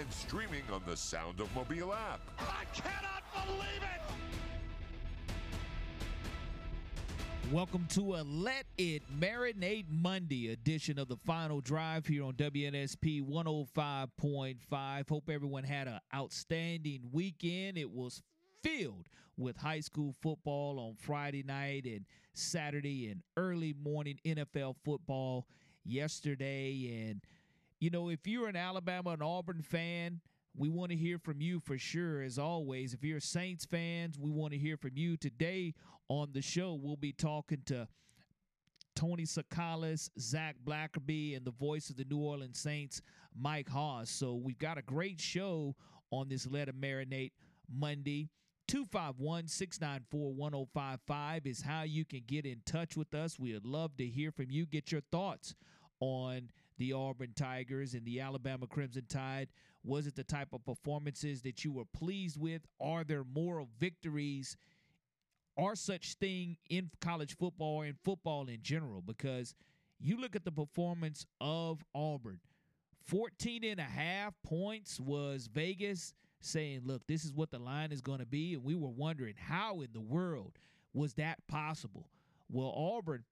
and streaming on the Sound of Mobile app. I cannot believe it. Welcome to a Let It Marinate Monday edition of the Final Drive here on WNSP 105.5. Hope everyone had an outstanding weekend. It was filled with high school football on Friday night and Saturday and early morning NFL football yesterday. And, you know, if you're an Alabama and Auburn fan, we want to hear from you for sure, as always. If you're Saints fans, we want to hear from you. Today on the show, we'll be talking to Tony Tsoukalas, Zach Blackerby, and the voice of the New Orleans Saints, Mike Hoss. So we've got a great show on this Let It Marinate Monday. 251 694 1055 is how you can get in touch with us. We would love to hear from you. Get your thoughts on the Auburn Tigers and the Alabama Crimson Tide. Was it the type of performances that you were pleased with? Are there moral victories? Are such thing in college football or in football in general? Because you look at the performance of Auburn. 14 and a half points was Vegas saying, look, this is what the line is going to be. And we were wondering how in the world was that possible? Well, Auburn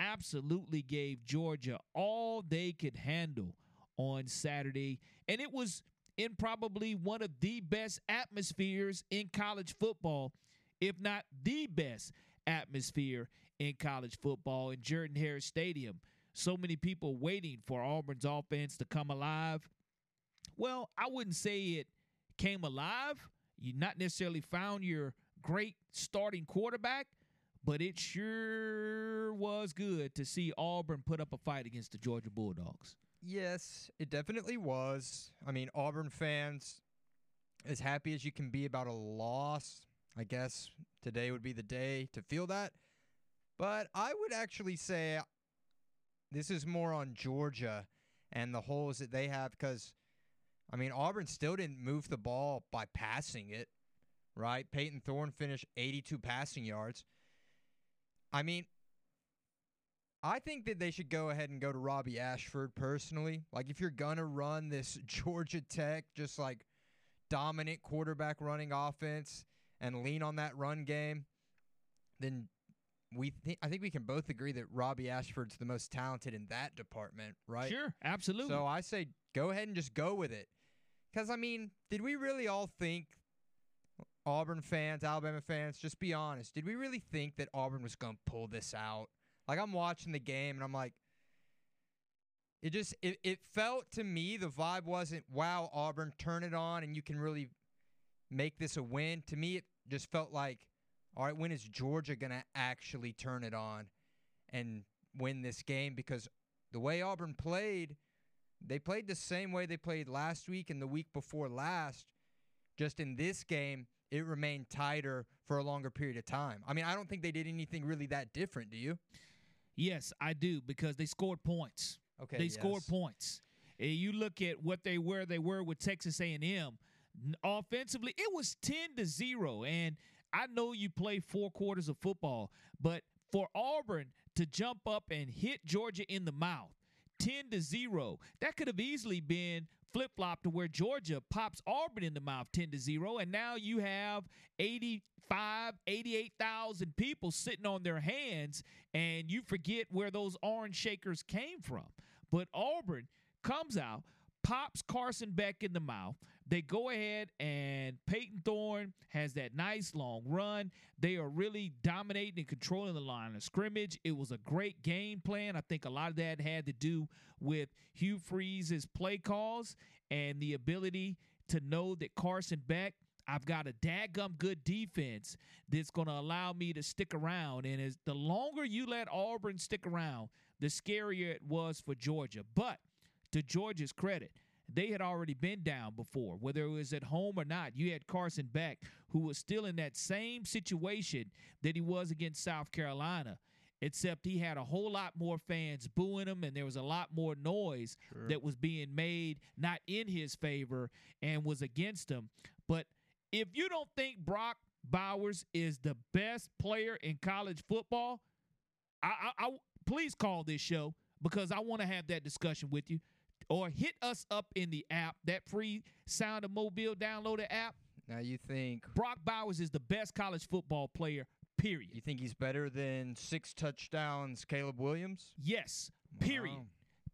absolutely gave Georgia all they could handle on Saturday. And it was in probably one of the best atmospheres in college football, if not the best atmosphere in college football in Jordan Hare Stadium. So many people waiting for Auburn's offense to come alive. Well, I wouldn't say it came alive. You not necessarily found your great starting quarterback, but it sure was good to see Auburn put up a fight against the Georgia Bulldogs. Yes, it definitely was. I mean, Auburn fans, as happy as you can be about a loss, I guess today would be the day to feel that. But I would actually say this is more on Georgia and the holes that they have because, I mean, Auburn still didn't move the ball by passing it, right? Payton Thorne finished 82 passing yards. I mean, I think that they should go ahead and go to Robbie Ashford personally. Like, if you're going to run this Georgia Tech, just like dominant quarterback running offense and lean on that run game, then we th- I think we can both agree that Robbie Ashford's the most talented in that department, right? Sure, absolutely. So I say go ahead and just go with it. Because, I mean, did we really all think, Auburn fans, Alabama fans, just be honest, did we really think that Auburn was going to pull this out? Like, I'm watching the game and I'm like, it just, it, it felt to me, the vibe wasn't, wow, Auburn, turn it on and you can really make this a win. To me, it just felt like, all right, when is Georgia going to actually turn it on and win this game? Because the way Auburn played, they played the same way they played last week and the week before last. Just in this game, it remained tighter for a longer period of time. I mean, I don't think they did anything really that different, do you? Yes, I do because they scored points. Okay, they yes. scored points. And you look at what they were, they were with Texas A&M. Offensively, it was 10 to 0 and I know you play four quarters of football, but for Auburn to jump up and hit Georgia in the mouth, 10 to 0, that could have easily been flip flop to where Georgia pops Auburn in the mouth 10 to 0. And now you have 85, 88,000 people sitting on their hands, and you forget where those orange shakers came from. But Auburn comes out, pops Carson Beck in the mouth. They go ahead and Payton Thorne has that nice long run. They are really dominating and controlling the line of scrimmage. It was a great game plan. I think a lot of that had to do with Hugh Freeze's play calls and the ability to know that Carson Beck I've got a dadgum good defense that's going to allow me to stick around. And as the longer you let Auburn stick around, the scarier it was for Georgia. But to Georgia's credit, they had already been down before, whether it was at home or not. You had Carson Beck, who was still in that same situation that he was against South Carolina, except he had a whole lot more fans booing him, and there was a lot more noise Sure. that was being made not in his favor and was against him. But if you don't think Brock Bowers is the best player in college football, I, I, I please call this show because I want to have that discussion with you. Or hit us up in the app, that free Sound of Mobile downloaded app. Now you think Brock Bowers is the best college football player, period. you think he's better than six touchdowns, Caleb Williams? Yes, period. Wow.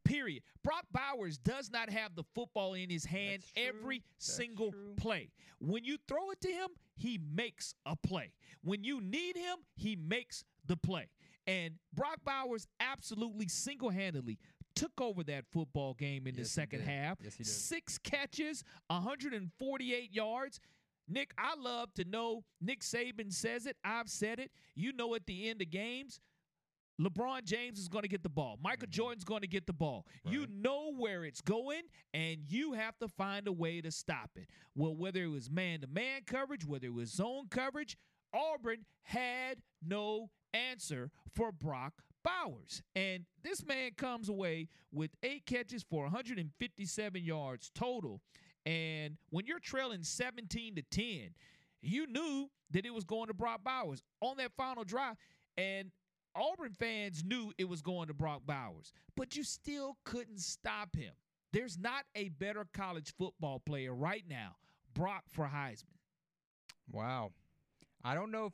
Period. Brock Bowers does not have the football in his hand every That's single true. play. When you throw it to him, he makes a play. When you need him, he makes the play. And Brock Bowers absolutely single handedly took over that football game in the Yes, he second half. Yes. Six catches, 148 yards. Nick, I love to know. Nick Saban says it. I've said it. You know, at the end of games, LeBron James is going to get the ball. Michael Jordan's going to get the ball. You Mm-hmm. Know where it's going, and you have to find a way to stop it. Well, whether it was man to man coverage, whether it was zone coverage, Auburn had no answer for Brock Bowers. And this man comes away with eight catches for 157 yards total. And when you're trailing 17 to 10, you knew that it was going to Brock Bowers on that final drive. And Auburn fans knew it was going to Brock Bowers, but you still couldn't stop him. There's not a better college football player right now, Brock for Heisman. Wow. I don't know if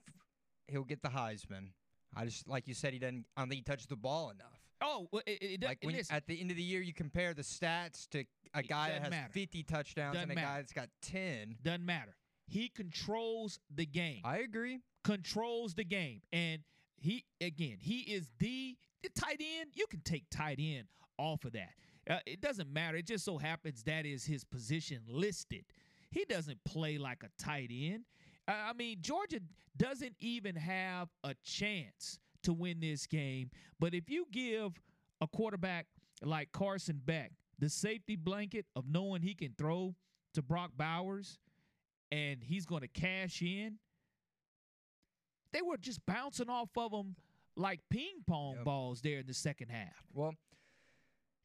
he'll get the Heisman. I just like you said he doesn't. I don't think he touched the ball enough. Oh, well, it, it, Like when, at the end of the year, you compare the stats to a guy that has matter. 50 touchdowns Doesn't and a guy that's got 10. doesn't matter. He controls the game. I agree. controls the game. And he again, he is the, the tight end. You can take tight end off of that. Uh, it doesn't matter. It just so happens that is his position listed. He doesn't play like a tight end. I mean, Georgia doesn't even have a chance to win this game. But if you give a quarterback like Carson Beck the safety blanket of knowing he can throw to Brock Bowers and he's going to cash in, they were just bouncing off of him like ping pong Yep. balls there in the second half. Well,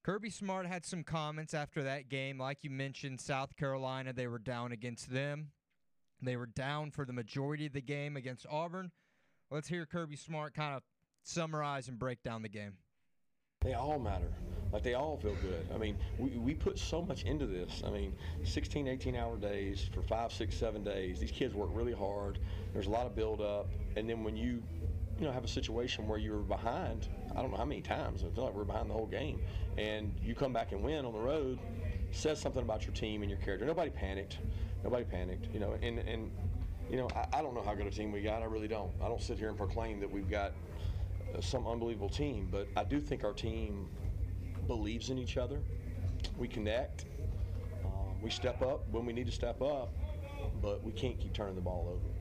Kirby Smart had some comments after that game. Like you mentioned, South Carolina, they were down against them. They were down for the majority of the game against Auburn. Let's hear Kirby Smart kind of summarize and break down the game. They all matter. Like they all feel good. I mean, we, we put so much into this. I mean, 16, 18 hour days for five, six, seven days. These kids work really hard. There's a lot of build up. And then when you, you know, have a situation where you're behind, I don't know how many times, I feel like we're behind the whole game, and you come back and win on the road, says something about your team and your character. Nobody panicked. Nobody panicked, you know, and, and you know, I, I don't know how good a team we got. I really don't. I don't sit here and proclaim that we've got uh, some unbelievable team, but I do think our team believes in each other. We connect. Um, we step up when we need to step up, but we can't keep turning the ball over.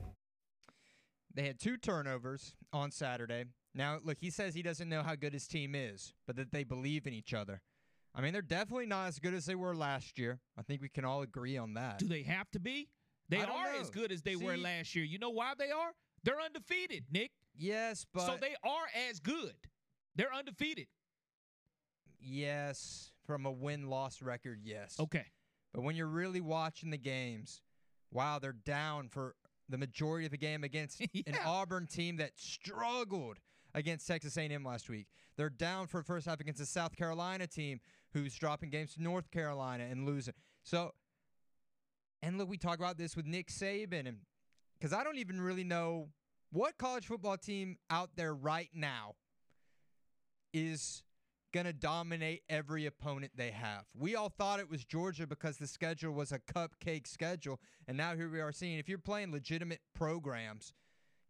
They had two turnovers on Saturday. Now, look, he says he doesn't know how good his team is, but that they believe in each other. I mean, they're definitely not as good as they were last year. I think we can all agree on that. Do they have to be? They are as good as they were last year. You know why they are? They're undefeated, Nick. Yes, but so they are as good. They're undefeated. yes, from a win-loss record, yes. Okay. But when you're really watching the games, wow, they're down for the majority of the game against an Auburn team that struggled against Texas A&M last week. They're down for the first half against a South Carolina team who's dropping games to North Carolina and losing. So, and look, we talk about this with Nick Saban, and because I don't even really know what college football team out there right now is going to dominate every opponent they have. We all thought it was Georgia because the schedule was a cupcake schedule, and now here we are seeing if you're playing legitimate programs,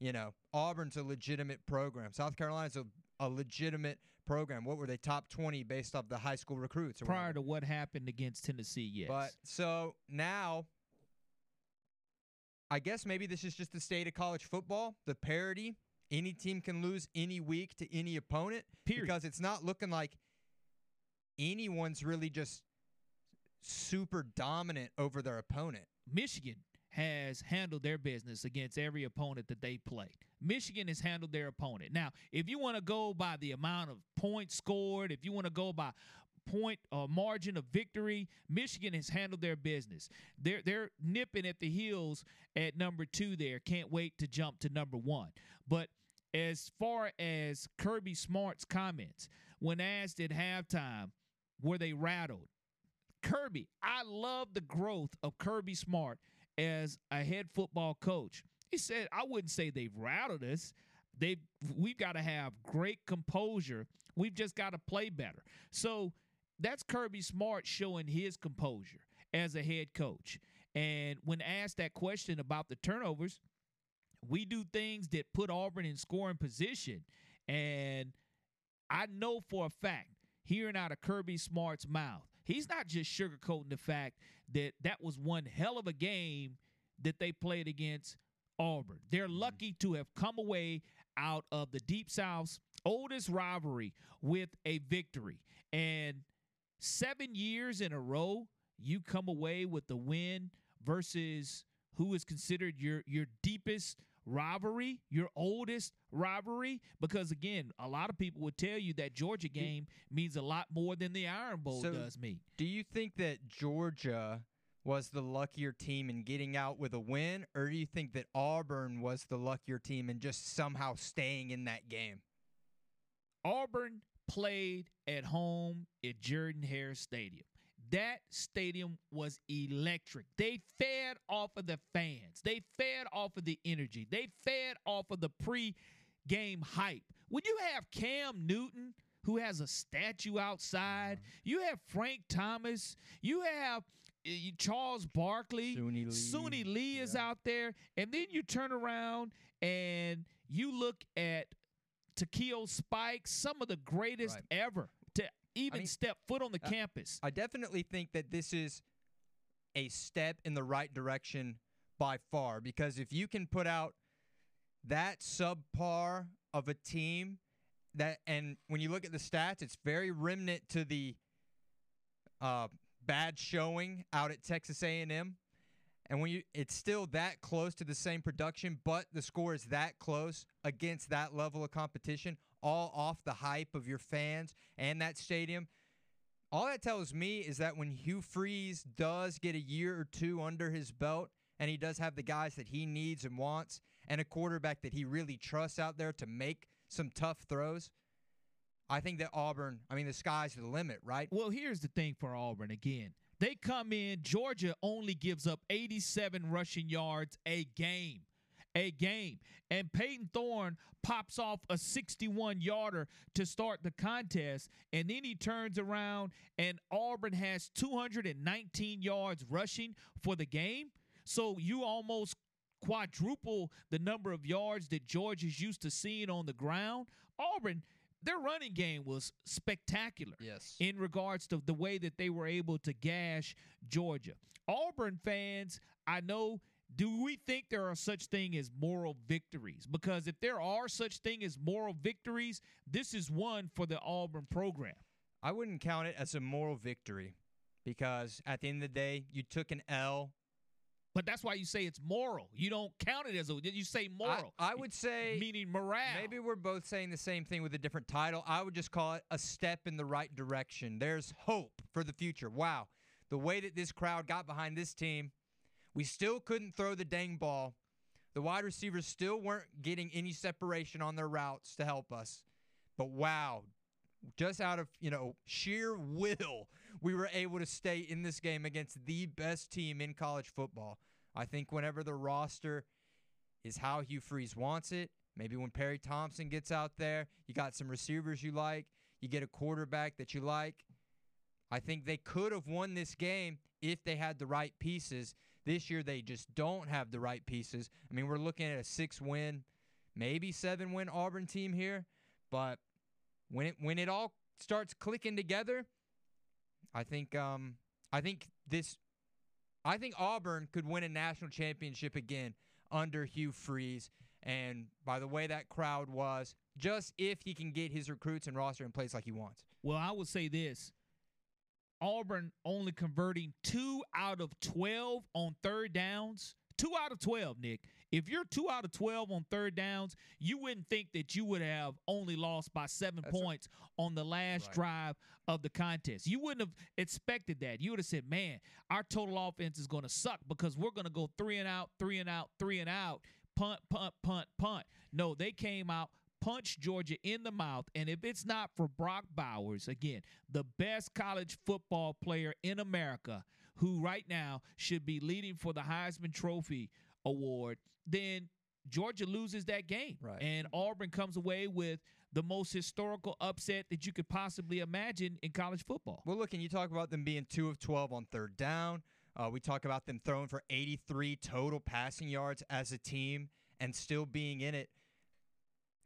you know, Auburn's a legitimate program, South Carolina's a, a legitimate program. What were they top 20 based off the high school recruits? or Prior whatever. to what happened against Tennessee, yes. But so now, I guess maybe this is just the state of college football, the parity. Any team can lose any week to any opponent Period. because it's not looking like anyone's really just super dominant over their opponent. Michigan has handled their business against every opponent that they played. Michigan has handled their opponent. Now, if you want to go by the amount of points scored, if you want to go by point uh, margin of victory, Michigan has handled their business. They're they're nipping at the heels at number two. There, can't wait to jump to number one. But as far as Kirby Smart's comments, when asked at halftime, were they rattled? Kirby, I love the growth of Kirby Smart as a head football coach. He said, I wouldn't say they've rattled us. They we've got to have great composure. We've just got to play better. So that's Kirby Smart showing his composure as a head coach. And when asked that question about the turnovers, we do things that put Auburn in scoring position. And I know for a fact, hearing out of Kirby Smart's mouth, he's not just sugarcoating the fact that that was one hell of a game that they played against Auburn. They're Mm-hmm. lucky to have come away out of the Deep South's oldest rivalry with a victory. And seven years in a row, you come away with the win versus who is considered your your deepest rivalry, your oldest rivalry. Because again, a lot of people would tell you that Georgia game means a lot more than the Iron Bowl So- does me. Do you think that Georgia was the luckier team in getting out with a win, or do you think that Auburn was the luckier team in just somehow staying in that game? Auburn played at home at Jordan Hare Stadium. That stadium was electric. They fed off of the fans. They fed off of the energy. They fed off of the pre-game hype. When you have Cam Newton, who has a statue outside, you have Frank Thomas, you have uh, Charles Barkley, Suni Lee. Suni Lee is Yeah. out there, and then you turn around and you look at Takeo Spikes, some of the greatest Right. ever to even mean, step foot on the uh, campus. I definitely think that this is a step in the right direction by far because if you can put out that subpar of a team that and when you look at the stats it's very remnant to the uh, bad showing out at Texas A&M and when you it's still that close to the same production but the score is that close against that level of competition all off the hype of your fans and that stadium all that tells me is that when Hugh Freeze does get a year or two under his belt and he does have the guys that he needs and wants and a quarterback that he really trusts out there to make some tough throws, I think that Auburn, I mean, the sky's the limit, right? Well, here's the thing for Auburn again. They come in, Georgia only gives up 87 rushing yards a game. A game. And Payton Thorne pops off a 61 yarder to start the contest. And then he turns around and Auburn has 219 yards rushing for the game. So you almost quadruple the number of yards that Georgia's used to seeing on the ground. Auburn, their running game was spectacular Yes. in regards to the way that they were able to gash Georgia. Auburn fans, I know, do we think there are such thing as moral victories? Because if there are such thing as moral victories, this is one for the Auburn program. I wouldn't count it as a moral victory because at the end of the day, you took an L. But that's why you say it's moral. You don't count it as a you say I, moral. I would say meaning morale. Maybe we're both saying the same thing with a different title. I would just call it a step in the right direction. There's hope for the future. Wow. The way that this crowd got behind this team, we still couldn't throw the dang ball. The wide receivers still weren't getting any separation on their routes to help us. But wow, just out of, you know, sheer will, we were able to stay in this game against the best team in college football. I think whenever the roster is how Hugh Freeze wants it. Maybe when Perry Thompson gets out there, you got some receivers you like, you get a quarterback that you like. I think they could have won this game if they had the right pieces. This year, they just don't have the right pieces. I mean, we're looking at a six win, maybe seven win Auburn team here, but when it when it all starts clicking together, I think um I think this I think Auburn could win a national championship again under Hugh Freeze. And by the way that crowd was, just if he can get his recruits and roster in place like he wants. Well, I would say this. Auburn only converting two out of 12 on third downs. Two out of 12, Nick. If you're two out of 12 on third downs, you wouldn't think that you would have only lost by seven That's right. points on the last Right. drive of the contest. You wouldn't have expected that. You would have said, man, our total offense is going to suck because we're going to go three and out, three and out, three and out, punt, punt, punt, punt. No, they came out, punched Georgia in the mouth. And if it's not for Brock Bowers, again, the best college football player in America, who right now should be leading for the Heisman Trophy award, then Georgia loses that game. Right. And Auburn comes away with the most historical upset that you could possibly imagine in college football. Well, look, and you talk about them being two of 12 on third down. Uh, we talk about them throwing for 83 total passing yards as a team and still being in it.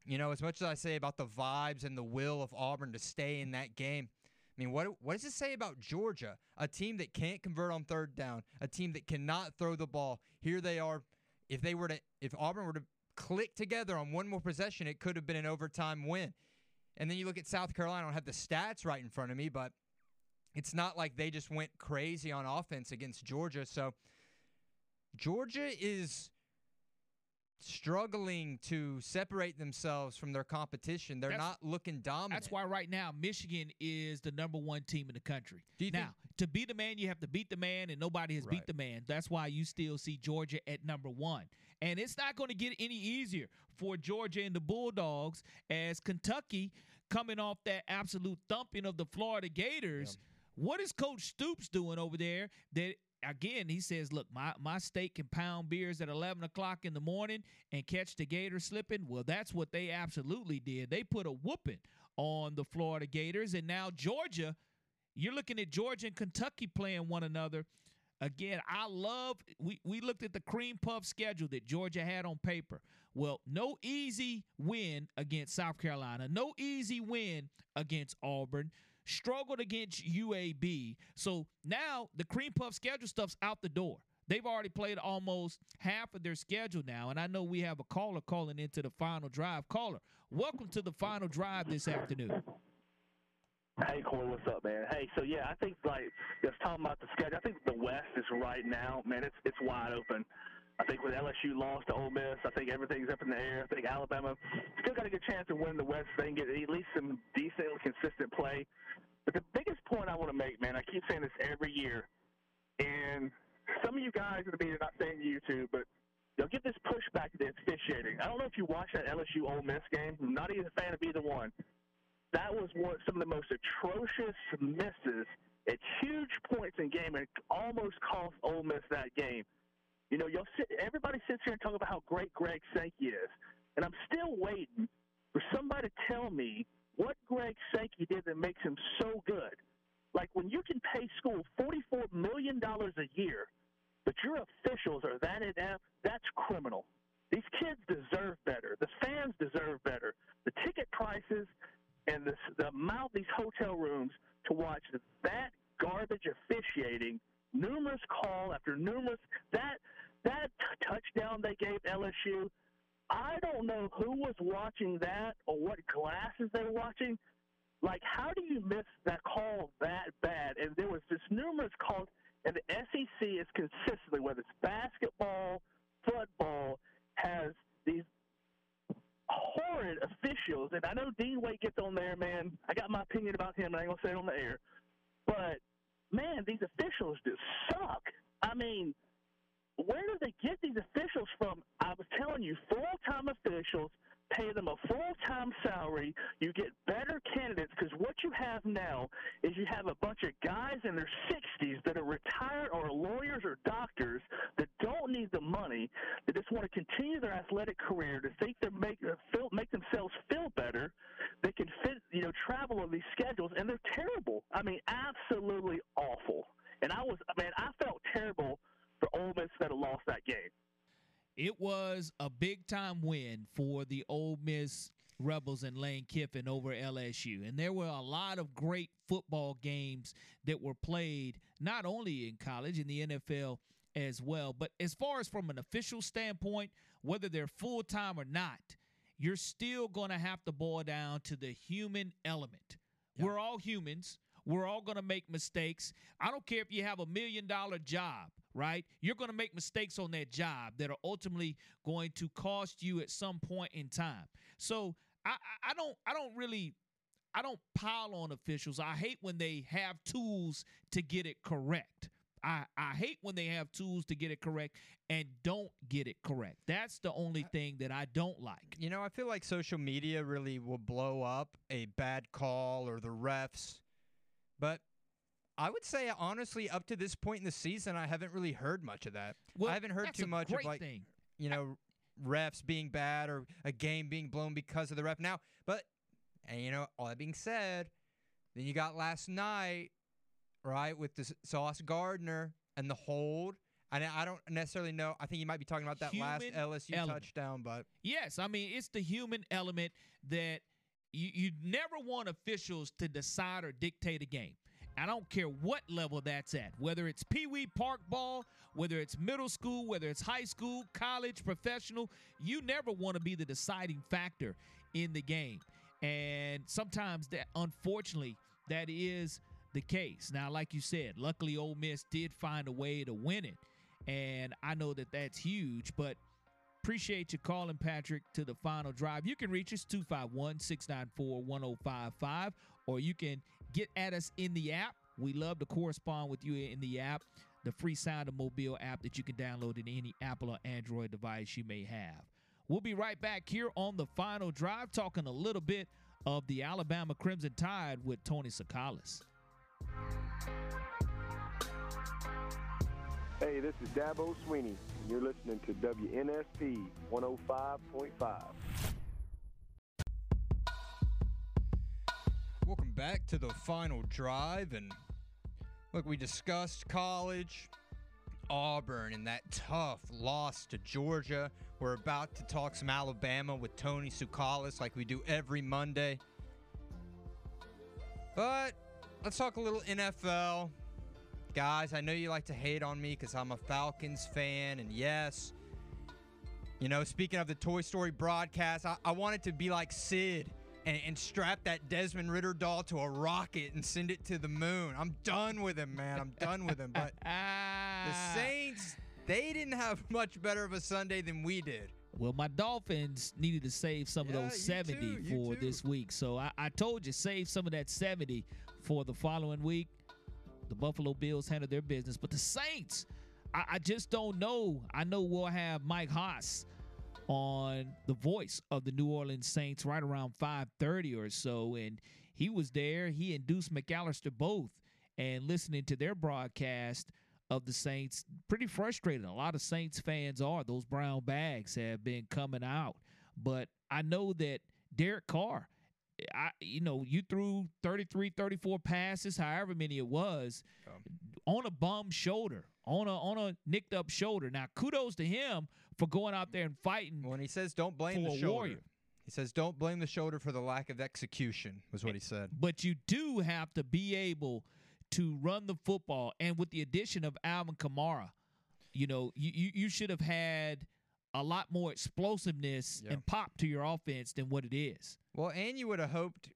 You know, as much as I say about the vibes and the will of Auburn to stay in that game, I mean, what what does it say about Georgia? A team that can't convert on third down, a team that cannot throw the ball. Here they are. If they were to, if Auburn were to click together on one more possession, it could have been an overtime win. And then you look at South Carolina. I don't have the stats right in front of me, but it's not like they just went crazy on offense against Georgia. So Georgia is struggling to separate themselves from their competition. They're That's- not looking dominant. That's why right now Michigan is the number one team in the country. Do you think- now, to beat the man, you have to beat the man, and nobody has Right. beat the man. That's why you still see Georgia at number one. And it's not going to get any easier for Georgia and the Bulldogs as Kentucky coming off that absolute thumping of the Florida Gators. What is Coach Stoops doing over there that again, he says, look, my, my steak can pound beers at 11 o'clock in the morning and catch the Gators slipping. Well, that's what they absolutely did. They put a whooping on the Florida Gators. And now Georgia, you're looking at Georgia and Kentucky playing one another. Again, I love we, we looked at the cream puff schedule that Georgia had on paper. Well, no easy win against South Carolina, no easy win against Auburn, struggled against UAB. So now the cream puff schedule stuff's out the door. They've already played almost half of their schedule now. And I know we have a caller calling into the final drive. Caller, welcome to the final drive this afternoon. Hey, Corey, what's up, man? Hey, so yeah, I think like just talking about the schedule. I think the West is right now, man. It's it's wide open. I think with LSU lost to Ole Miss, I think everything's up in the air. I think Alabama still got a good chance of winning the West. They get at least some decent, consistent play. But the biggest point I want to make, man, I keep saying this every year, and some of you guys going to be not saying YouTube, but they'll get this pushback to the officiating. I don't know if you watched that LSU Ole Miss game. I'm not even a fan of either one that was one some of the most atrocious misses at huge points in game and almost cost Ole Miss that game. You know, you'll sit, everybody sits here and talk about how great Greg Sankey is, and I'm still waiting for somebody to tell me what Greg Sankey did that makes him so good. Like when you can pay school forty-four million dollars a year, but your officials are that inept, that's criminal. These kids deserve better. The fans deserve better. The ticket prices and the, the amount these hotel rooms to watch that garbage officiating, numerous call after numerous that that touchdown they gave LSU. I don't know who was watching that or what glasses they were watching. Like, how do you miss that call that bad? And there was just numerous calls, and the SEC is consistently, whether it's basketball, football, has these horrid officials, and I know Dean Wade gets on there, man. I got my opinion about him, and I ain't gonna say it on the air. But man, these officials just suck. I mean, where do they get these officials from? I was telling you, full-time officials pay them a full-time salary. You get better candidates because what you have now is you have a bunch of guys in their 60s that are retired or lawyers or doctors that don't need the money. They just want to continue their athletic career to think they make uh, make themselves feel better. They can fit, you know, travel on these schedules, and they're terrible. I mean, absolutely awful. And I was, man, I felt terrible for Ole Miss that had lost that game. It was a big time win for the Ole Miss Rebels and Lane Kiffin over LSU. And there were a lot of great football games that were played not only in college, in the NFL as well. But as far as from an official standpoint, whether they're full time or not, you're still going to have to boil down to the human element. We're all humans. We're all going to make mistakes. I don't care if you have a million dollar job, right? You're going to make mistakes on that job that are ultimately going to cost you at some point in time. So I, I don't I don't really I don't pile on officials. I hate when they have tools to get it correct. I, I hate when they have tools to get it correct and don't get it correct. That's the only thing that I don't like. You know, I feel like social media really will blow up a bad call or the refs. But I would say honestly, up to this point in the season, I haven't really heard much of that. Well, I haven't heard too much of like thing. you know refs being bad or a game being blown because of the ref. Now, but and you know, all that being said, then you got last night, right, with the Sauce Gardner and the hold. And I don't necessarily know. I think you might be talking about that last LSU element. touchdown, but Yes, I mean it's the human element that you you never want officials to decide or dictate a game. I don't care what level that's at, whether it's Pee Wee Park ball, whether it's middle school, whether it's high school, college, professional. You never want to be the deciding factor in the game, and sometimes that, unfortunately, that is the case. Now, like you said, luckily Ole Miss did find a way to win it, and I know that that's huge, but. Appreciate you calling Patrick to the final drive. You can reach us 251 694 1055, or you can get at us in the app. We love to correspond with you in the app, the free Sound of Mobile app that you can download in any Apple or Android device you may have. We'll be right back here on the final drive, talking a little bit of the Alabama Crimson Tide with Tony Tsoukalas. Hey, this is Dabo Swinney, and you're listening to WNSP 105.5. Welcome back to the final drive. And look, we discussed college, Auburn, and that tough loss to Georgia. We're about to talk some Alabama with Tony Tsoukalas like we do every Monday. But let's talk a little NFL. Guys, I know you like to hate on me because I'm a Falcons fan. And yes, you know, speaking of the Toy Story broadcast, I, I want it to be like Sid and, and strap that Desmond Ridder doll to a rocket and send it to the moon. I'm done with him, man. I'm done with him. But the Saints, they didn't have much better of a Sunday than we did. Well, my Dolphins needed to save some Yeah, of those 70 too, for too. this week. So I, I told you, save some of that 70 for the following week. The Buffalo Bills handled their business. But the Saints, I, I just don't know. I know we'll have Mike Hoss on the voice of the New Orleans Saints right around 5:30 or so and he was there he and Deuce McAllister both and listening to their broadcast of the Saints pretty frustrated a lot of Saints fans are those brown bags have been coming out but I know that Derek Carr I you know you threw 33 34 passes however many it was on a bum shoulder on a on a nicked up shoulder now kudos to him for going out there and fighting When he says don't blame the shoulder, warrior. he says don't blame the shoulder for the lack of execution, was what he said. but you do have to be able to run the football. And with the addition of Alvin Kamara, you know, you, you, you should have had a lot more explosiveness Yeah. and pop to your offense than what it is. Well, and you would have hoped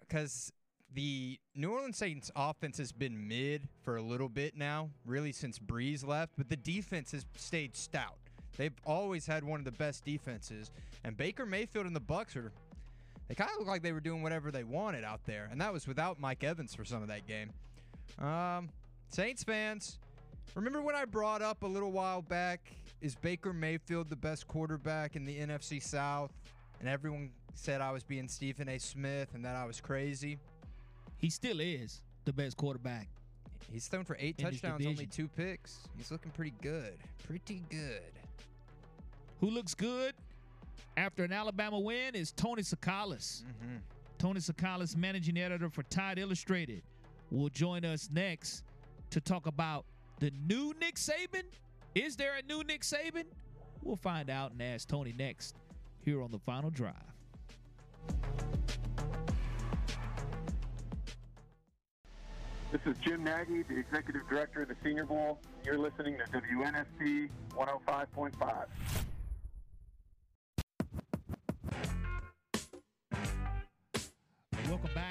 because the New Orleans Saints offense has been mid for a little bit now, really since Brees left, but the defense has stayed stout. They've always had one of the best defenses, and Baker Mayfield and the Bucs are they kind of look like they were doing whatever they wanted out there, and that was without Mike Evans for some of that game. Um, Saints fans, remember when I brought up a little while back, is Baker Mayfield the best quarterback in the NFC South? And everyone said I was being Stephen A. Smith and that I was crazy. He still is the best quarterback. He's thrown for eight touchdowns, only two picks. He's looking pretty good. Pretty good. Who looks good after an Alabama win is Tony Tsoukalas. Mm-hmm. Tony Tsoukalas, managing editor for Tide Illustrated, will join us next to talk about the new Nick Saban. Is there a new Nick Saban? We'll find out and ask Tony next here on the final drive. This is Jim Nagy, the executive director of the Senior Bowl. You're listening to WNSP 105.5.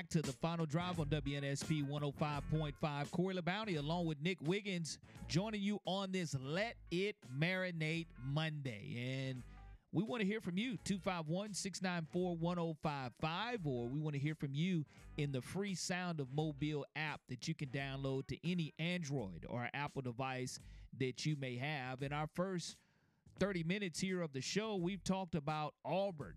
to the final drive on WNSP 105.5. Corey LeBounty along with Nick Wiggins joining you on this Let It Marinate Monday. And we want to hear from you 251 694 1055, or we want to hear from you in the free Sound of Mobile app that you can download to any Android or Apple device that you may have. In our first 30 minutes here of the show, we've talked about Auburn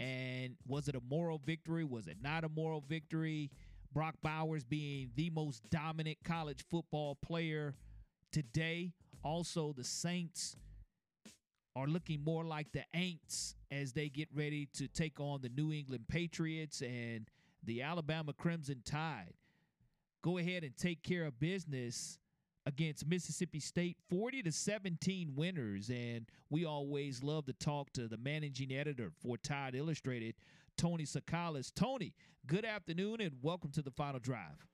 and was it a moral victory? Was it not a moral victory? Brock Bowers being the most dominant college football player today. Also, the Saints are looking more like the Aints as they get ready to take on the New England Patriots and the Alabama Crimson Tide. Go ahead and take care of business against Mississippi State, 40 to 17 winners. And we always love to talk to the managing editor for Tide Illustrated, Tony Tsoukalas. Tony, good afternoon and welcome to the final drive.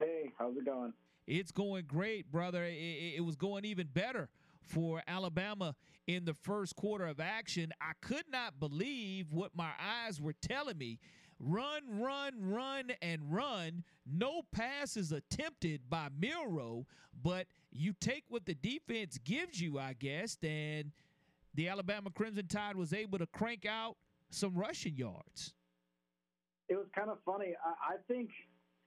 Hey, how's it going? It's going great, brother. It, it, was going even better for Alabama in the first quarter of action. I could not believe what my eyes were telling me run, run, run, and run. No passes attempted by Milroe, but you take what the defense gives you, I guess, and the Alabama Crimson Tide was able to crank out some rushing yards. It was kind of funny. I, I think,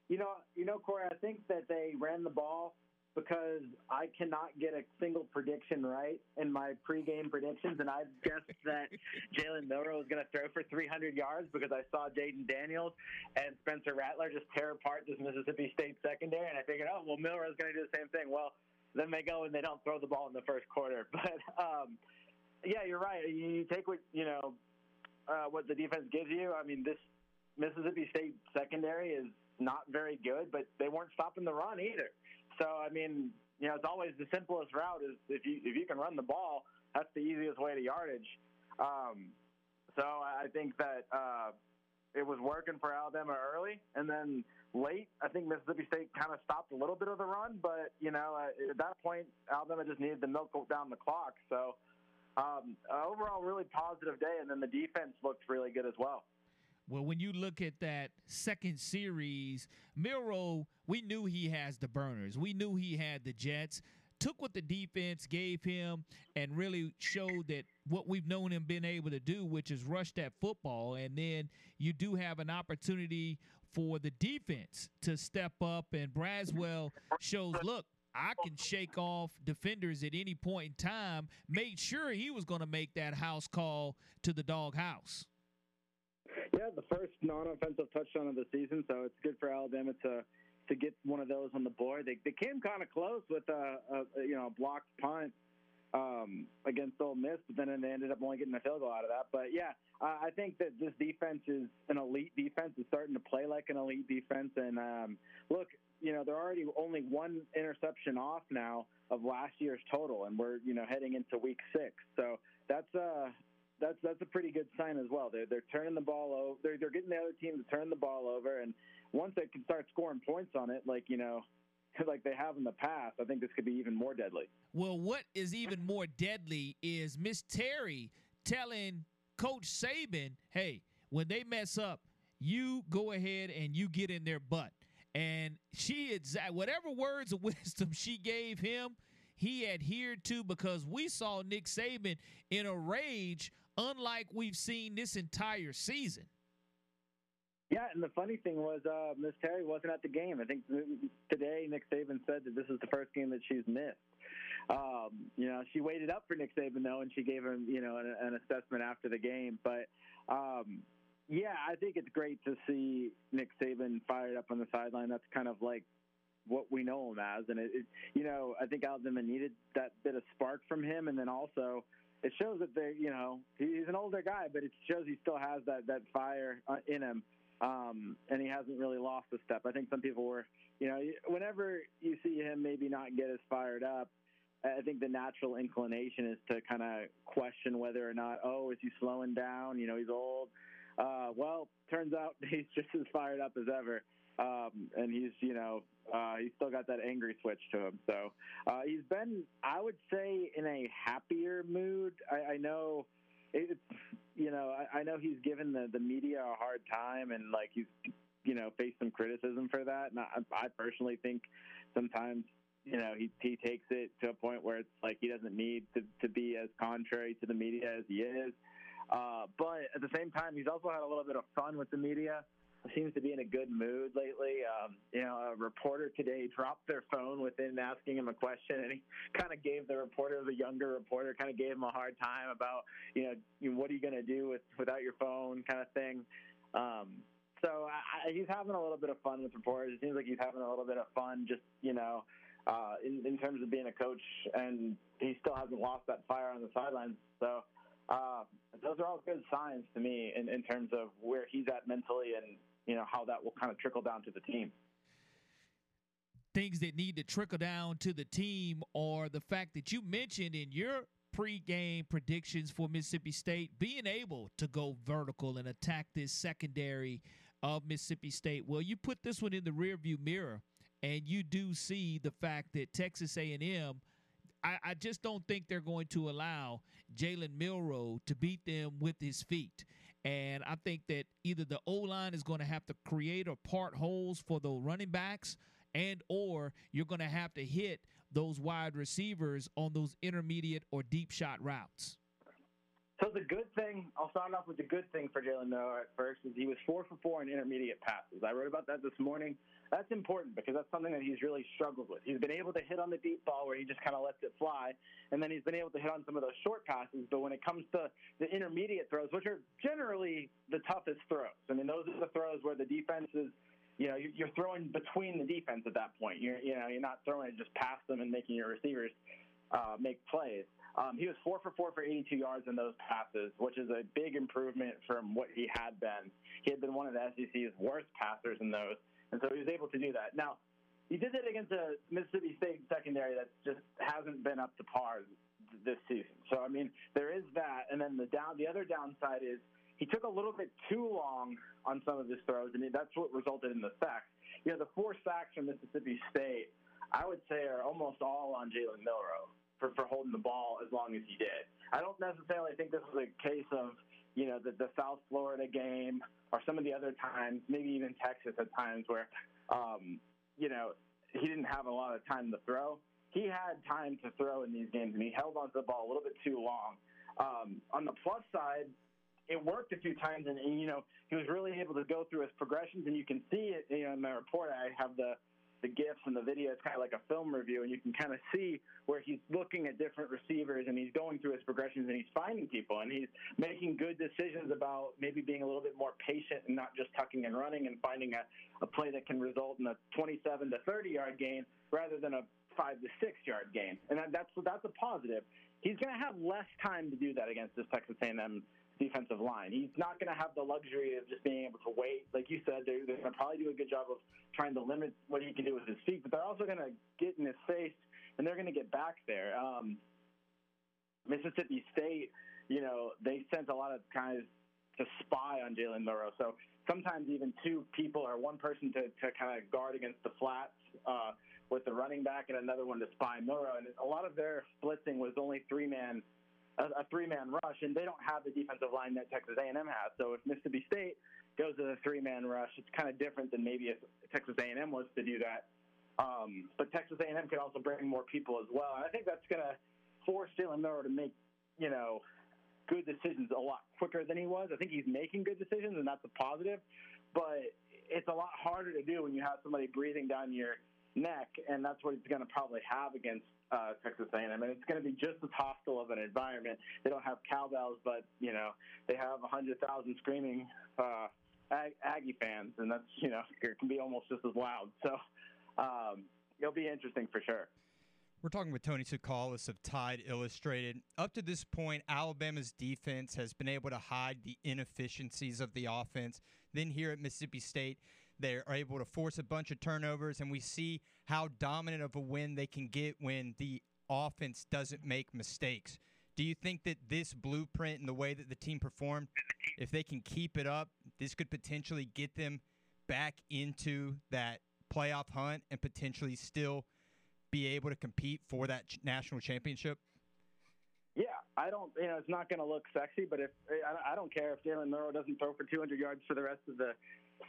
you know, you know, Corey. I think that they ran the ball because I cannot get a single prediction right in my pregame predictions, and I guessed that Jalen Milroe was going to throw for 300 yards because I saw Jayden Daniels and Spencer Rattler just tear apart this Mississippi State secondary, and I figured, oh well, Milroe is going to do the same thing. Well, then they go and they don't throw the ball in the first quarter, but um, yeah, you're right. You take what you know uh, what the defense gives you. I mean, this Mississippi State secondary is not very good, but they weren't stopping the run either. So I mean, you know, it's always the simplest route is if you if you can run the ball, that's the easiest way to yardage. Um, so I think that uh, it was working for Alabama early, and then late, I think Mississippi State kind of stopped a little bit of the run, but you know, at that point, Alabama just needed to milk down the clock. So um, overall, really positive day, and then the defense looked really good as well. Well, when you look at that second series, Milroe, we knew he has the burners. We knew he had the Jets. Took what the defense gave him and really showed that what we've known him being able to do, which is rush that football. And then you do have an opportunity for the defense to step up. And Braswell shows, look, I can shake off defenders at any point in time. Made sure he was going to make that house call to the dog house. Yeah, the first non-offensive touchdown of the season, so it's good for Alabama to to get one of those on the board. They they came kind of close with a, a you know a blocked punt um, against Ole Miss, but then they ended up only getting a field goal out of that. But yeah, I think that this defense is an elite defense. It's starting to play like an elite defense. And um, look, you know they're already only one interception off now of last year's total, and we're you know heading into week six. So that's uh that's that's a pretty good sign as well. They're they're turning the ball over. They're they're getting the other team to turn the ball over, and once they can start scoring points on it, like you know, like they have in the past, I think this could be even more deadly. Well, what is even more deadly is Miss Terry telling Coach Saban, "Hey, when they mess up, you go ahead and you get in their butt." And she exact whatever words of wisdom she gave him, he adhered to because we saw Nick Saban in a rage unlike we've seen this entire season. Yeah, and the funny thing was, uh, Miss Terry wasn't at the game. I think today Nick Saban said that this is the first game that she's missed. Um, you know, she waited up for Nick Saban though, and she gave him, you know, an, an assessment after the game. But um, yeah, I think it's great to see Nick Saban fired up on the sideline. That's kind of like what we know him as, and it, it you know, I think Alabama needed that bit of spark from him, and then also it shows that they, you know, he's an older guy, but it shows he still has that that fire uh, in him, um, and he hasn't really lost a step. I think some people were, you know, whenever you see him maybe not get as fired up, I think the natural inclination is to kind of question whether or not, oh, is he slowing down? You know, he's old. Uh, well, turns out he's just as fired up as ever. Um, and he's, you know, uh, he's still got that angry switch to him. So uh, he's been, I would say, in a happier mood. I, I know it's, you know, I, I know he's given the, the media a hard time and like he's you know, faced some criticism for that. And I, I personally think sometimes, you know, he he takes it to a point where it's like he doesn't need to to be as contrary to the media as he is. Uh, but at the same time, he's also had a little bit of fun with the media. Seems to be in a good mood lately. Um, you know, a reporter today dropped their phone within asking him a question, and he kind of gave the reporter, the younger reporter, kind of gave him a hard time about, you know, what are you going to do with without your phone, kind of thing. Um, so I, he's having a little bit of fun with reporters. It seems like he's having a little bit of fun, just you know, uh, in, in terms of being a coach, and he still hasn't lost that fire on the sidelines. So uh, those are all good signs to me in, in terms of where he's at mentally and you know how that will kind of trickle down to the team. Things that need to trickle down to the team are the fact that you mentioned in your pregame predictions for Mississippi State being able to go vertical and attack this secondary of Mississippi State. Well, you put this one in the rearview mirror, and you do see the fact that Texas A&M – I, I just don't think they're going to allow Jalen Milroe to beat them with his feet. And I think that either the O line is going to have to create or part holes for the running backs, and or you're going to have to hit those wide receivers on those intermediate or deep shot routes. So the good thing, I'll start off with the good thing for Jalen Milroe at first is he was four for four in intermediate passes. I wrote about that this morning. That's important because that's something that he's really struggled with. He's been able to hit on the deep ball where he just kind of lets it fly, and then he's been able to hit on some of those short passes. But when it comes to the intermediate throws, which are generally the toughest throws, I mean those are the throws where the defense is you know, you're throwing between the defense at that point. You're, you know, you're not throwing it just past them and making your receivers uh, make plays. Um, he was four for four for 82 yards in those passes, which is a big improvement from what he had been. He had been one of the SEC's worst passers in those, and so he was able to do that. Now, he did it against a Mississippi State secondary that just hasn't been up to par this season. So I mean, there is that, and then the down, the other downside is he took a little bit too long on some of his throws, and that's what resulted in the sacks. You know, the four sacks from Mississippi State, I would say, are almost all on Jalen Milroe for, for holding the ball as long as he did. I don't necessarily think this was a case of, you know, the, the South Florida game or some of the other times, maybe even Texas at times where, um, you know, he didn't have a lot of time to throw. He had time to throw in these games, and he held onto the ball a little bit too long. Um, on the plus side, it worked a few times, and, and you know he was really able to go through his progressions, and you can see it. You know, in my report, I have the the gifs and the video. It's kind of like a film review, and you can kind of see where he's looking at different receivers and he's going through his progressions and he's finding people and he's making good decisions about maybe being a little bit more patient and not just tucking and running and finding a, a play that can result in a 27 to 30 yard gain rather than a five to six yard gain. And that, that's that's a positive. He's going to have less time to do that against this Texas A&M defensive line. He's not going to have the luxury of just being able to wait. Like you said, they're, they're going to probably do a good job of trying to limit what he can do with his feet, but they're also going to get in his face and they're going to get back there. Um, Mississippi State, you know, they sent a lot of guys to spy on Jalen Milroe. So sometimes even two people or one person to, to kind of guard against the flats uh, with the running back and another one to spy Milroe. And a lot of their blitzing was only three man a, a three-man rush, and they don't have the defensive line that Texas A&M has. So if Mississippi State goes to the three-man rush, it's kind of different than maybe if Texas A&M was to do that. Um, but Texas A&M could also bring more people as well, and I think that's going to force Jalen Milroe to make, you know, good decisions a lot quicker than he was. I think he's making good decisions, and that's a positive. But it's a lot harder to do when you have somebody breathing down your neck, and that's what he's going to probably have against uh, Texas A&M, and it's going to be just as hostile of an environment. They don't have cowbells, but you know they have a hundred thousand screaming uh, Ag- Aggie fans, and that's you know it can be almost just as loud. So um, it'll be interesting for sure. We're talking with Tony Tsoukalas of Tide Illustrated. Up to this point, Alabama's defense has been able to hide the inefficiencies of the offense. Then here at Mississippi State, they are able to force a bunch of turnovers, and we see how dominant of a win they can get when the offense doesn't make mistakes. Do you think that this blueprint and the way that the team performed, if they can keep it up, this could potentially get them back into that playoff hunt and potentially still be able to compete for that national championship? Yeah, I don't, you know, it's not going to look sexy, but if I, don't care if Jalen Milroe doesn't throw for 200 yards for the rest of the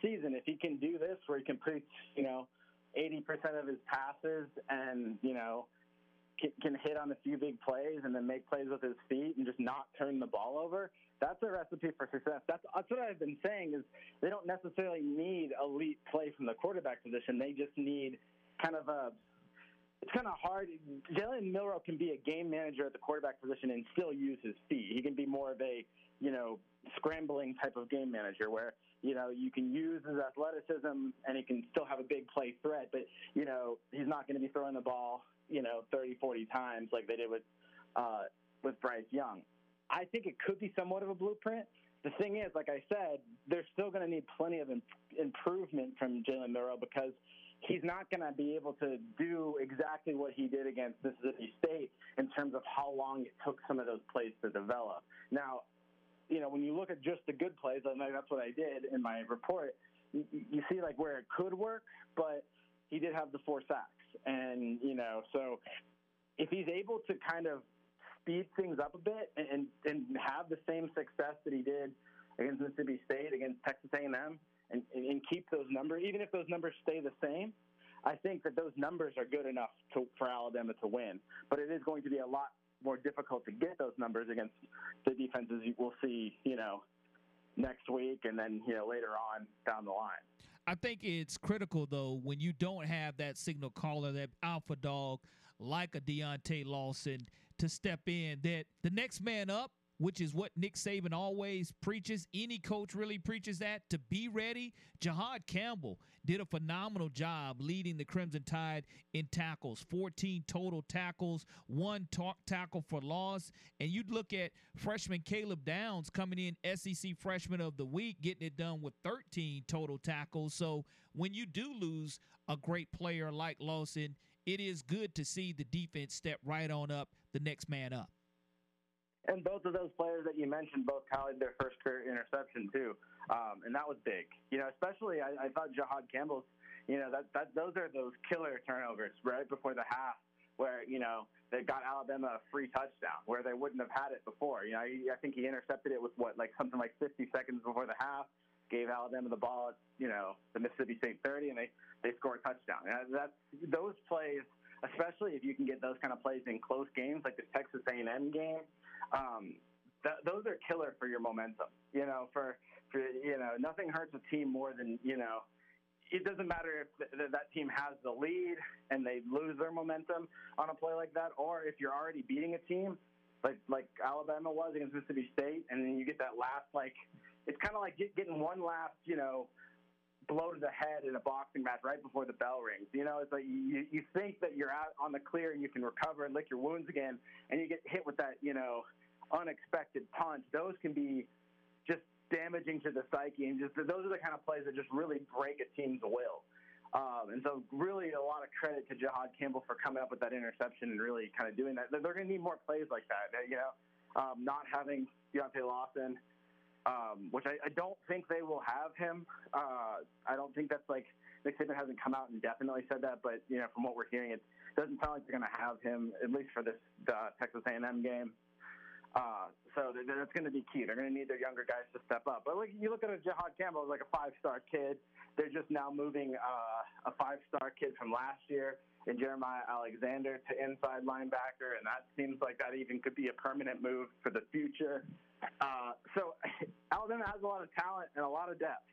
season, if he can do this, where he can put, you know, 80% of his passes and you know can, can hit on a few big plays and then make plays with his feet and just not turn the ball over. That's a recipe for success. That's that's what I've been saying is they don't necessarily need elite play from the quarterback position. They just need kind of a it's kind of hard. Jalen Milroe can be a game manager at the quarterback position and still use his feet. He can be more of a, you know, scrambling type of game manager where, you know, you can use his athleticism and he can still have a big play threat, but, you know, he's not going to be throwing the ball, you know, 30, 40 times like they did with, uh, with Bryce Young. I think it could be somewhat of a blueprint. The thing is, like I said, they're still going to need plenty of imp- improvement from Jalen Milroe because – he's not going to be able to do exactly what he did against Mississippi State in terms of how long it took some of those plays to develop. Now, you know, when you look at just the good plays, and that's what I did in my report, you, you see like where it could work, but he did have the four sacks. And, you know, so if he's able to kind of speed things up a bit and, and have the same success that he did against Mississippi State, against Texas A&M, and, and keep those numbers, even if those numbers stay the same, I think that those numbers are good enough to, for Alabama to win. But it is going to be a lot more difficult to get those numbers against the defenses we'll see, you know, next week and then, you know, later on down the line. I think it's critical though when you don't have that signal caller, that alpha dog like a Deontae Lawson to step in, that the next man up which is what Nick Saban always preaches. Any coach really preaches that to be ready. Jihaad Campbell did a phenomenal job leading the Crimson Tide in tackles 14 total tackles, one talk tackle for loss. And you'd look at freshman Caleb Downs coming in SEC freshman of the week, getting it done with 13 total tackles. So when you do lose a great player like Lawson, it is good to see the defense step right on up, the next man up. And both of those players that you mentioned both tallied their first career interception too, um, and that was big. You know, especially I, I thought Jihaad Campbell's. You know, that that those are those killer turnovers right before the half where you know they got Alabama a free touchdown where they wouldn't have had it before. You know, I, I think he intercepted it with what like something like 50 seconds before the half, gave Alabama the ball at you know the Mississippi State 30, and they they score a touchdown. And that's those plays, especially if you can get those kind of plays in close games like the Texas A&M game um, th- those are killer for your momentum. You know, for, for you know, nothing hurts a team more than you know. It doesn't matter if th- that team has the lead and they lose their momentum on a play like that, or if you're already beating a team like like Alabama was against Mississippi State, and then you get that last like it's kind of like get, getting one last you know blow to the head in a boxing match right before the bell rings. You know, it's like you, you think that you're out on the clear and you can recover and lick your wounds again, and you get hit with that, you know, unexpected punch, those can be just damaging to the psyche. And just those are the kind of plays that just really break a team's will. Um, and so, really, a lot of credit to Jihaad Campbell for coming up with that interception and really kind of doing that. They're going to need more plays like that. You know, um, not having Deontae Lawson, um, which I, I don't think they will have him. Uh, I don't think that's like Nick Saban hasn't come out and definitely said that, but you know, from what we're hearing, it doesn't sound like they're going to have him at least for this uh, Texas A&M game. Uh, so that's going to be key. They're going to need their younger guys to step up. But like you look at a Jihaad Campbell, like a five-star kid. They're just now moving uh, a five-star kid from last year in Jeremiah Alexander to inside linebacker, and that seems like that even could be a permanent move for the future. Uh, so Alabama has a lot of talent and a lot of depth.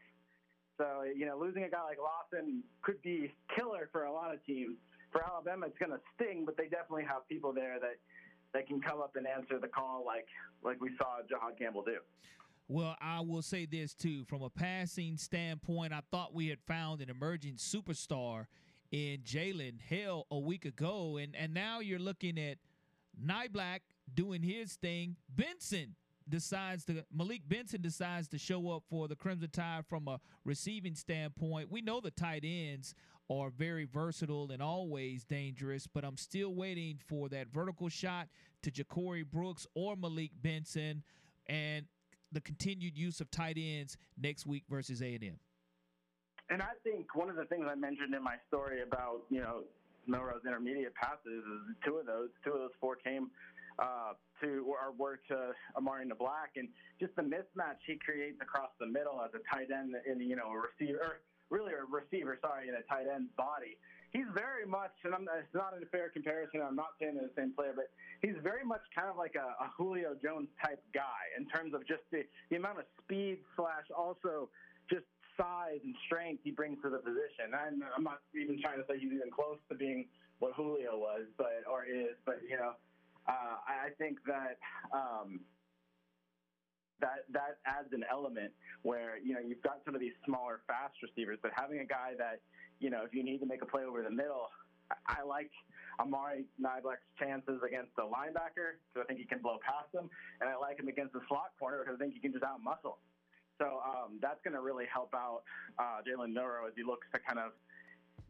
So you know, losing a guy like Lawson could be killer for a lot of teams. For Alabama, it's going to sting, but they definitely have people there that that can come up and answer the call like like we saw Jihaad Campbell do. Well, I will say this too. From a passing standpoint, I thought we had found an emerging superstar in Jalen Hill a week ago, and and now you're looking at Niblack doing his thing. Benson decides to Malik Benson decides to show up for the Crimson Tide from a receiving standpoint. We know the tight ends are very versatile and always dangerous, but I'm still waiting for that vertical shot to Ja'Corey Brooks or Malik Benson and the continued use of tight ends next week versus A&M. And I think one of the things I mentioned in my story about, you know, Milroe's intermediate passes is two of those, two of those four came uh, to or were to Amari Niblack, and just the mismatch he creates across the middle as a tight end in you know a receiver, really a receiver, sorry, in a tight end's body. He's very much, and I'm, it's not a fair comparison. I'm not saying they're the same player, but he's very much kind of like a, a Julio Jones type guy in terms of just the, the amount of speed slash also just size and strength he brings to the position. I'm, I'm not even trying to say he's even close to being what Julio was, but or is, but you know, uh, I think that um, that that adds an element where you know you've got some of these smaller, fast receivers, but having a guy that you know if you need to make a play over the middle, I, like Amari Niblack's chances against the linebacker because I think he can blow past them, and I like him against the slot corner because I think he can just out muscle. So um, that's going to really help out uh, Jalen Milroe as he looks to kind of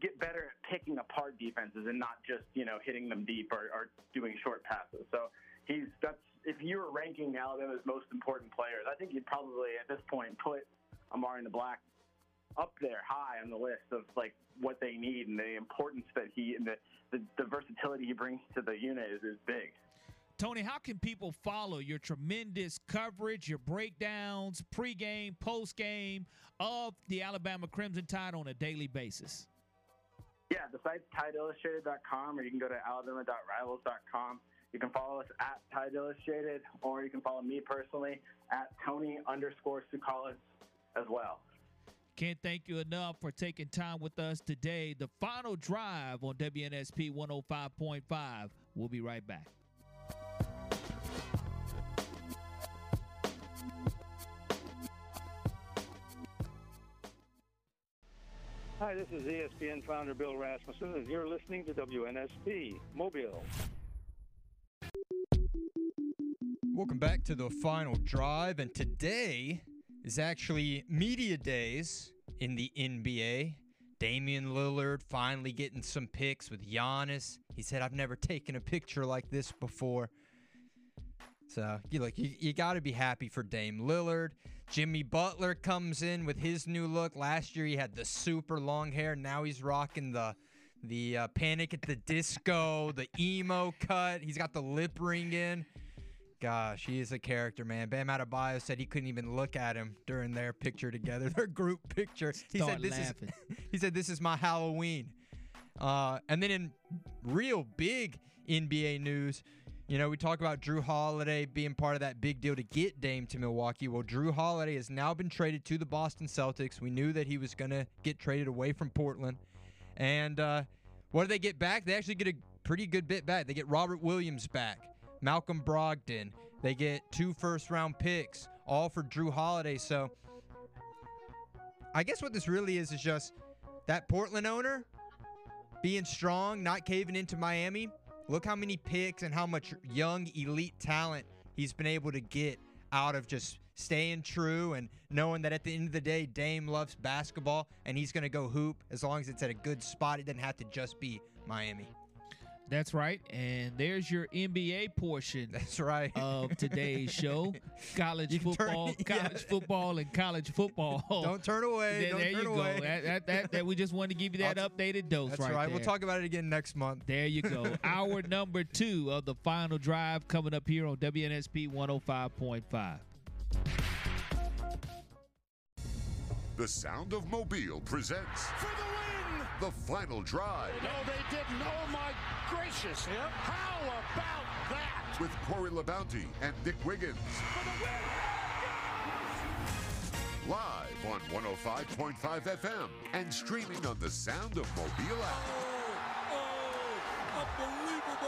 get better at picking apart defenses and not just you know hitting them deep or, or doing short passes. So he's that's if you were ranking Alabama's most important players, I think you'd probably at this point put Amari Niblack up there high on the list of like what they need and the importance that he and the, the, the versatility he brings to the unit is, is big. Tony, how can people follow your tremendous coverage, your breakdowns, pregame, postgame of the Alabama Crimson Tide on a daily basis? Yeah, the site's tideillustrated.com or you can go to alabama.rivals.com. You can follow us at Tide Illustrated, or you can follow me personally at Tony underscore Tsoukalas as well. Can't thank you enough for taking time with us today. The final drive on WNSP 105.5. We'll be right back. Hi, this is ESPN founder Bill Rasmussen, and you're listening to WNSP Mobile. Welcome back to the final drive, and today is actually media days in the NBA. Damian Lillard finally getting some pics with Giannis. He said, "I've never taken a picture like this before." So you look, you, you got to be happy for Dame Lillard. Jimmy Butler comes in with his new look. Last year he had the super long hair. Now he's rocking the the uh, Panic at the Disco, the emo cut. He's got the lip ring in. Gosh, he is a character, man. Bam Adebayo said he couldn't even look at him during their picture together, their group picture. He Start said this laughing. is he said this is my Halloween. Uh, and then in real big NBA news, you know, we talk about Jrue Holiday being part of that big deal to get Dame to Milwaukee. Well, Jrue Holiday has now been traded to the Boston Celtics. We knew that he was going to get traded away from Portland. And uh, what do they get back? They actually get a pretty good bit back. They get Robert Williams back, Malcolm Brogdon. They get two first round picks, all for Jrue Holiday. So I guess what this really is is just that Portland owner being strong, not caving into Miami. Look how many picks and how much young elite talent he's been able to get out of just staying true and knowing that at the end of the day, Dame loves basketball and he's going to go hoop as long as it's at a good spot. It doesn't have to just be Miami. That's right. And there's your NBA portion That's right. of today's show. College You can turn- football, yeah. college football, and college football. Don't turn away. There, Don't there turn you away. go. That, that, that, that- we just wanted to give you that I'll updated dose That's right, right. We'll talk about it again next month. There you go. Hour number two of the final drive coming up here on WNSP 105.5. The Sound of Mobile presents For the win! the final drive No, they didn't. Oh, my gracious. How about that? with Corey LaBounty and Nick Wiggins. Live on 105.5 FM and streaming on the Sound of Mobile app. Oh, oh, unbelievable.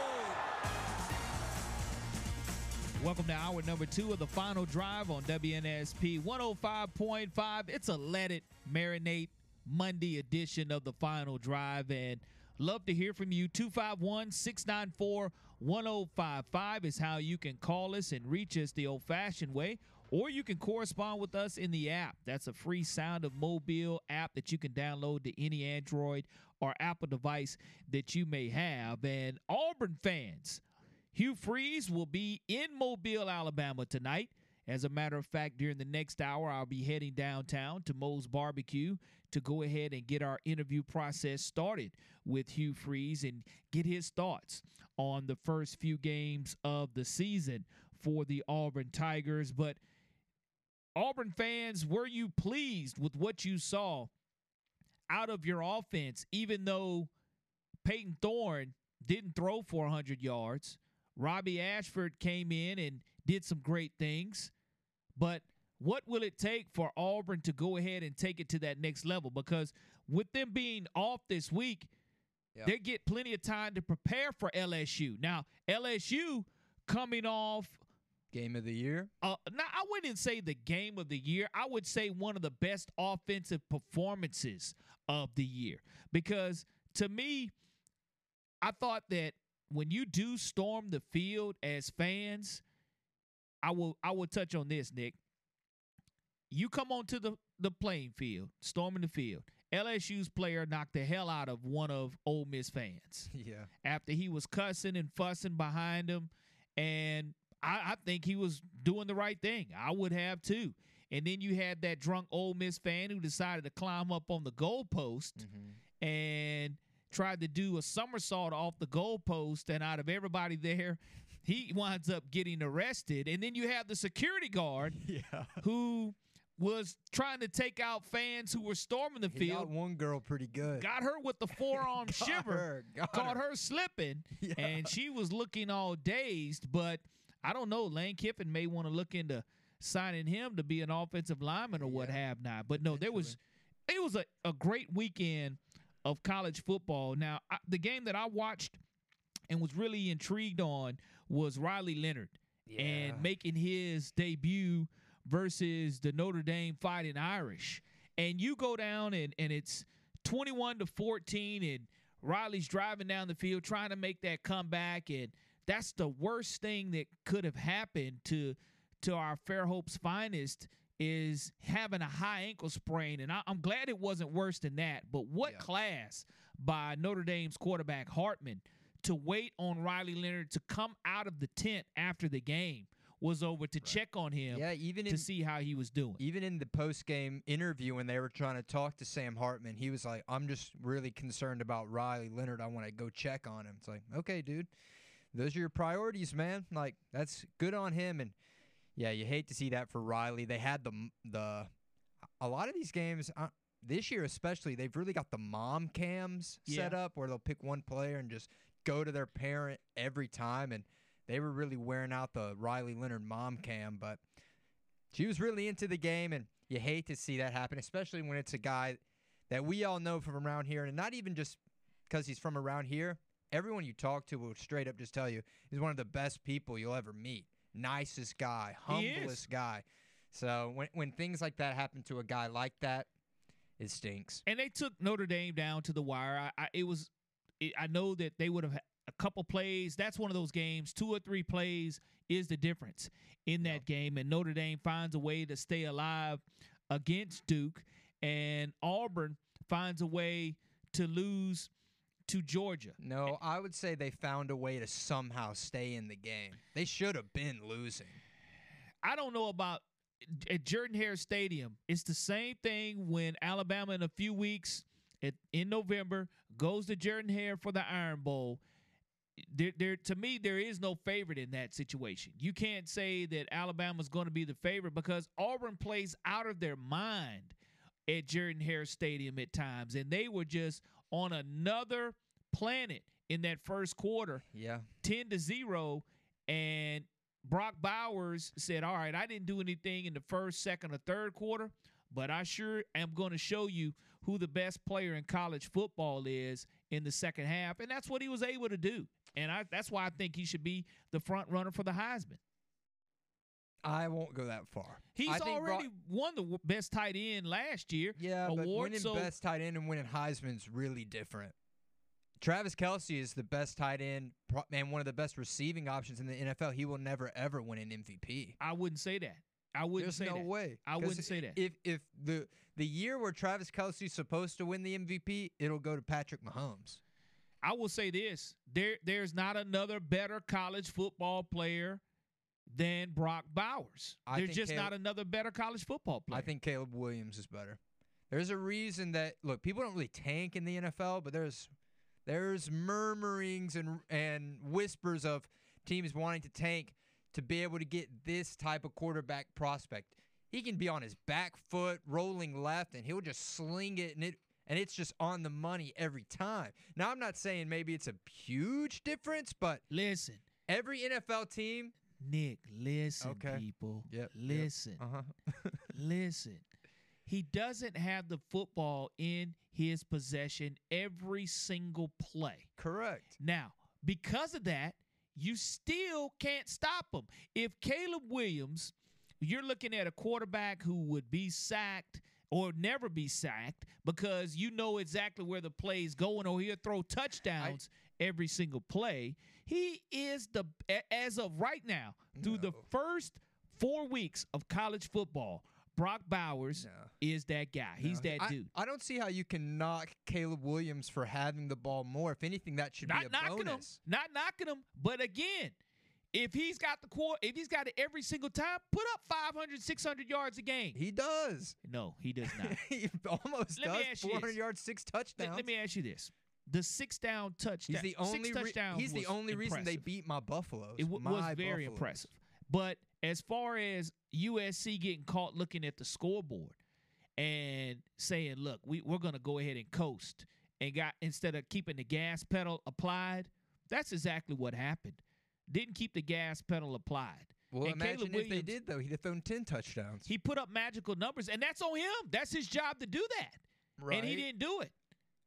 Welcome to hour number two of the final drive on WNSP 105.5. It's a Let It Marinate Monday edition of the final drive. And love to hear from you. 251 694 1055 is how you can call us and reach us the old fashioned way. Or you can correspond with us in the app. That's a free Sound of Mobile app that you can download to any Android or Apple device that you may have. And Auburn fans, Hugh Freeze will be in Mobile, Alabama tonight As a matter of fact, during the next hour, I'll be heading downtown to Moe's Barbecue to go ahead and get our interview process started with Hugh Freeze and get his thoughts on the first few games of the season for the Auburn Tigers. But Auburn fans, were you pleased with what you saw out of your offense, even though Payton Thorne didn't throw 400 yards? Robbie Ashford came in and did some great things. But what will it take for Auburn to go ahead and take it to that next level? Because with them being off this week, Yeah. they get plenty of time to prepare for LSU. Now, LSU coming off Game of the year. uh, now I wouldn't say the game of the year. I would say one of the best offensive performances of the year because to me, I thought that when you do storm the field as fans, I will I will touch on this, Nick. You come onto the the playing field, storming the field. LSU's player knocked the hell out of one of Ole Miss fans Yeah. after he was cussing and fussing behind him. And I, I think he was doing the right thing. I would have too. And then you had that drunk Ole Miss fan who decided to climb up on the goalpost mm-hmm. and tried to do a somersault off the goalpost. And out of everybody there, he winds up getting arrested. And then you have the security guard Yeah. who was trying to take out fans who were storming the He got field. one girl pretty good. Got her with the forearm Got shiver her, got caught her. her slipping, Yeah. and she was looking all dazed. But I don't know. Lane Kiffin may want to look into signing him to be an offensive lineman or what have not. But no, there was it was a, a great weekend of college football. Now, I, the game that I watched and was really intrigued on was Riley Leonard Yeah. and making his debut versus the Notre Dame Fighting Irish. And you go down and, and it's 21 to 14 and Riley's driving down the field trying to make that comeback and that's the worst thing that could have happened to to our Fairhope's finest is having a high ankle sprain and I, I'm glad it wasn't worse than that but what Yeah. class by Notre Dame's quarterback Hartman to wait on Riley Leonard to come out of the tent after the game was over to check on him Yeah, even to in see how he was doing. even in the post game interview when they were trying to talk to Sam Hartman, he was like, "I'm just really concerned about Riley Leonard. I want to go check on him." It's like, okay, dude, those are your priorities, man. Like that's good on him. And yeah, you hate to see that for Riley. They had the the a lot of these games uh, this year, especially, they've really got the mom cams set Yeah. up where they'll pick one player and just go to their parent every time and. They were really wearing out the Riley Leonard mom cam, but she was really into the game, and you hate to see that happen, especially when it's a guy that we all know from around here, and not even just because he's from around here. Everyone you talk to will straight up just tell you he's one of the best people you'll ever meet. Nicest guy, humblest guy. So when when things like that happen to a guy like that, it stinks. and they took Notre Dame down to the wire. I, I it was, it, I know that they would have a couple plays. That's one of those games. Two or three plays is the difference in that game, and Notre Dame finds a way to stay alive against Duke, and Auburn finds a way to lose to Georgia. No, I would say they found a way to somehow stay in the game. They should have been losing. I don't know about at Jordan Hare Stadium. It's the same thing when Alabama in a few weeks at, in November goes to Jordan Hare for the Iron Bowl. There, there, to me, there is no favorite in that situation. You can't say that Alabama's going to be the favorite because Auburn plays out of their mind at Jordan Hare Stadium at times, and they were just on another planet in that first quarter. Yeah. 10 to 0 and Brock Bowers said, "All right, I didn't do anything in the first, second or third quarter, but I sure am going to show you who the best player in college football is in the second half." And that's what he was able to do. And I, that's why I think he should be the front runner for the Heisman. I won't go that far. He's think Brock- already won the best tight end last year. Yeah, but winning so best tight end and winning Heisman's really different. Travis Kelce is the best tight end and one of the best receiving options in the NFL. He will never ever win an MVP. I wouldn't say that. I wouldn't There's say no that. way. I wouldn't say that. If if the the year where Travis Kelce's supposed to win the MVP, it'll go to Patrick Mahomes. I will say this: there, there's not another better college football player than Brock Bowers. I There's just Caleb- not another better college football player. I think Caleb Williams is better. There's a reason that look, people don't really tank in the NFL, but there's there's murmurings and and whispers of teams wanting to tank to be able to get this type of quarterback prospect. He can be on his back foot, rolling left, and he'll just sling it and it and it's just on the money every time. Now I'm not saying maybe it's a huge difference, but listen, every NFL team Nick, listen, Okay. people. Yep, yep. Listen. Uh-huh. listen. He doesn't have the football in his possession every single play. Correct. Now, because of that, you still can't stop him. If Caleb Williams, you're looking at a quarterback who would be sacked or never be sacked because you know exactly where the play is going or he'll throw touchdowns every single play. He is the as of right now, through the first 4 weeks of college football, Brock Bowers is that guy. He's that I- dude. I don't see how you can knock Caleb Williams for having the ball more. If anything, that should not be a knocking bonus. him, not knocking him. But again, if he's got the core, if he's got it every single time, put up 500, 600 yards a game. He does. No, he does not. he almost Let does. ask 400 yards, six touchdowns. let me ask you this: the six down touchdown. he's the only. re- he's the only reason they beat my Buffaloes. It w- was very Buffaloes. impressive. But as far as USC getting caught looking at the scoreboard and saying, "Look, we, we're going to go ahead and coast," and got instead of keeping the gas pedal applied, that's exactly what happened. Didn't keep the gas pedal applied. Well, And imagine Caleb if they did though. He'd have thrown ten touchdowns. He put up magical numbers, and that's on him. That's his job to do that. And he didn't do it.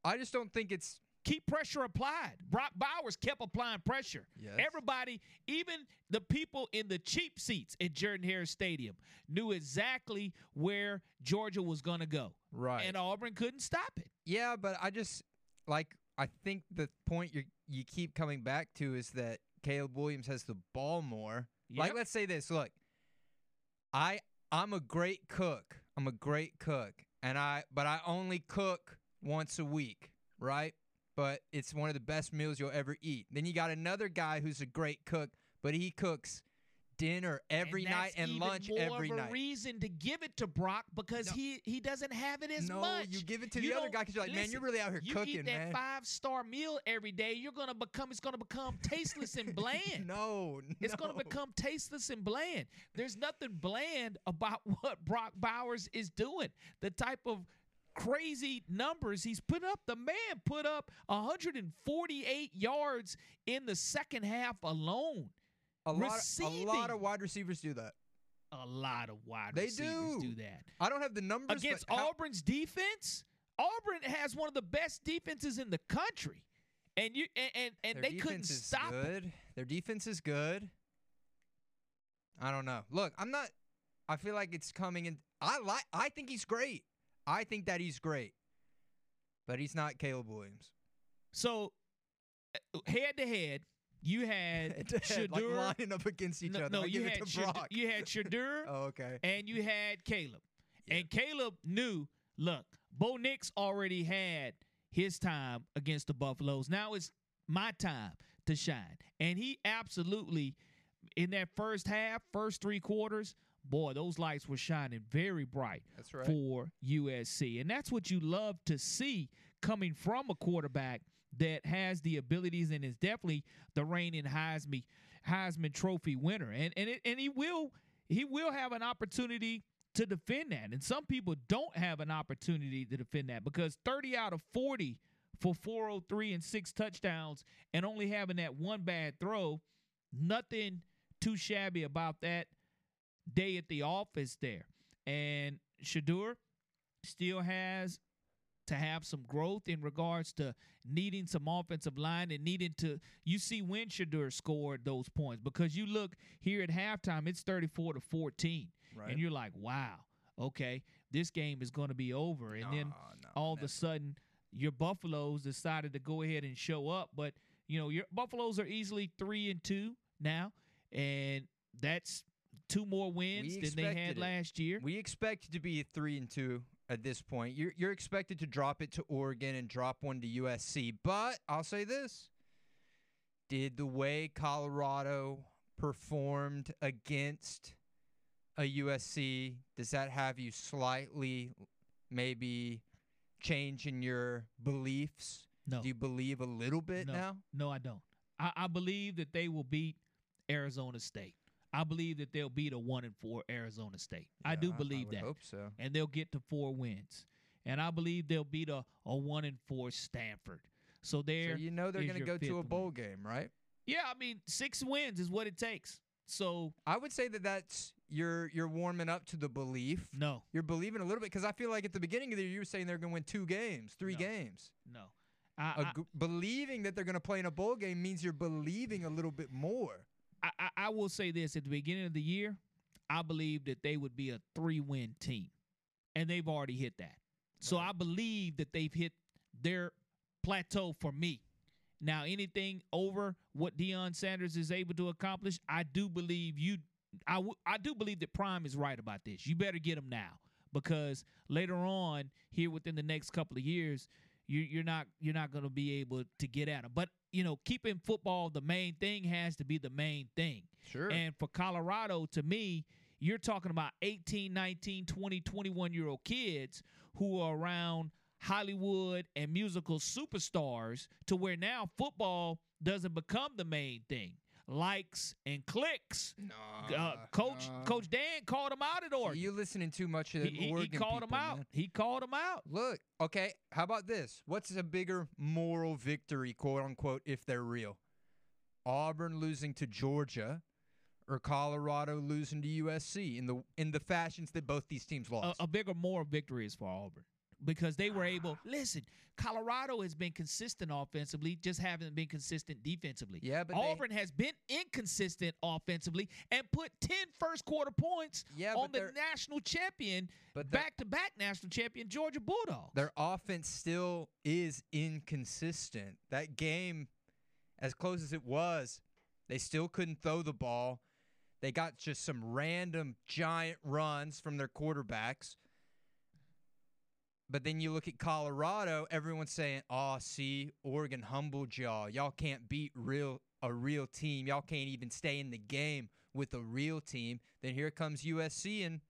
I just don't think it's Keep pressure applied. Brock Bowers kept applying pressure. Yes. Everybody, even the people in the cheap seats at Jordan Hare Stadium, knew exactly where Georgia was going to go. right. And Auburn couldn't stop it. Yeah, but I just like I think the point you you keep coming back to is that Caleb Williams has the ball more. Like let's say this, look. I I'm a great cook. I'm a great cook. And I but I only cook once a week, right? But it's one of the best meals you'll ever eat. Then you got another guy who's a great cook, but he cooks dinner every and night and lunch every night. reason to give it to Brock because he he doesn't have it as no, much. you give it to You the other guy because you're like, man, you're really out here you cooking, eat that man. five star meal every day, you're gonna become. It's gonna become tasteless and bland. no, It's gonna become tasteless and bland. There's nothing bland about what Brock Bowers is doing. The type of crazy numbers he's put up. The man put up 148 yards in the second half alone. A lot, a lot of wide receivers do that. A lot of wide They receivers do. do that. I don't have the numbers Against Auburn's defense, Auburn has one of the best defenses in the country. And you and and, and Their they couldn't stop it. good. Their defense is good. I don't know. Look, I'm not. I feel like it's coming in. I like. I think he's great. I think that he's great, but he's not Caleb Williams. So uh, head to head, you had Head-to-head, like lining up against each no, other. no, I you had it to Shad- Brock. you had Shedeur oh, okay. and you had Caleb. And Caleb knew, look, Bo Nix already had his time against the Buffaloes. Now it's my time to shine. And he absolutely, in that first half, first three quarters, boy, those lights were shining very bright right. for USC. And that's what you love to see coming from a quarterback that has the abilities and is definitely the reigning Heisman Heisman Trophy winner. And and it, and he will he will have an opportunity to defend that. And some people don't have an opportunity to defend that because 30 out of 40 for 403 and six touchdowns and only having that one bad throw, nothing too shabby about that day at the office there. And Shedeur still has to have some growth in regards to needing some offensive line and needing to you see when Shedeur scored those points because you look here at halftime it's 34 to 14 Right. and you're like wow okay this game is going to be over. And then No, no, all of a sudden your buffaloes decided to go ahead and show up. But you know your buffaloes are easily 3 and 2 now. And that's two more wins We than they had it. last year We expect to be three and two at this point. You're you're expected to drop it to Oregon and drop one to USC. But I'll say this: Did the way Colorado performed against a USC, does that have you slightly maybe changing your beliefs? No. Do you believe a little bit no, now? No, I don't. I, I believe that they will beat Arizona State. I believe that they'll beat a one and four Arizona State. I Yeah, do I believe would that. hope so. And they'll get to four wins. And I believe they'll beat a, a one and four Stanford. So there. So you know they're going to go to a bowl win. game, right? Yeah, I mean six wins is what it takes. So I would say that that's you're you're warming up to the belief. no, You're believing a little bit because I feel like at the beginning of the year you were saying they're going to win two games, three No. games. no. I, I, g- believing that they're going to play in a bowl game means you're believing a little bit more. I, I, I will say this at the beginning of the year, I believe that they would be a three win team. And they've already hit that. So I believe that they've hit their plateau for me. Now, anything over what Deion Sanders is able to accomplish, I do believe you. I, w- I do believe that Prime is right about this. You better get him now because later on, here within the next couple of years, you, you're not you're not going to be able to get at him. But you know, keeping football the main thing has to be the main thing. Sure. And for Colorado, to me, you're talking about 18, 19, 20, 21 year old kids who are around Hollywood and musical superstars to where now football doesn't become the main thing. Likes and clicks. Uh, Coach nah. Coach Dan called him out at Oregon. you listening too much to He, the he- he Oregon called him out. man. He called him out. Look, okay, how about this? What's a bigger moral victory, quote unquote, if they're real? Auburn losing to Georgia or Colorado losing to USC in the in the fashions that both these teams a, lost. a bigger moral victory is for Auburn because they were able. Listen, Colorado has been consistent offensively, just haven't been consistent defensively. Yeah, but they- Auburn has been inconsistent offensively and put 10 first quarter points Yeah, on the national champion, but back to back national champion Georgia Bulldogs. Their offense still is inconsistent. That game, as close as it was, they still couldn't throw the ball. They got just some random giant runs from their quarterbacks. But then you look at Colorado, everyone's saying, "Oh, see, Oregon humbled y'all. Y'all can't beat real a real team. Y'all can't even stay in the game with a real team." Then here comes USC and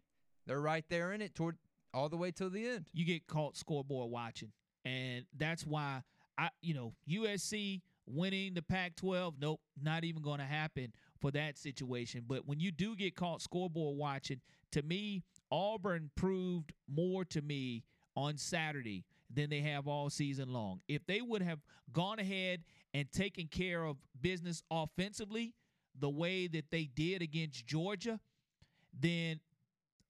they're right there in it toward all the way till the end. you get caught scoreboard watching. And that's why I you know, USC winning the Pac-12, nope, not even going to happen for that situation. But when you do get caught scoreboard watching, to me, Auburn proved more to me on Saturday than they have all season long. If they would have gone ahead and taken care of business offensively the way that they did against Georgia, then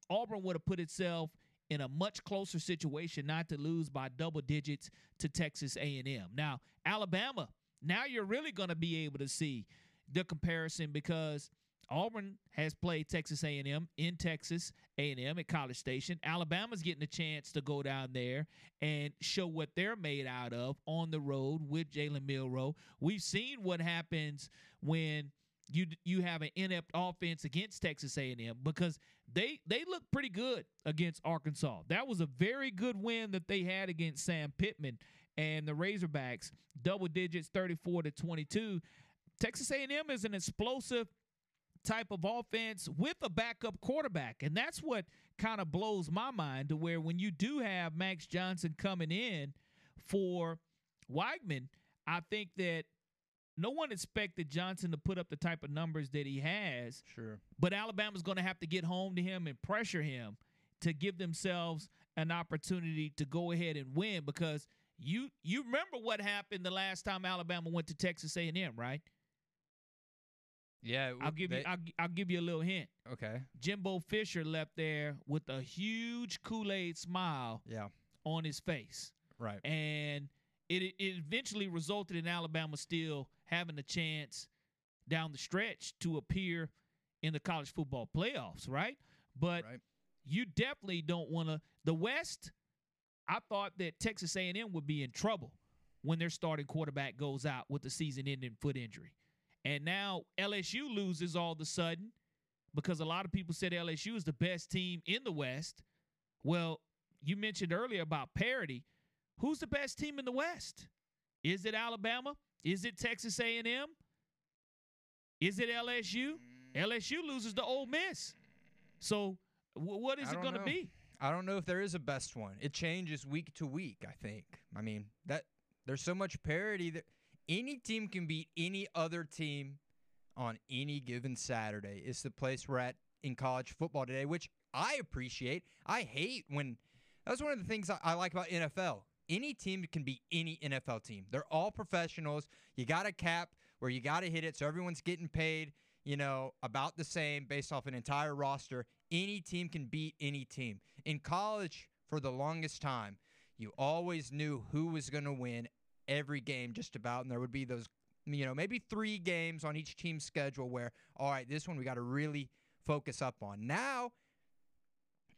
Auburn would have put itself in a much closer situation not to lose by double digits to Texas A&M. Now, Alabama, now you're really going to be able to see the comparison because Auburn has played Texas A&M in Texas A&M at College Station. Alabama's getting a chance to go down there and show what they're made out of on the road with Jalen Milroe. We've seen what happens when you you have an inept offense against Texas A&M because they they look pretty good against Arkansas. That was a very good win that they had against Sam Pittman and the Razorbacks, double digits, 34 to 22. Texas A&M is an explosive type of offense with a backup quarterback. And that's what kind of blows my mind to where when you do have Max Johnson coming in for Weigman, I think that no one expected Johnson to put up the type of numbers that he has. Sure. But Alabama's going to have to get home to him and pressure him to give themselves an opportunity to go ahead and win because you you remember what happened the last time Alabama went to Texas A&M, right? Yeah, I'll give you I'll, I'll give you a little hint. okay. Jimbo Fisher left there with a huge Kool-Aid smile Yeah. on his face. Right. And it, it eventually resulted in Alabama still having a chance down the stretch to appear in the college football playoffs, right? But Right. you definitely don't want to the West. I thought that Texas A&M would be in trouble when their starting quarterback goes out with a season-ending foot injury. And now LSU loses all of a sudden because a lot of people said LSU is the best team in the West. Well, you mentioned earlier about parity. Who's the best team in the West? Is it Alabama? Is it Texas A&M? Is it LSU? Mm. LSU loses to Ole Miss. So w- what is it going to be? I don't know if there is a best one. It changes week to week, I think. I mean, that there's so much parity that any team can beat any other team on any given Saturday. It's the place we're at in college football today, which I appreciate. I hate when that's one of the things I, like about NFL. Any team can be any NFL team. They're all professionals. You got a cap where you got to hit it, so everyone's getting paid, you know, about the same based off an entire roster. Any team can beat any team. In college, for the longest time, you always knew who was going to win every game just about, and there would be those, you know, maybe three games on each team's schedule where, all right, this one we got to really focus up on. Now,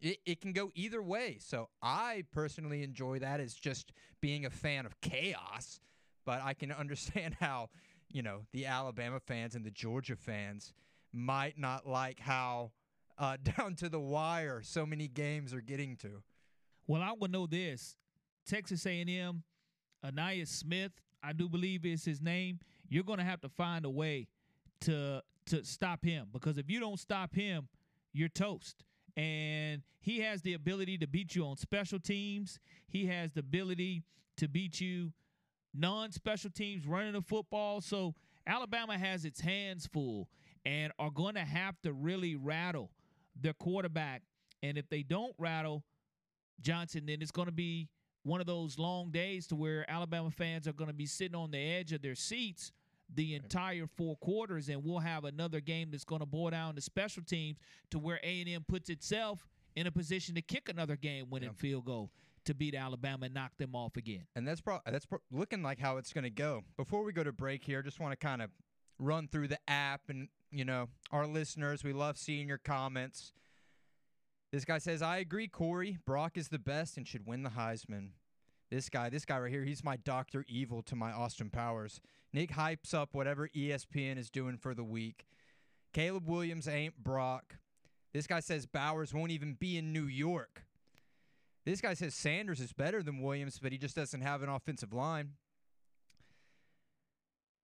it, it can go either way. So I personally enjoy that as just being a fan of chaos, but I can understand how, you know, the Alabama fans and the Georgia fans might not like how uh, down to the wire so many games are getting to. Well, I would know this. Texas A&M, Ainias Smith, I do believe is his name. You're going to have to find a way to to stop him because if you don't stop him, you're toast. And he has the ability to beat you on special teams. He has the ability to beat you non-special teams running the football. So Alabama has its hands full and are going to have to really rattle their quarterback. And if they don't rattle Johnson, then it's going to be one of those long days to where Alabama fans are going to be sitting on the edge of their seats the entire four quarters, and we'll have another game that's going to boil down to special teams to where A&M puts itself in a position to kick another game-winning field goal to beat Alabama and knock them off again. And that's pro- that's pro- looking like how it's going to go. Before we go to break here, just want to kind of run through the app and you know our listeners. We love seeing your comments. This guy says, "I agree, Corey. Brock is the best and should win the Heisman." This guy, this guy right here, he's my Doctor Evil to my Austin Powers. Nick hypes up whatever ESPN is doing for the week. Caleb Williams ain't Brock. This guy says Bowers won't even be in New York. This guy says Sanders is better than Williams, but he just doesn't have an offensive line.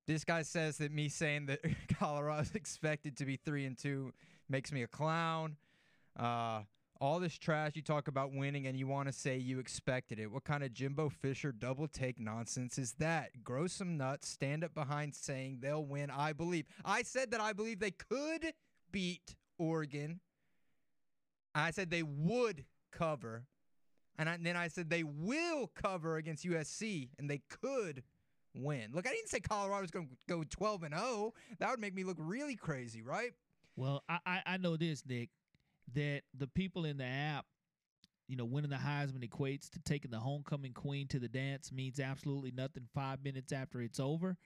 This guy says that me saying that Colorado is expected to be three and two makes me a clown. Uh, all this trash you talk about winning and you want to say you expected it. What kind of Jimbo Fisher double take nonsense is that? Grow some nuts. Stand up behind saying they'll win. I believe. I said that I believe they could beat Oregon. I said they would cover. And, I, and then I said they will cover against USC and they could win. Look, I didn't say Colorado's going to go 12 and 0. That would make me look really crazy, right? Well, I, I, I know this, Nick, that the people in the app, you know, winning the Heisman equates to taking the homecoming queen to the dance means absolutely nothing five minutes after it's over.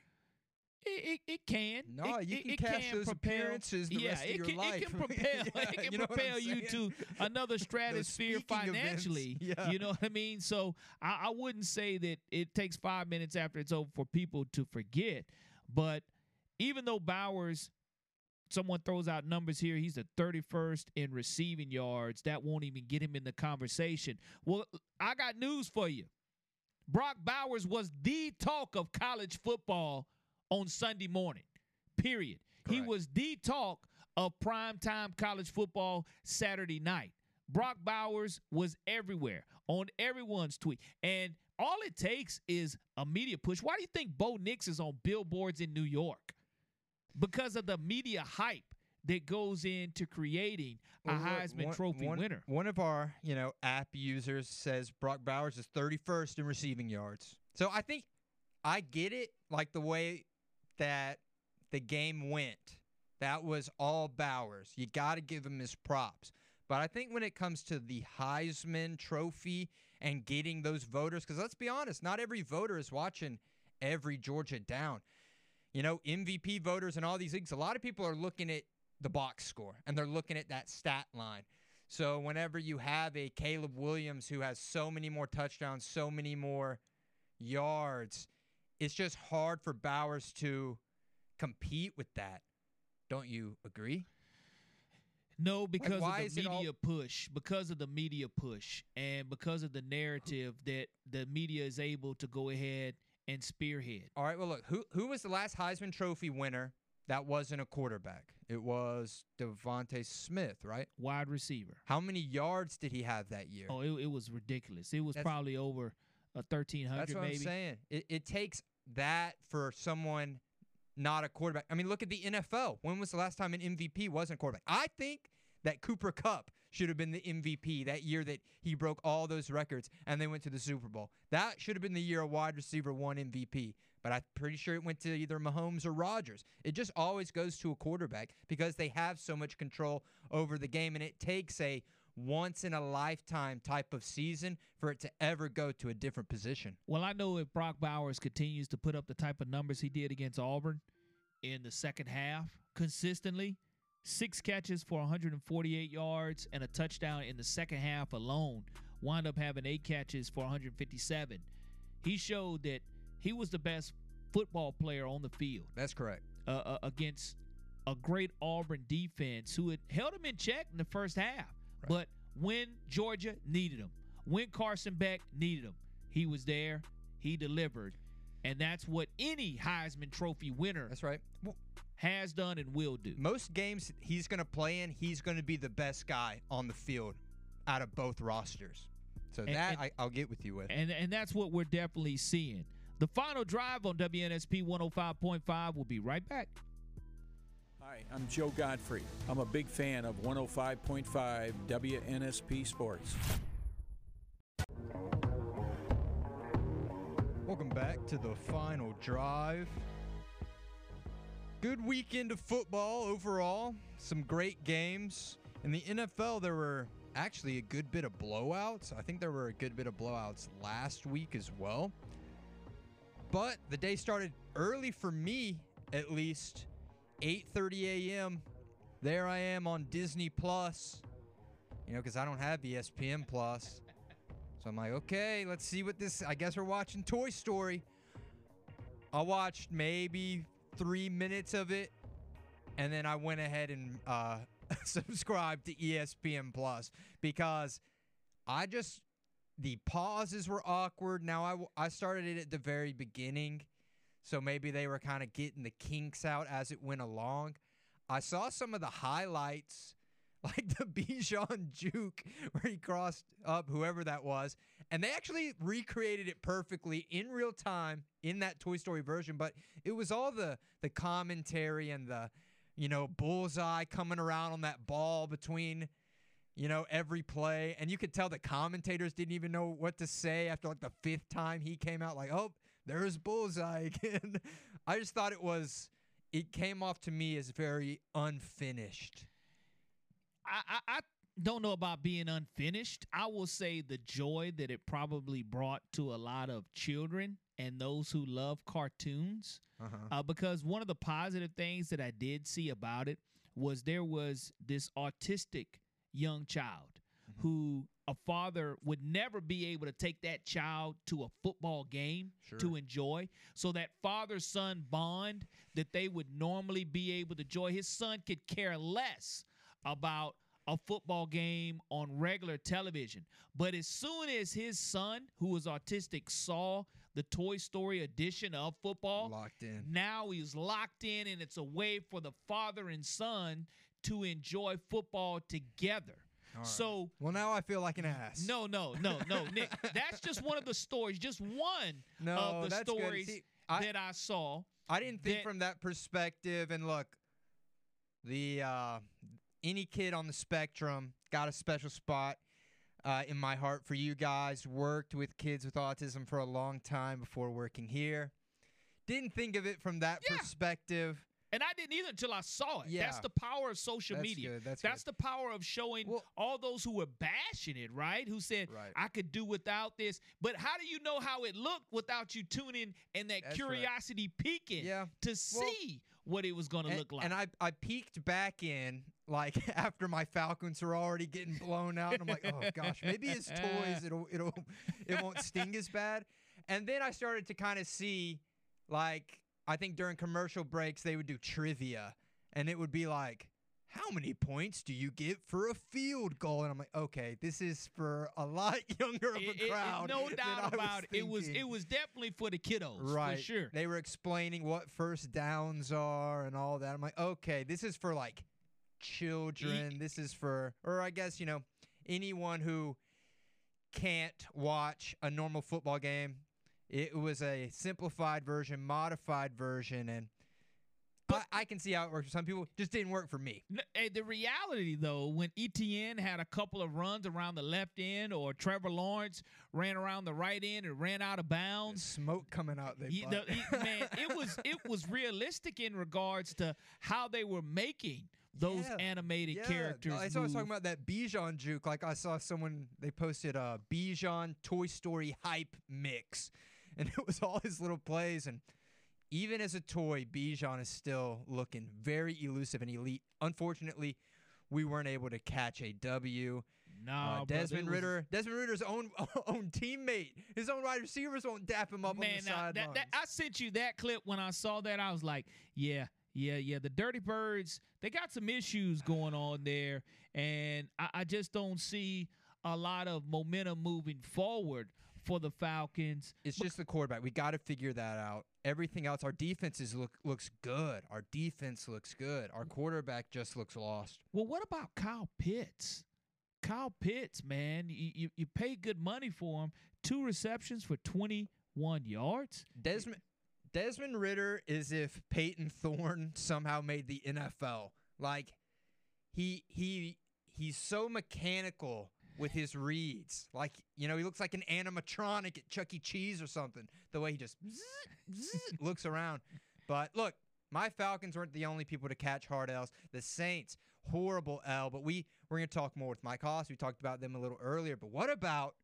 It, it, it can. No, It- you can it catch can those propel- appearances the yeah, rest of it your can, life. It can propel, Yeah, it can you know propel you to another stratosphere financially. yeah. You know what I mean? So I, I wouldn't say that it takes five minutes after it's over for people to forget. But even though Bowers, someone throws out numbers here, he's the 31st in receiving yards. That won't even get him in the conversation. Well, I got news for you. Brock Bowers was the talk of college football on Sunday morning. Period. He was the talk of primetime college football Saturday night. Brock Bowers was everywhere on everyone's tweet. And all it takes is a media push. Why do you think Bo Nix is on billboards in New York? Because of the media hype that goes into creating a Well, Heisman one- Trophy one- winner. One of our, you know, app users says Brock Bowers is 31st in receiving yards. So I think I get it, like the way that the game went. That was all Bowers. You got to give him his props. But I think when it comes to the Heisman Trophy and getting those voters, because let's be honest, not every voter is watching every Georgia down. You know, MVP voters and all these leagues, a lot of people are looking at the box score and they're looking at that stat line. So whenever you have a Caleb Williams who has so many more touchdowns, so many more yards, it's just hard for Bowers to compete with that. Don't you agree? No, because why of the media push, because of the media push, and because of the narrative that the media is able to go ahead and spearhead. All right, well look, who who was the last Heisman Trophy winner that wasn't a quarterback. It was DeVonta Smith, right? Wide receiver. How many yards did he have that year? Oh, it, it was ridiculous. It was That's- probably over a thirteen hundred. That's what maybe. I'm saying. It, it takes that for someone not a quarterback. I mean, look at the NFL. When was the last time an MVP wasn't a quarterback? I think that Cooper Kupp should have been the MVP that year that he broke all those records and they went to the Super Bowl. That should have been the year a wide receiver won MVP. But I'm pretty sure it went to either Mahomes or Rodgers. It just always goes to a quarterback because they have so much control over the game, and it takes a once in a lifetime type of season for it to ever go to a different position. Well, I know if Brock Bowers continues to put up the type of numbers he did against Auburn in the second half consistently, six catches for 148 yards and a touchdown in the second half alone, wound up having eight catches for 157. He showed that he was the best football player on the field That's correct. uh, uh, against a great Auburn defense who had held him in check in the first half. But when Georgia needed him, when Carson Beck needed him, he was there. He delivered, and that's what any Heisman Trophy winner That's right. Well, has done and will do. most games he's going to play in, he's going to be the best guy on the field out of both rosters. So And- that and- I, I'll get with you with. And and that's what we're definitely seeing. The final drive on WNSP 105.5 will be right back. Hi, I'm Joe Godfrey. I'm a big fan of 105.5 WNSP Sports. Welcome back to the final drive. Good weekend of football overall. Some great games. In the NFL, there were actually a good bit of blowouts. I think there were a good bit of blowouts last week as well. But the day started early for me, at least. 8:30 a.m. There I am on Disney Plus. You know, because I don't have ESPN Plus. So I'm like, okay, let's see what this. I guess we're watching Toy Story. I watched maybe three minutes of it, and then I went ahead and uh, subscribed to ESPN Plus because I just the pauses were awkward. Now I I started it at the very beginning, so maybe they were kind of getting the kinks out as it went along. I saw some of the highlights like the Bijan juke where he crossed up whoever that was, and they actually recreated it perfectly in real time in that Toy Story version. But it was all the the commentary and the you know bullseye coming around on that ball between you know every play, and you could tell the commentators didn't even know what to say after like the fifth time he came out. Like, oh, there's bullseye again. I just thought it was. It came off to me as very unfinished. I, I, I don't know about being unfinished. I will say the joy that it probably brought to a lot of children and those who love cartoons. Uh-huh. Uh, because one of the positive things that I did see about it was there was this autistic young child who a father would never be able to take that child to a football game Sure. to enjoy. So that father son bond that they would normally be able to enjoy, his son could care less about a football game on regular television. But as soon as his son, who was autistic, saw the Toy Story edition of football, Locked in. now he's locked in, and it's a way for the father and son to enjoy football together. Right. So Well, now I feel like an ass. no, no, no, no, Nick. That's just one of the stories, just one No, of the stories See, I- that I saw. I didn't think that- from that perspective. And look, the uh, any kid on the spectrum got a special spot uh, in my heart for you guys. Worked with kids with autism for a long time before working here. Didn't think of it from that Yeah. perspective. And I didn't either until I saw it. Yeah. That's the power of social That's media. good, that's the power of showing Well- all those who were bashing it, right? Who said, Right. I could do without this. But how do you know how it looked without you tuning and that That's right. curiosity peeking Yeah. to Well, see what it was going to look like? and I, I peeked back in like after my Falcons were already getting blown out, and I'm like, oh gosh, maybe his toys it'll it'll it won't sting as bad. And then I started to kind of see, like I think during commercial breaks they would do trivia, and it would be like, how many points do you get for a field goal? And I'm like, okay, this is for a lot younger of a It- it- it- crowd. no doubt about it. It was it was definitely for the kiddos, right. for sure. They were explaining what first downs are and all that. I'm like, okay, this is for like children. This is for, or I guess you know, anyone who can't watch a normal football game. It was a simplified version, modified version, and I, I can see how it works for some people. Just didn't work for me. Eh, the reality, though, when Etienne had a couple of runs around the left end, or Trevor Lawrence ran around the right end and ran out of bounds, Smoke coming out. They you- the- it- man, it was it was realistic in regards to how they were making those Yeah, animated Yeah, characters. no, That's what I was talking about that Bijan juke. Like I saw someone they posted a Bijan Toy Story hype mix, and it was all his little plays. And even as a toy, Bijan is still looking very elusive and elite. Unfortunately, we weren't able to catch a W. No, Uh, Desmond Ridder, Desmond Ridder's own own teammate, his own wide receivers won't dap him up Man, on the now, sidelines. that, that, I sent you that clip when I saw that. I was like, yeah, yeah, yeah. The Dirty Birds, they got some issues going on there, and I, I just don't see a lot of momentum moving forward for the Falcons. It's just the quarterback. We got to figure that out. Everything else, our defense is look looks good. Our defense looks good. Our quarterback just looks lost. Well, what about Kyle Pitts? Kyle Pitts, man, you, you, you pay good money for him. Two receptions for 21 yards. Desmond Desmond Ridder is if Payton Thorne somehow made the NFL. Like he he he's so mechanical with his reads. Like, you know, he looks like an animatronic at Chuck E. Cheese or something. The way he just zzz, zzz, looks around. But look, my Falcons weren't the only people to catch hard L's. The Saints, horrible L. But we we're gonna talk more with Mike Hoss. We talked about them a little earlier. But what about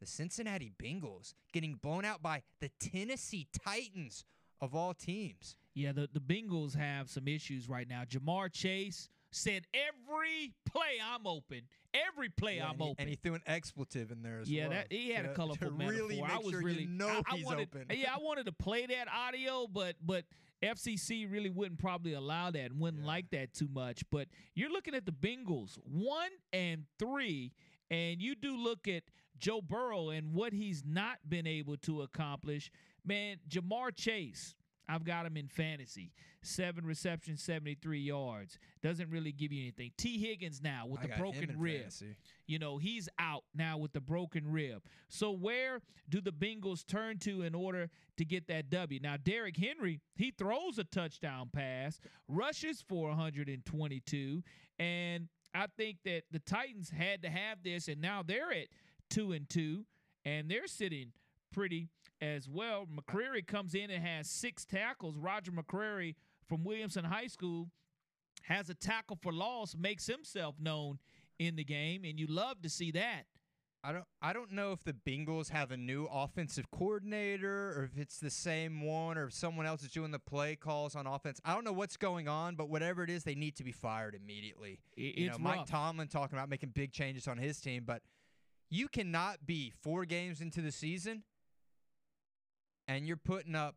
the Cincinnati Bengals getting blown out by the Tennessee Titans of all teams? Yeah, the, the Bengals have some issues right now. Ja'Marr Chase said every play I'm open, every play Yeah, I'm and he, open. and he threw an expletive in there as well. yeah, well. that he had to- a colorful to metaphor. really I was sure really you know I, I wanted, open. Yeah, I wanted to play that audio, but but FCC really wouldn't probably allow that and wouldn't like that too much. But you're looking at the Bengals one and three, and you do look at Joe Burrow and what he's not been able to accomplish. Man, Ja'Marr Chase. I've got him in fantasy. Seven receptions, 73 yards. Doesn't really give you anything. Tee Higgins now with I the broken rib. fantasy. You know, he's out now with the broken rib. So where do the Bengals turn to in order to get that W? Now, Derrick Henry, he throws a touchdown pass, rushes for 122, and I think that the Titans had to have this, and now they're at two and two, and they're sitting pretty as well. McCreary comes in and has six tackles. Roger McCreary from Williamson High School has a tackle for loss, makes himself known in the game, and you love to see that. I don't I don't know if the Bengals have a new offensive coordinator or if it's the same one or if someone else is doing the play calls on offense. I don't know what's going on, but whatever it is, they need to be fired immediately. It- you it's know, Mike rough. Tomlin talking about making big changes on his team, but you cannot be four games into the season and you're putting up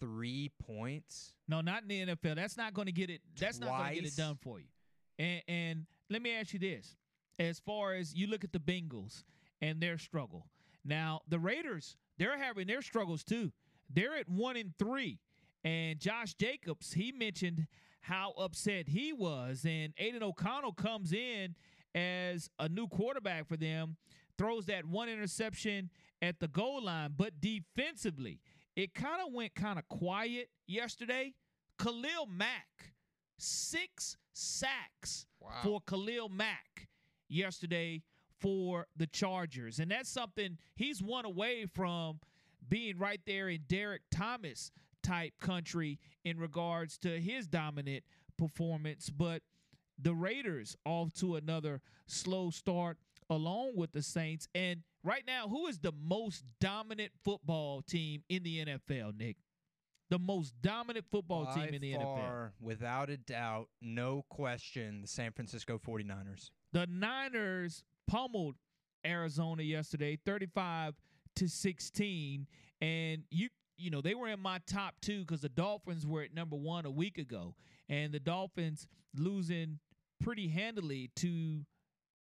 three points. No, not in the NFL. That's not going to get it. That's not going to get it done for you. And and let me ask you this: as far as you look at the Bengals and their struggle, now the Raiders they're having their struggles too. They're at one and three, and Josh Jacobs he mentioned how upset he was, and Aidan O'Connell comes in as a new quarterback for them, throws that one interception at the goal line, but defensively it kind of went kind of quiet yesterday. Khalil Mack, six sacks for Khalil Mack yesterday for the Chargers. And that's something he's one away from being right there in Derrick Thomas type country in regards to his dominant performance. But the Raiders off to another slow start along with the Saints. And right now, who is the most dominant football team in the NFL, Nick? The most dominant football By team in the NFL. far, without a doubt, no question, the San Francisco 49ers. The Niners pummeled Arizona yesterday, 35 to 16. And you you know, they were in my top two because the Dolphins were at number one a week ago. And the Dolphins losing pretty handily to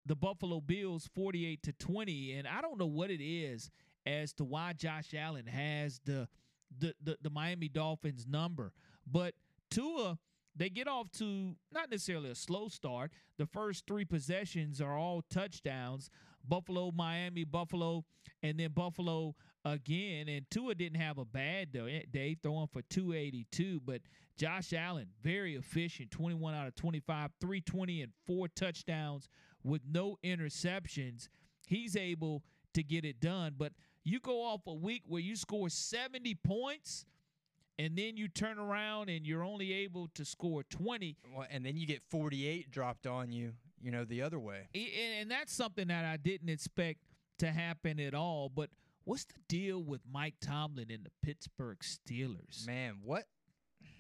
the Buffalo Bills 48 to 20 and I don't know what it is as to why Josh Allen has the the the, the Miami Dolphins number but Tua they get off to not necessarily a slow start. The first 3 possessions are all touchdowns. Buffalo Miami Buffalo and then Buffalo again and Tua didn't have a bad day throwing for 282 but Josh Allen very efficient 21 out of 25 320 and four touchdowns with no interceptions, he's able to get it done. But you go off a week where you score 70 points and then you turn around and you're only able to score 20. Well, and then you get 48 dropped on you, you know, the other way. And that's something that I didn't expect to happen at all. But what's the deal with Mike Tomlin and the Pittsburgh Steelers? Man, what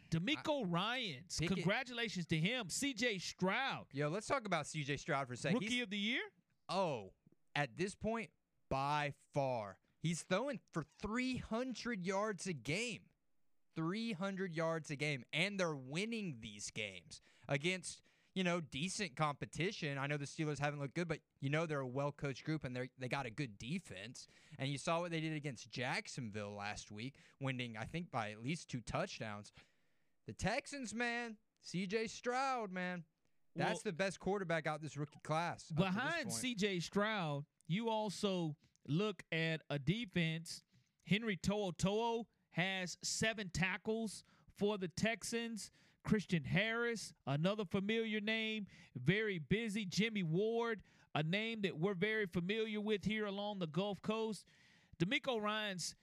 DeMeco Ryans. Congratulations to him. CJ Stroud. Yo, let's talk about CJ Stroud for a second. Rookie He's, of the year? Oh, at this point, by far. He's throwing for 300 yards a game. 300 yards a game. And they're winning these games against, you know, decent competition. I know the Steelers haven't looked good, but you know they're a well coached group and they they got a good defense. And you saw what they did against Jacksonville last week, winning, I think, by at least two touchdowns. The Texans, man, CJ Stroud, man. That's well, the best quarterback out this rookie class. Behind CJ Stroud, you also look at a defense. Henry To'oTo'o has seven tackles for the Texans. Christian Harris, another familiar name, very busy. Jimmy Ward, a name that we're very familiar with here along the Gulf Coast. DeMeco Ryans,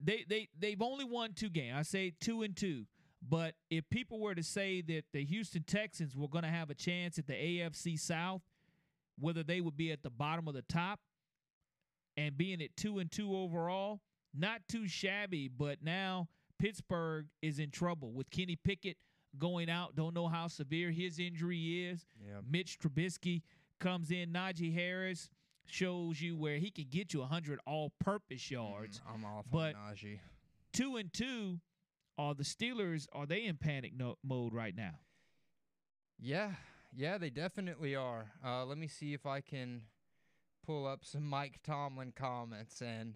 they they they've only won two games. I say two and two. But if people were to say that the Houston Texans were going to have a chance at the AFC South, whether they would be at the bottom of the top and being at two and two overall, not too shabby. But now Pittsburgh is in trouble with Kenny Pickett going out. Don't know how severe his injury is. Yeah. Mitch Trubisky comes in. Najee Harris shows you where he can get you 100 all-purpose yards. Mm, I'm off but on Najee. Two and two are the Steelers are they in panic no- mode right now? Yeah, yeah, they definitely are. Uh, let me see if I can pull up some Mike Tomlin comments and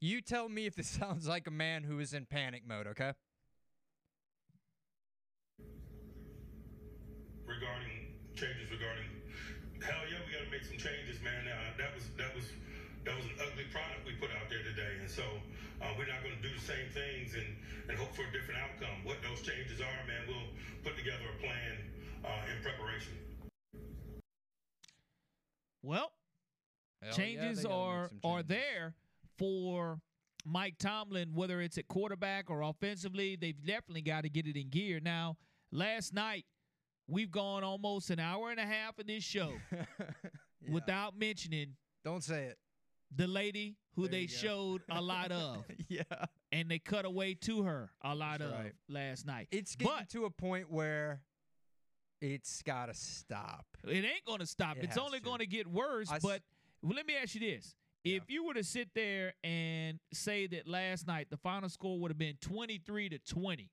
you tell me if this sounds like a man who is in panic mode, okay? Regarding changes regarding hell yeah, we got to make some changes, man. Uh, that was that was that was an ugly product we put out there today, and so uh, we're not going to do the same things and, and hope for a different outcome. What those changes are, man, we'll put together a plan uh, in preparation. Well, Hell changes yeah, are changes. are there for Mike Tomlin, whether it's at quarterback or offensively. They've definitely got to get it in gear. Now, last night we've gone almost an hour and a half of this show yeah. without mentioning. Don't say it the lady who there they showed a lot of. yeah. And they cut away to her a lot That's of right. last night. It's getting but, to a point where it's got to stop. It ain't going to stop. It it's only going to get worse. I but well, let me ask you this. Yeah. If you were to sit there and say that last night the final score would have been 23 to 20,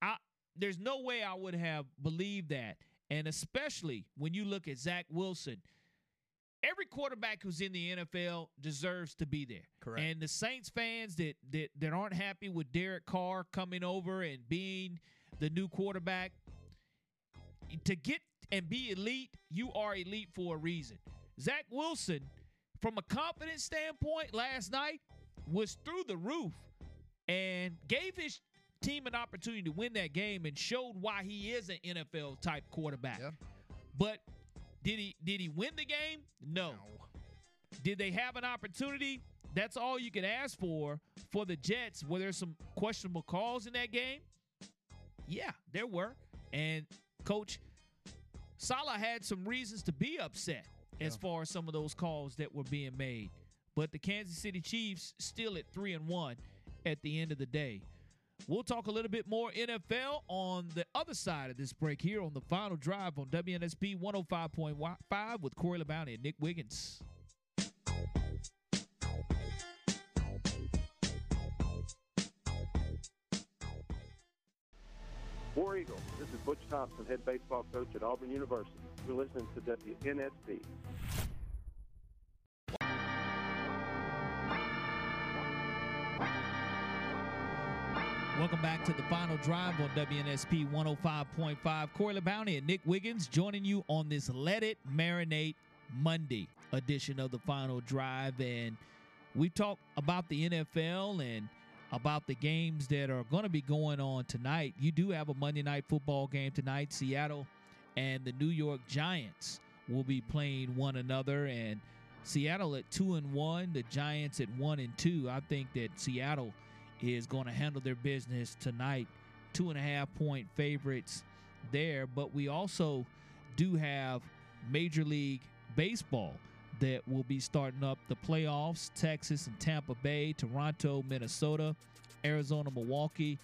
I there's no way I would have believed that. And especially when you look at Zach Wilson – every quarterback who's in the NFL deserves to be there. Correct. And the Saints fans that that that aren't happy with Derek Carr coming over and being the new quarterback to get and be elite, you are elite for a reason. Zach Wilson, from a confidence standpoint, last night was through the roof and gave his team an opportunity to win that game and showed why he is an NFL type quarterback. Yeah. But did he did he win the game? No. no. Did they have an opportunity? That's all you can ask for for the Jets. Were there some questionable calls in that game? Yeah, there were. And coach Saleh had some reasons to be upset yeah. as far as some of those calls that were being made. But the Kansas City Chiefs still at 3 and 1 at the end of the day. We'll talk a little bit more NFL on the other side of this break here on the final drive on WNSP 105.5 with Corey LeBounty and Nick Wiggins. War Eagle, this is Butch Thompson, head baseball coach at Auburn University. You're listening to WNSP. Welcome back to the final drive on WNSP 105.5. Corey LeBounty and Nick Wiggins joining you on this Let It Marinate Monday edition of the final drive. And we talked about the NFL and about the games that are going to be going on tonight. You do have a Monday night football game tonight. Seattle and the New York Giants will be playing one another. And Seattle at two and one, the Giants at one and two. I think that Seattle is going to handle their business tonight. Two and a half point favorites there, but we also do have Major League Baseball that will be starting up the playoffs Texas and Tampa Bay, Toronto, Minnesota, Arizona, Milwaukee,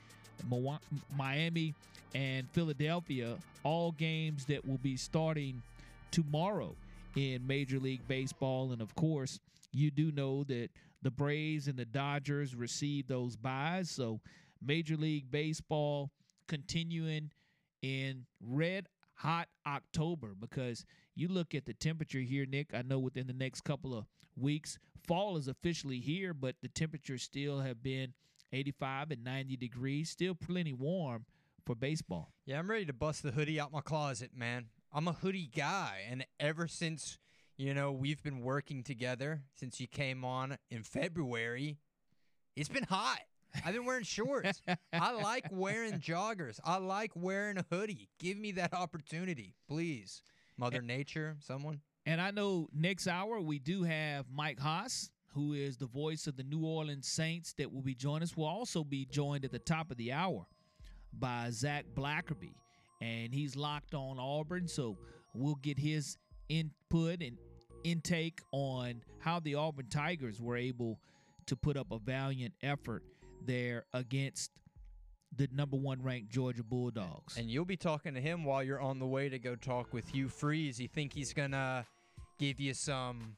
Miami, and Philadelphia. All games that will be starting tomorrow in Major League Baseball. And of course, you do know that the Braves and the Dodgers received those byes. So Major League Baseball continuing in red hot October because you look at the temperature here, Nick. I know within the next couple of weeks, fall is officially here, but the temperatures still have been 85 and 90 degrees, still plenty warm for baseball. Yeah, I'm ready to bust the hoodie out my closet, man. I'm a hoodie guy, and ever since you know, we've been working together since you came on in February. It's been hot. I've been wearing shorts. I like wearing joggers. I like wearing a hoodie. Give me that opportunity, please. Mother Nature, someone. And I know next hour we do have Mike Hoss, who is the voice of the New Orleans Saints, that will be joining us. We'll also be joined at the top of the hour by Zach Blackerby, and he's locked on Auburn, so we'll get his input and intake on how the Auburn Tigers were able to put up a valiant effort there against the number one ranked Georgia Bulldogs. And you'll be talking to him while you're on the way to go talk with Hugh Freeze. You think he's gonna give you some?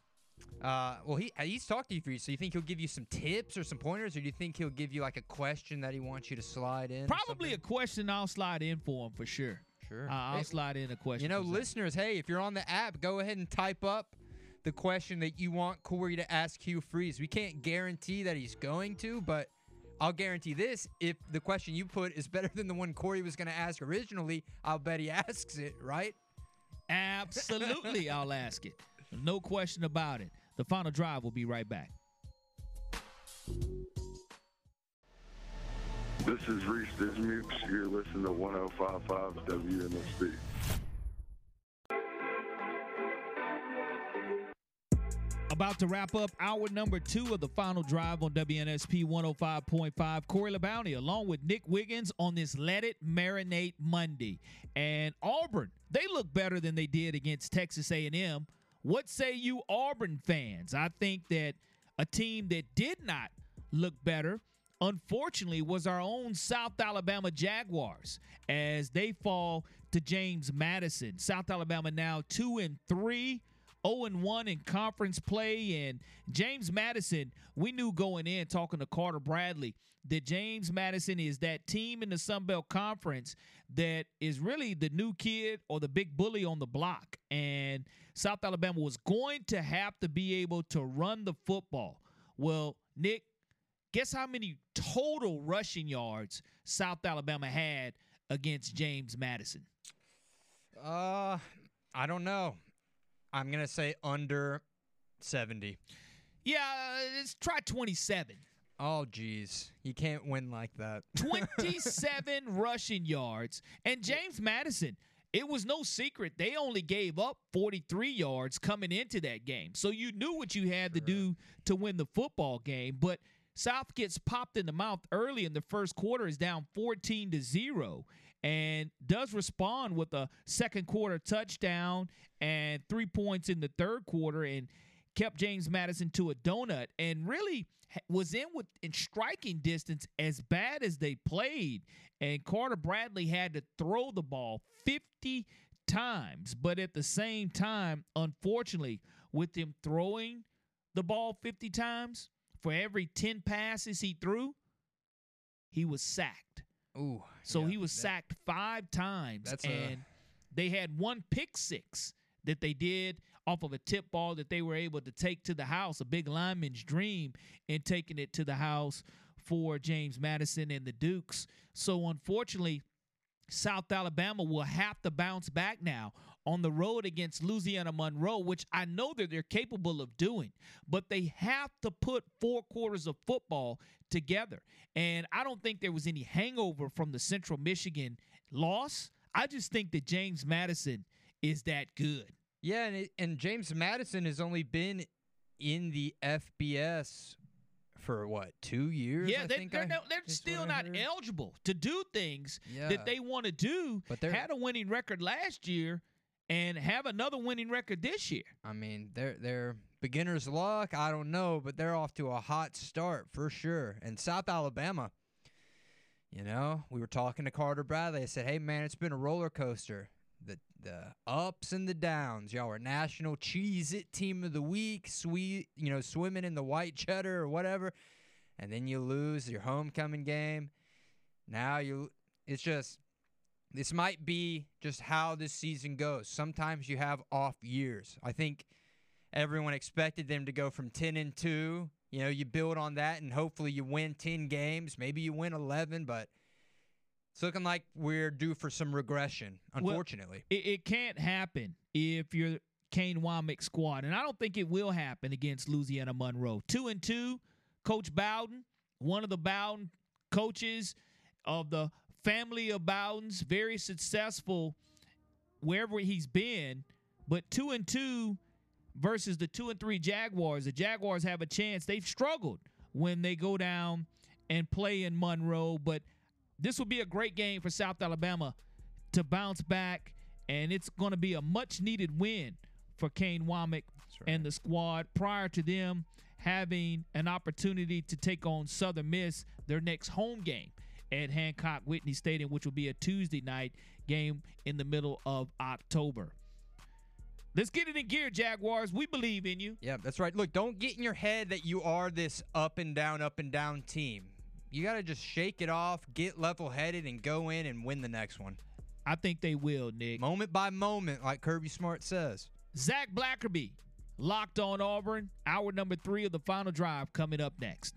Uh, well, he he's talked to you Freeze. So you think he'll give you some tips or some pointers, or do you think he'll give you like a question that he wants you to slide in? Probably a question I'll slide in for him for sure. Sure. Uh, I'll hey, slide in a question. You know, listeners, hey, if you're on the app, go ahead and type up the question that you want Corey to ask Hugh Freeze. We can't guarantee that he's going to, but I'll guarantee this: if the question you put is better than the one Corey was going to ask originally, I'll bet he asks it, right? Absolutely, I'll ask it. No question about it. The final drive will be right back. This is Reese Dismukes. You're listening to 1055 WNSP. About to wrap up hour number two of the final drive on WNSP 105.5. Corey LeBounty along with Nick Wiggins on this Let It Marinate Monday. And Auburn, they look better than they did against Texas A&M. What say you Auburn fans? I think that a team that did not look better unfortunately was our own South Alabama Jaguars as they fall to James Madison. South Alabama now 2 and 3 0 1 in conference play. And James Madison, we knew going in talking to Carter Bradley that James Madison is that team in the Sun Belt Conference that is really the new kid or the big bully on the block. And South Alabama was going to have to be able to run the football. Well, Nick, guess how many total rushing yards South Alabama had against James Madison? Uh, I don't know. I'm gonna say under seventy. Yeah, let's try twenty-seven. Oh, geez. You can't win like that. 27 rushing yards. And James Madison, it was no secret. They only gave up 43 yards coming into that game. So you knew what you had sure. to do to win the football game. But South gets popped in the mouth early in the first quarter, is down 14 to 0 and does respond with a second quarter touchdown and three points in the third quarter and kept James Madison to a donut and really was in with in striking distance as bad as they played. And Carter Bradley had to throw the ball 50 times but at the same time unfortunately with him throwing the ball 50 times for every 10 passes he threw he was sacked Ooh. So yeah, he was that- sacked five times, That's a- and they had one pick six that they did off of a tip ball that they were able to take to the house, a big lineman's dream, and taking it to the house for James Madison and the Dukes. So unfortunately, South Alabama will have to bounce back now on the road against Louisiana Monroe, which I know that they're capable of doing, but they have to put four quarters of football together. And I don't think there was any hangover from the Central Michigan loss. I just think that James Madison is that good. Yeah, and, it, and James Madison has only been in the FBS for what two years? Yeah, I they, think they're, I- no, they're still not eligible to do things Yeah. that they want to do. But they're- had a winning record last year and have another winning record this year. I mean, they're they're beginner's luck. I don't know, but they're off to a hot start for sure. And South Alabama, you know, we were talking to Carter Bradley. I said, "Hey, man, it's been a roller coaster. The the ups and the downs. Y'all are national cheese it team of the week. Sweet, you know, swimming in the white cheddar or whatever, and then you lose your homecoming game. Now you, it's just." This might be just how this season goes. Sometimes you have off years. I think everyone expected them to go from 10 and 2. You know, you build on that and hopefully you win 10 games. Maybe you win 11, but it's looking like we're due for some regression, Well, unfortunately. it, it can't happen if you're Kane Wommack squad, and I don't think it will happen against Louisiana Monroe. Two and two, Coach Bowden, one of the Bowden coaches of the family of Bowdens, very successful wherever he's been. But two and two versus the two and three Jaguars, the Jaguars have a chance. They've struggled when they go down and play in Monroe, but this will be a great game for South Alabama to bounce back, and it's going to be a much needed win for Kane Wommack and the squad prior to them having an opportunity to take on Southern Miss their next home game at Hancock Whitney Stadium, which will be a Tuesday night game in the middle of October. Let's get it in gear, Jaguars. We believe in you. Yeah, that's right. Look, don't get in your head that you are this up and down, up and down team. You got to just shake it off, get level headed, and go in and win the next one. I think they will, Nick. Moment by moment, like Kirby Smart says. Zach Blackerby, locked on Auburn. Hour number three of the final drive coming up next.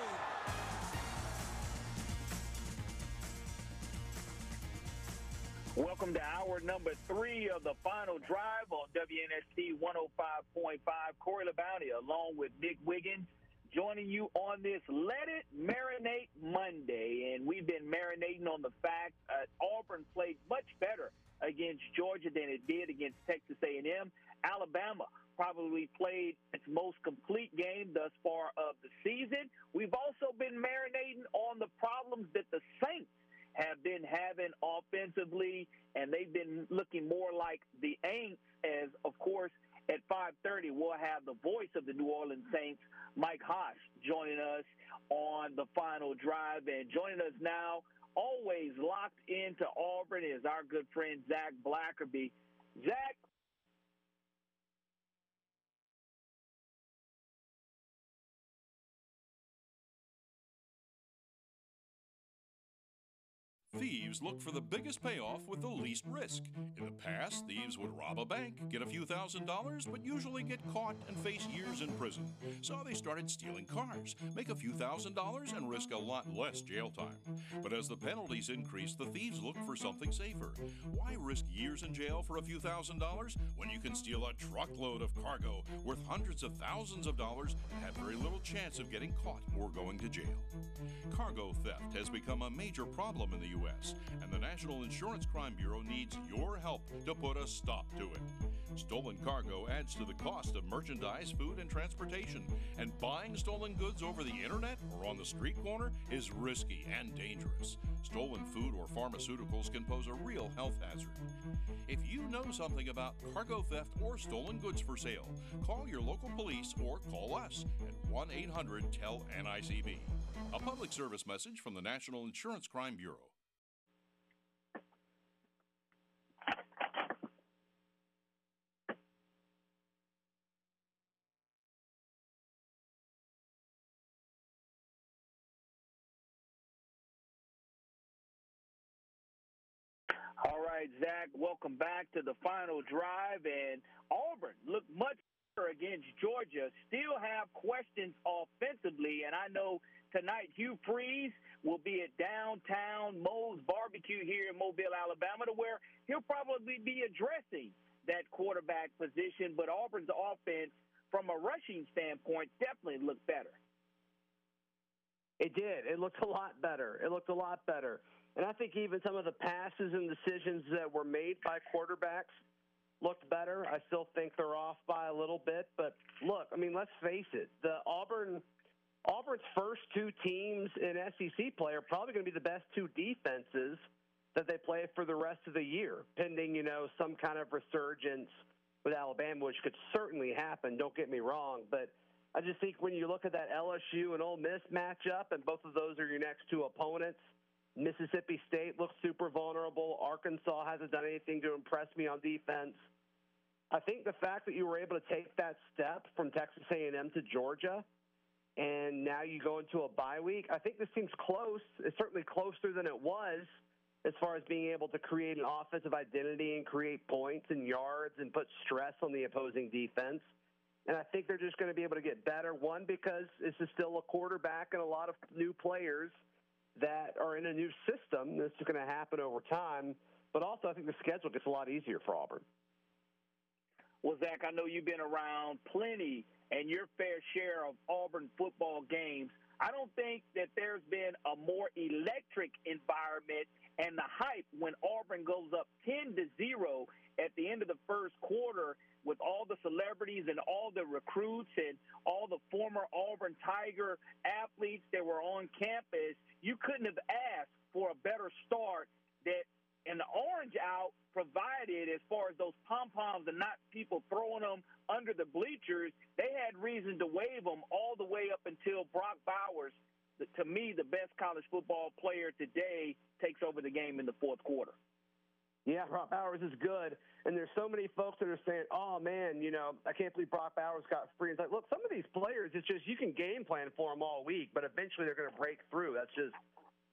Welcome to hour number three of the final drive on WNSP 105.5. Corey LaBounty along with Nick Wiggins joining you on this Let It Marinate Monday. And we've been marinating on the fact uh, Auburn played much better against Georgia than it did against Texas A&M. Alabama probably played its most complete game thus far of the season. We've also been marinating on the problems that the Saints have been having offensively, and they've been looking more like the Aints. As of course, at 5:30, we'll have the voice of the New Orleans Saints, Mike Hoss, joining us on the final drive. And joining us now, always locked into Auburn, is our good friend Zach Blackerby. Zach, Thieves look for the biggest payoff with the least risk. In the past, thieves would rob a bank, get a few thousand dollars, but usually get caught and face years in prison. So they started stealing cars, make a few thousand dollars, and risk a lot less jail time. But as the penalties increased, the thieves looked for something safer. Why risk years in jail for a few thousand dollars when you can steal a truckload of cargo worth hundreds of thousands of dollars and have very little chance of getting caught or going to jail? Cargo theft has become a major problem in the U.S., and the National Insurance Crime Bureau needs your help to put a stop to it. Stolen cargo adds to the cost of merchandise, food, and transportation, and buying stolen goods over the internet or on the street corner is risky and dangerous. Stolen food or pharmaceuticals can pose a real health hazard. If you know something about cargo theft or stolen goods for sale, call your local police or call us at 1 800 TELL NICB. A public service message from the National Insurance Crime Bureau. All right, Zach, welcome back to the final drive. And Auburn looked much better against Georgia. Still have questions offensively. And I know tonight Hugh Freeze will be at downtown Moe's Barbecue here in Mobile, Alabama, to where he'll probably be addressing that quarterback position. But Auburn's offense, from a rushing standpoint, definitely looked better. It did. It looked a lot better. It looked a lot better. And I think even some of the passes and decisions that were made by quarterbacks looked better. I still think they're off by a little bit, but look, I mean, let's face it. The Auburn Auburn's first two teams in SEC play are probably going to be the best two defenses that they play for the rest of the year, pending, you know, some kind of resurgence with Alabama, which could certainly happen. Don't get me wrong, but I just think when you look at that LSU and Ole Miss matchup, and both of those are your next two opponents, Mississippi State looks super vulnerable. Arkansas hasn't done anything to impress me on defense. I think the fact that you were able to take that step from Texas A&M to Georgia, and now you go into a bye week, I think this seems close. It's certainly closer than it was as far as being able to create an offensive identity and create points and yards and put stress on the opposing defense. And I think they're just going to be able to get better. One, because this is still a quarterback and a lot of new players – that are in a new system. This is going to happen over time. But also, I think the schedule gets a lot easier for Auburn. Well, Zach, I know you've been around plenty and your fair share of Auburn football games. I don't think that there's been a more electric environment and the hype when Auburn goes up 10 to 0 at the end of the first quarter with all the celebrities and all the recruits and all the former Auburn Tiger athletes that were on campus, you couldn't have asked for a better start that and the orange out provided as far as those pom poms and not people throwing them under the bleachers, they had reason to wave them all the way up until Brock Bowers, to me, the best college football player today, takes over the game in the fourth quarter. Yeah, Brock Bowers is good. And there's so many folks that are saying, oh, man, you know, I can't believe Brock Bowers got free. It's like, look, some of these players, it's just you can game plan for them all week, but eventually they're going to break through. That's just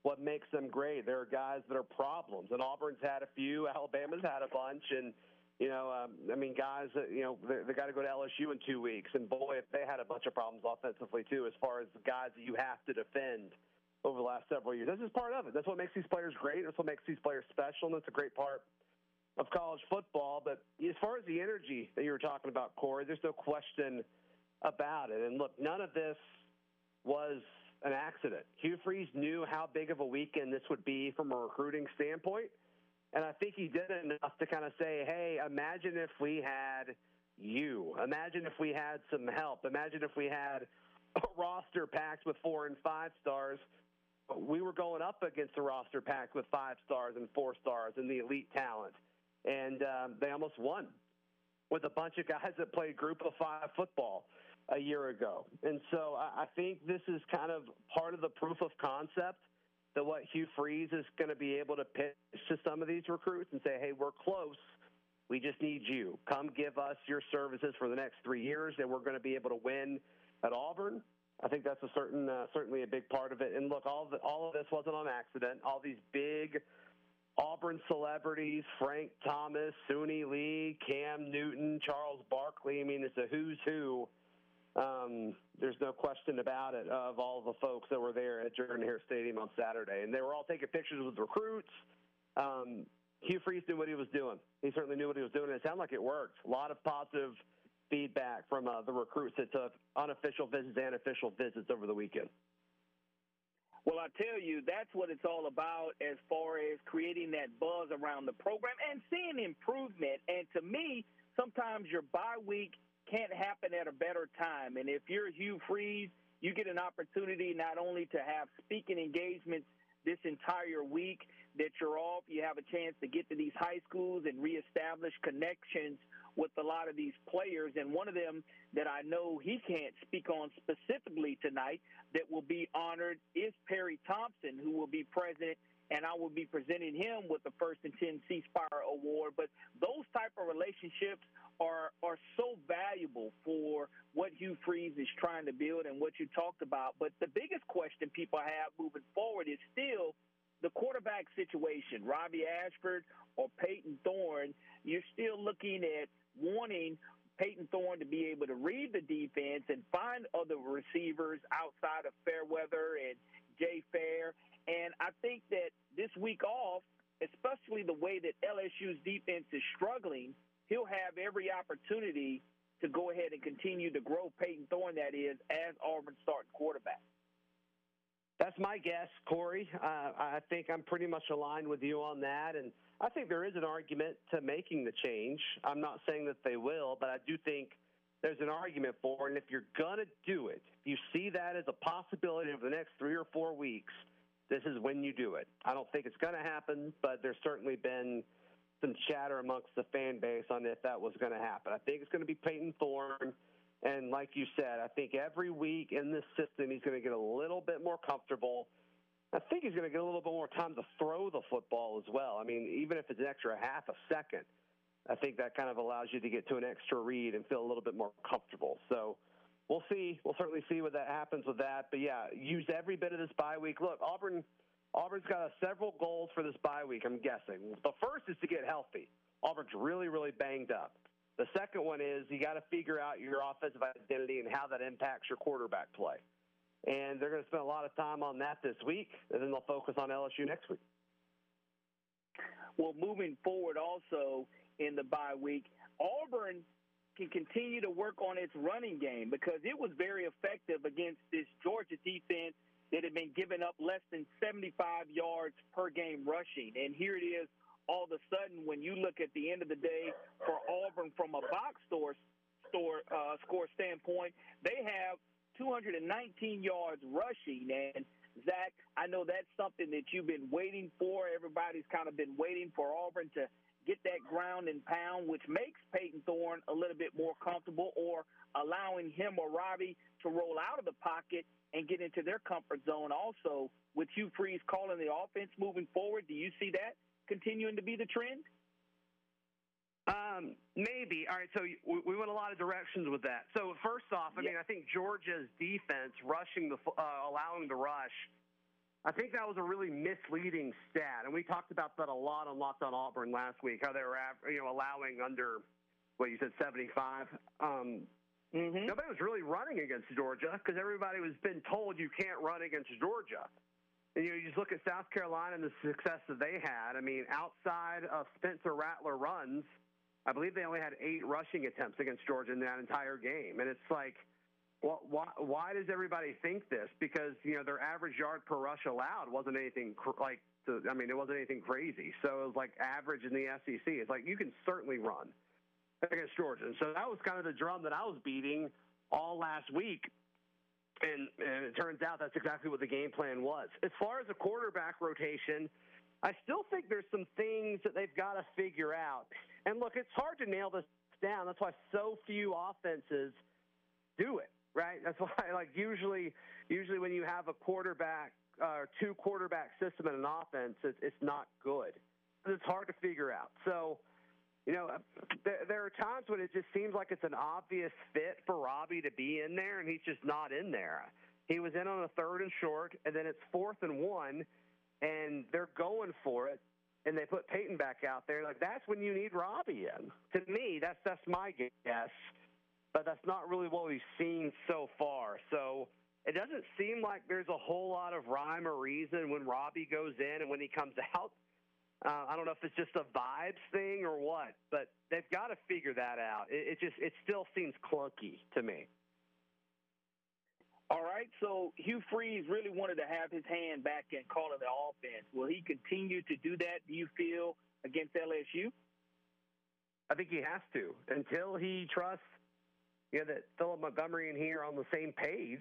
what makes them great. There are guys that are problems. And Auburn's had a few, Alabama's had a bunch. And, you know, um, I mean, guys, that, you know, they, they got to go to LSU in two weeks. And boy, if they had a bunch of problems offensively, too, as far as the guys that you have to defend over the last several years. This is part of it. That's what makes these players great. That's what makes these players special. And it's a great part of college football. But as far as the energy that you were talking about, Corey, there's no question about it. And look, none of this was an accident. Hugh Freeze knew how big of a weekend this would be from a recruiting standpoint. And I think he did enough to kind of say, hey, imagine if we had you. Imagine if we had some help. Imagine if we had a roster packed with four and five stars. We were going up against a roster packed with five stars and four stars and the elite talent and um, they almost won with a bunch of guys that played group of five football a year ago. And so I, I think this is kind of part of the proof of concept that what Hugh Freeze is going to be able to pitch to some of these recruits and say, hey, we're close. We just need you. Come give us your services for the next three years, and we're going to be able to win at Auburn. I think that's a certain, uh, certainly a big part of it. And look, all of, the, all of this wasn't on accident. All these big Auburn celebrities, Frank Thomas, Suni Lee, Cam Newton, Charles Barkley. I mean, it's a who's who. Um, there's no question about it of all the folks that were there at Jordan Hare Stadium on Saturday. And they were all taking pictures with recruits. Um, Hugh Freeze knew what he was doing. He certainly knew what he was doing. And it sounded like it worked. A lot of positive feedback from uh, the recruits that took unofficial visits and official visits over the weekend. Well, I tell you, that's what it's all about as far as creating that buzz around the program and seeing improvement. And to me, sometimes your bye week can't happen at a better time. And if you're Hugh Freeze, you get an opportunity not only to have speaking engagements this entire week that you're off, you have a chance to get to these high schools and reestablish connections with a lot of these players. And one of them that I know he can't speak on specifically tonight that will be honored is Perry Thompson, who will be president and I will be presenting him with the first and 10 C Spire Award. But those type of relationships are are so valuable for what Hugh Freeze is trying to build and what you talked about. But the biggest question people have moving forward is still the quarterback situation. Robbie Ashford or Payton Thorne, you're still looking at wanting Payton Thorne to be able to read the defense and find other receivers outside of Fairweather and Jay Fair. And I think that this week off, especially the way that LSU's defense is struggling, he'll have every opportunity to go ahead and continue to grow Payton Thorne, that is, as Auburn's starting quarterback. That's my guess, Corey. Uh, I think I'm pretty much aligned with you on that. And I think there is an argument to making the change. I'm not saying that they will, but I do think there's an argument for it. And if you're going to do it, if you see that as a possibility over the next three or four weeks, this is when you do it. I don't think it's going to happen, but there's certainly been some chatter amongst the fan base on if that was going to happen. I think it's going to be Payton Thorne. And like you said, I think every week in this system, he's going to get a little bit more comfortable. I think he's going to get a little bit more time to throw the football as well. I mean, even if it's an extra half a second, I think that kind of allows you to get to an extra read and feel a little bit more comfortable. So we'll see. We'll certainly see what that happens with that. But yeah, use every bit of this bye week. Look, Auburn, Auburn's got several goals for this bye week. I'm guessing the first is to get healthy. Auburn's really, really banged up. The second one is you got to figure out your offensive identity and how that impacts your quarterback play. And they're going to spend a lot of time on that this week, and then they'll focus on LSU next week. Well, moving forward, also in the bye week, Auburn can continue to work on its running game because it was very effective against this Georgia defense that had been giving up less than 75 yards per game rushing. And here it is all of a sudden when you look at the end of the day for Auburn from a box store store uh, score standpoint, they have 219 yards rushing. And Zach, I know that's something that you've been waiting for. Everybody's kind of been waiting for Auburn to get that ground and pound, which makes Payton Thorne a little bit more comfortable, or allowing him or Robbie to roll out of the pocket and get into their comfort zone. Also, with Hugh Freeze calling the offense moving forward, do you see that? continuing to be the trend? Um, maybe. All right. So we, we went a lot of directions with that. So first off, I yeah. mean, I think Georgia's defense rushing the, uh, allowing the rush. I think that was a really misleading stat, and we talked about that a lot on Locked on Auburn last week. How they were, you know, allowing under what you said, seventy-five. Um, mm-hmm. Nobody was really running against Georgia because everybody was been told you can't run against Georgia. And, you know, you just look at South Carolina and the success that they had. I mean, outside of Spencer Rattler runs, I believe they only had eight rushing attempts against Georgia in that entire game. And it's like, well, why, why does everybody think this? Because you know their average yard per rush allowed wasn't anything cr- like. To, I mean, it wasn't anything crazy. So it was like average in the SEC. It's like you can certainly run against Georgia. And so that was kind of the drum that I was beating all last week and, and it turns out that's exactly what the game plan was. As far as the quarterback rotation, I still think there's some things that they've got to figure out. And look, it's hard to nail this down. That's why so few offenses do it, right? That's why, like, usually, usually when you have a quarterback or uh, two quarterback system in an offense, it's, it's not good. It's hard to figure out. So you know, there, there are times when it just seems like it's an obvious fit for Robbie to be in there, and he's just not in there. He was in on a third and short, and then it's fourth and one, and they're going for it, and they put Payton back out there. Like that's when you need Robbie in. To me, that's that's my guess, but that's not really what we've seen so far. So it doesn't seem like there's a whole lot of rhyme or reason when Robbie goes in and when he comes out. Uh, I don't know if it's just a vibes thing or what, but they've got to figure that out. It, it just it still seems clunky to me. All right, so Hugh Freeze really wanted to have his hand back in calling the offense. Will he continue to do that, do you feel, against LSU? I think he has to until he trusts you know, that Philip Montgomery and he are on the same page.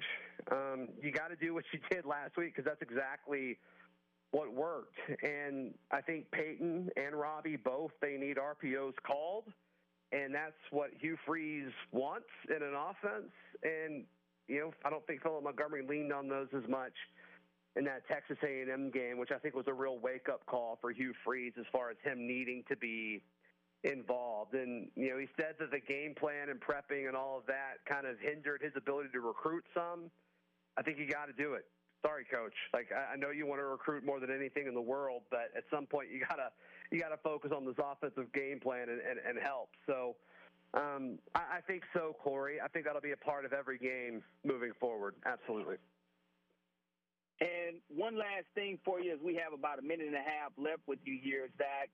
Um, you got to do what you did last week because that's exactly what worked. And I think Payton and Robbie both they need RPOs called, and that's what Hugh Freeze wants in an offense. And you know, I don't think Philip Montgomery leaned on those as much in that Texas A&M game, which I think was a real wake-up call for Hugh Freeze as far as him needing to be involved. And you know, he said that the game plan and prepping and all of that kind of hindered his ability to recruit some. I think you got to do it. Sorry, coach. Like I know you want to recruit more than anything in the world, but at some point you gotta you gotta focus on this offensive game plan and, and, and help. So um, I, I think so, Corey. I think that'll be a part of every game moving forward. Absolutely. And one last thing for you, as we have about a minute and a half left with you here, Zach,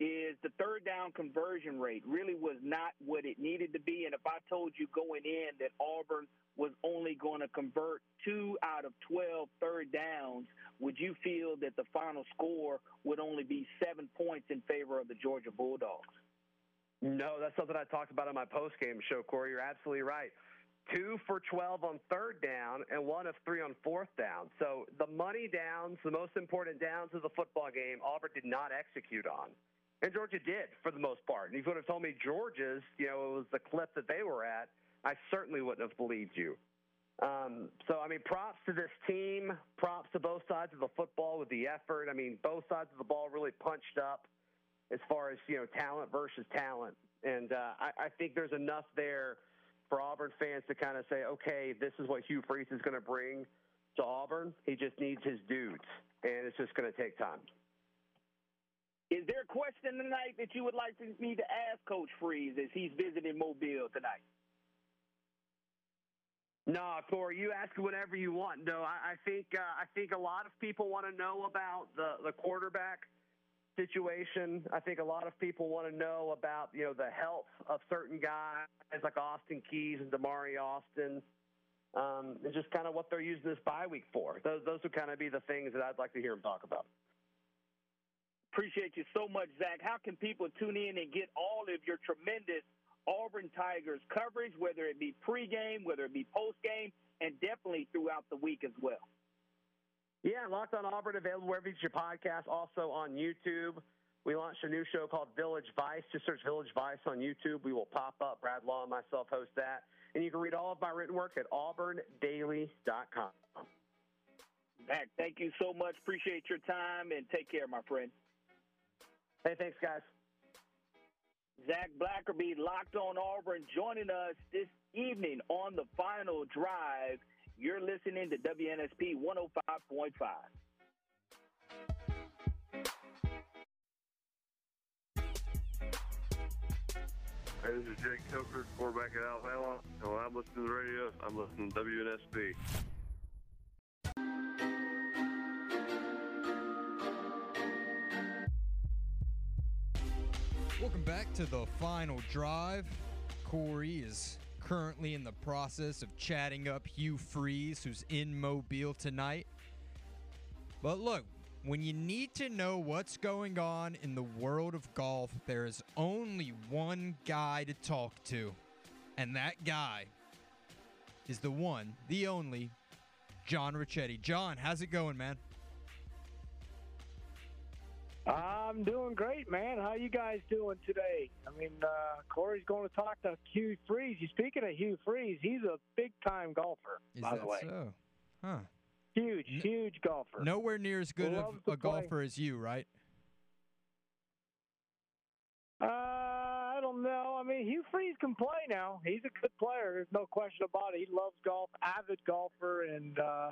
is the third down conversion rate really was not what it needed to be. And if I told you going in that Auburn was only going to convert two out of 12 third downs, would you feel that the final score would only be seven points in favor of the Georgia Bulldogs? No, that's something I talked about on my post-game show, Corey. You're absolutely right. Two for 12 on third down and one of three on fourth down. So the money downs, the most important downs of the football game, Auburn did not execute on. And Georgia did for the most part. And if you would have told me Georgia's, you know, it was the clip that they were at, I certainly wouldn't have believed you. Um, so, I mean, props to this team, props to both sides of the football with the effort. I mean, both sides of the ball really punched up as far as you know talent versus talent, and uh, I, I think there's enough there for Auburn fans to kind of say, okay, this is what Hugh Freeze is going to bring to Auburn. He just needs his dudes, and it's just going to take time. Is there a question tonight that you would like me to ask Coach Freeze as he's visiting Mobile tonight? No, Corey, you ask whatever you want. No, I, I think uh, I think a lot of people want to know about the the quarterback situation. I think a lot of people want to know about you know the health of certain guys like Austin Keys and Damari Alston. um, and just kind of what they're using this bye week for. Those those would kind of be the things that I'd like to hear them talk about. Appreciate you so much, Zach. How can people tune in and get all of your tremendous Auburn Tigers coverage, whether it be pregame, whether it be postgame, and definitely throughout the week as well? Yeah, Locked on Auburn available wherever you get your podcast. Also on YouTube. We launched a new show called Village Vice. Just search Village Vice on YouTube. We will pop up. Brad Law and myself host that. And you can read all of my written work at auburndaily.com. Zach, thank you so much. Appreciate your time and take care, my friend. Hey, thanks, guys. Zach Blackerby, Locked on Auburn, joining us this evening on the final drive. You're listening to WNSP 105.5. Hey, this is Jake Coker, quarterback at Alabama. And when I'm listening to the radio, I'm listening to WNSP. Welcome back to the final drive. Corey is currently in the process of chatting up Hugh Freeze, who's in Mobile tonight. But look, when you need to know what's going on in the world of golf, there is only one guy to talk to. And that guy is the one, the only, John Ricchetti. John, how's it going, man? I'm doing great, man. How you guys doing today? I mean, uh, Corey's going to talk to Hugh Freeze. You Speaking of Hugh Freeze, he's a big time golfer, Is by the way. so? Huh. Huge, huge golfer. Nowhere near as good of Loves a play. golfer as you, right? Uh, I don't know. I mean, Hugh Freeze can play now. He's a good player. There's no question about it. He loves golf, avid golfer, and uh,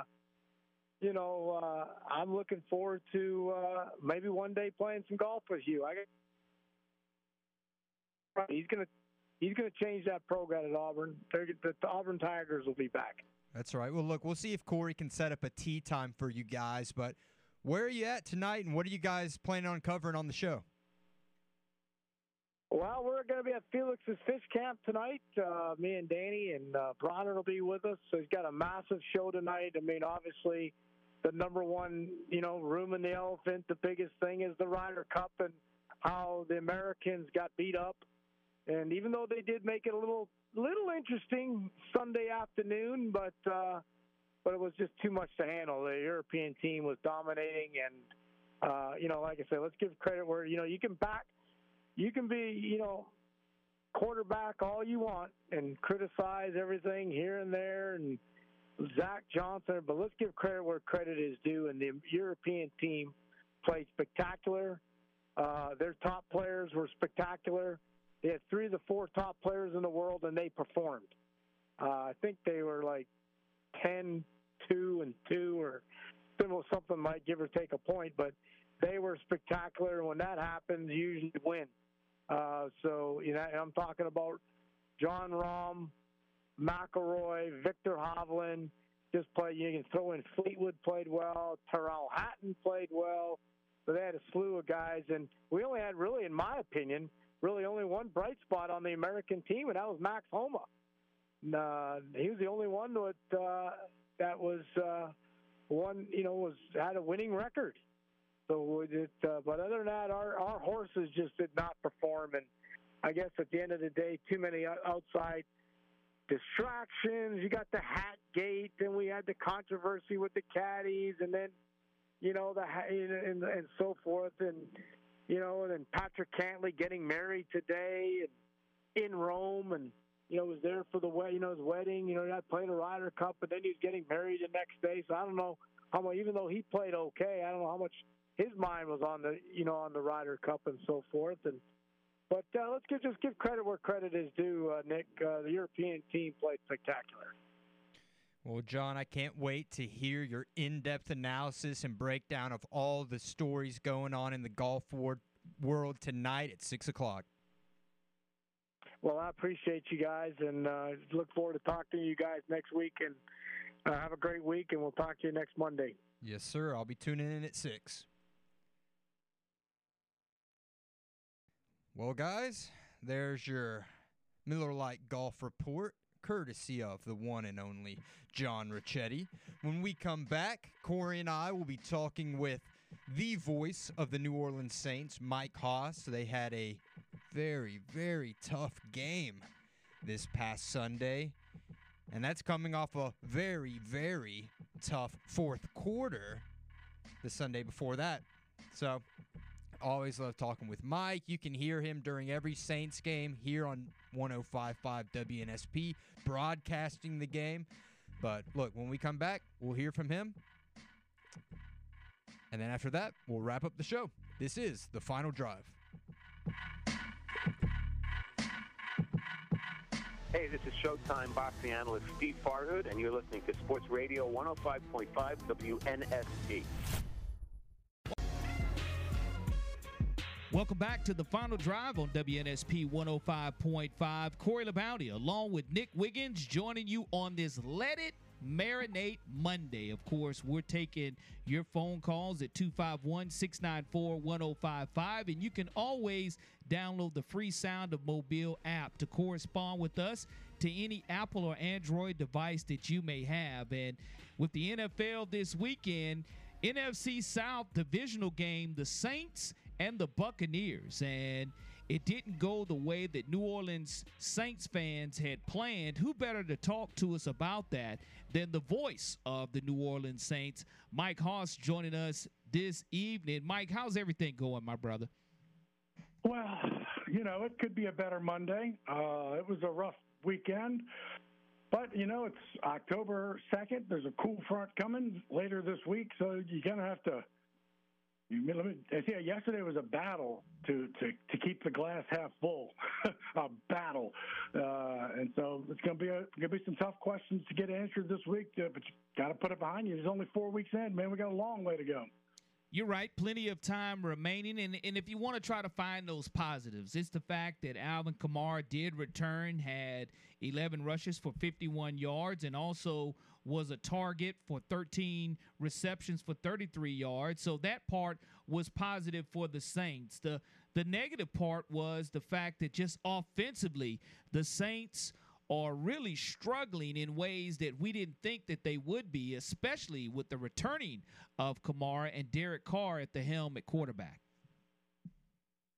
you know, uh, I'm looking forward to uh, maybe one day playing some golf with you. I he's gonna he's gonna change that program at Auburn. They're, the, the Auburn Tigers will be back. That's right. Well, look, we'll see if Corey can set up a tee time for you guys. But where are you at tonight, and what are you guys planning on covering on the show? Well, we're going to be at Felix's Fish Camp tonight. Uh, me and Danny and uh, Bronner will be with us. So he's got a massive show tonight. I mean, obviously, the number one, you know, room in the elephant, the biggest thing is the Ryder Cup and how the Americans got beat up. And even though they did make it a little little interesting Sunday afternoon, but uh, but it was just too much to handle. The European team was dominating, and uh, you know, like I said, let's give credit where you know you can back, you can be, you know, quarterback all you want and criticize everything here and there and Zach Johnson, but let's give credit where credit is due. And the European team played spectacular. Uh, their top players were spectacular. They had three of the four top players in the world, and they performed. Uh, I think they were like 10, 2, and 2, or something might give or take a point, but they were spectacular. And when that happens, you usually win. Uh, so, you know, I'm talking about Jon Rahm, McIlroy, Viktor Hovland, just play. You can throw in Fleetwood played well. Tyrrell Hatton played well. So they had a slew of guys, and we only had really, in my opinion, really only one bright spot on the American team, and that was Max Homa. Uh, he was the only one that uh, that was uh, one, you know, was had a winning record. So it, uh, but other than that, our our horses just did not perform, and I guess at the end of the day, too many outside distractions. You got the hat gate, then we had the controversy with the caddies, and then you know the and, and so forth, and you know, and then Patrick Cantlay getting married today and in Rome, and you know was there for the way you know his wedding. You know, he played a Ryder Cup, and then he's getting married the next day. So I don't know how much, even though he played okay, I don't know how much his mind was on the you know on the Ryder Cup and so forth, and. But uh, let's give, just give credit where credit is due, uh, Nick. Uh, the European team played spectacular. Well, John, I can't wait to hear your in depth analysis and breakdown of all the stories going on in the golf world tonight at 6 o'clock. Well, I appreciate you guys and uh, look forward to talking to you guys next week. And uh, have a great week, and we'll talk to you next Monday. Yes, sir. I'll be tuning in at 6. Well, guys, there's your Miller Lite Golf Report courtesy of the one and only John Ricchetti. When we come back, Corey and I will be talking with the voice of the New Orleans Saints, Mike Hoss. They had a very, very tough game this past Sunday. And that's coming off a very, very tough fourth quarter the Sunday before that. So, always love talking with Mike. You can hear him during every Saints game here on 1055 WNSP broadcasting the game. But look, when we come back, we'll hear from him. And then after that, we'll wrap up the show. This is the final drive. Hey, this is Showtime boxing analyst Steve Farhood, and you're listening to Sports Radio 105.5 WNSP. Welcome back to the final drive on WNSP 105.5. Corey LeBounty, along with Nick Wiggins, joining you on this Let It Marinate Monday. Of course, we're taking your phone calls at 251 694 1055, and you can always download the free Sound of Mobile app to correspond with us to any Apple or Android device that you may have. And with the NFL this weekend, NFC South divisional game, the Saints and the Buccaneers. And it didn't go the way that New Orleans Saints fans had planned. Who better to talk to us about that than the voice of the New Orleans Saints, Mike Hoss, joining us this evening. Mike, how's everything going, my brother? Well, you know, it could be a better Monday. Uh, it was a rough weekend. But, you know, it's October 2nd. There's a cool front coming later this week, so you're to have to yeah, yesterday was a battle to, to, to keep the glass half full, a battle, uh, and so it's going to be a, going to be some tough questions to get answered this week. Uh, but you got to put it behind you. There's only four weeks in, man. We got a long way to go. You're right. Plenty of time remaining. And, and if you want to try to find those positives, it's the fact that Alvin Kamara did return, had 11 rushes for 51 yards, and also was a target for 13 receptions for 33 yards. So that part was positive for the Saints. The The negative part was the fact that just offensively, the Saints are really struggling in ways that we didn't think that they would be, especially with the returning of Kamara and Derek Carr at the helm at quarterback.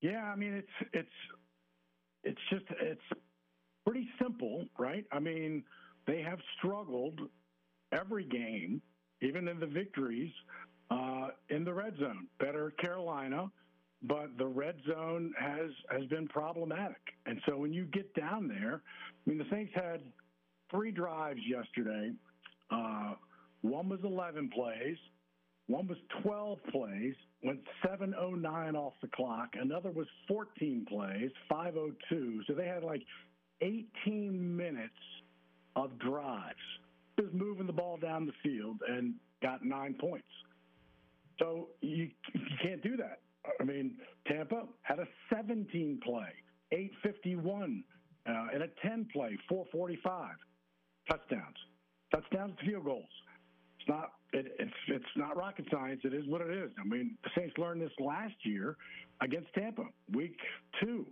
Yeah, I mean it's it's it's just it's pretty simple, right? I mean, they have struggled every game, even in the victories, uh, in the red zone. Better Carolina, but the red zone has has been problematic. And so when you get down there, I mean, the Saints had three drives yesterday. Uh, one was 11 plays. One was 12 plays, went 709 off the clock. Another was 14 plays, 502. So they had like 18 minutes of drives, just moving the ball down the field and got nine points. So you, you can't do that. I mean, Tampa had a 17 play, 851, uh, and a 10 play, 445 touchdowns, touchdowns to field goals. It's not it, it's it's not rocket science. It is what it is. I mean, the Saints learned this last year against Tampa, week two,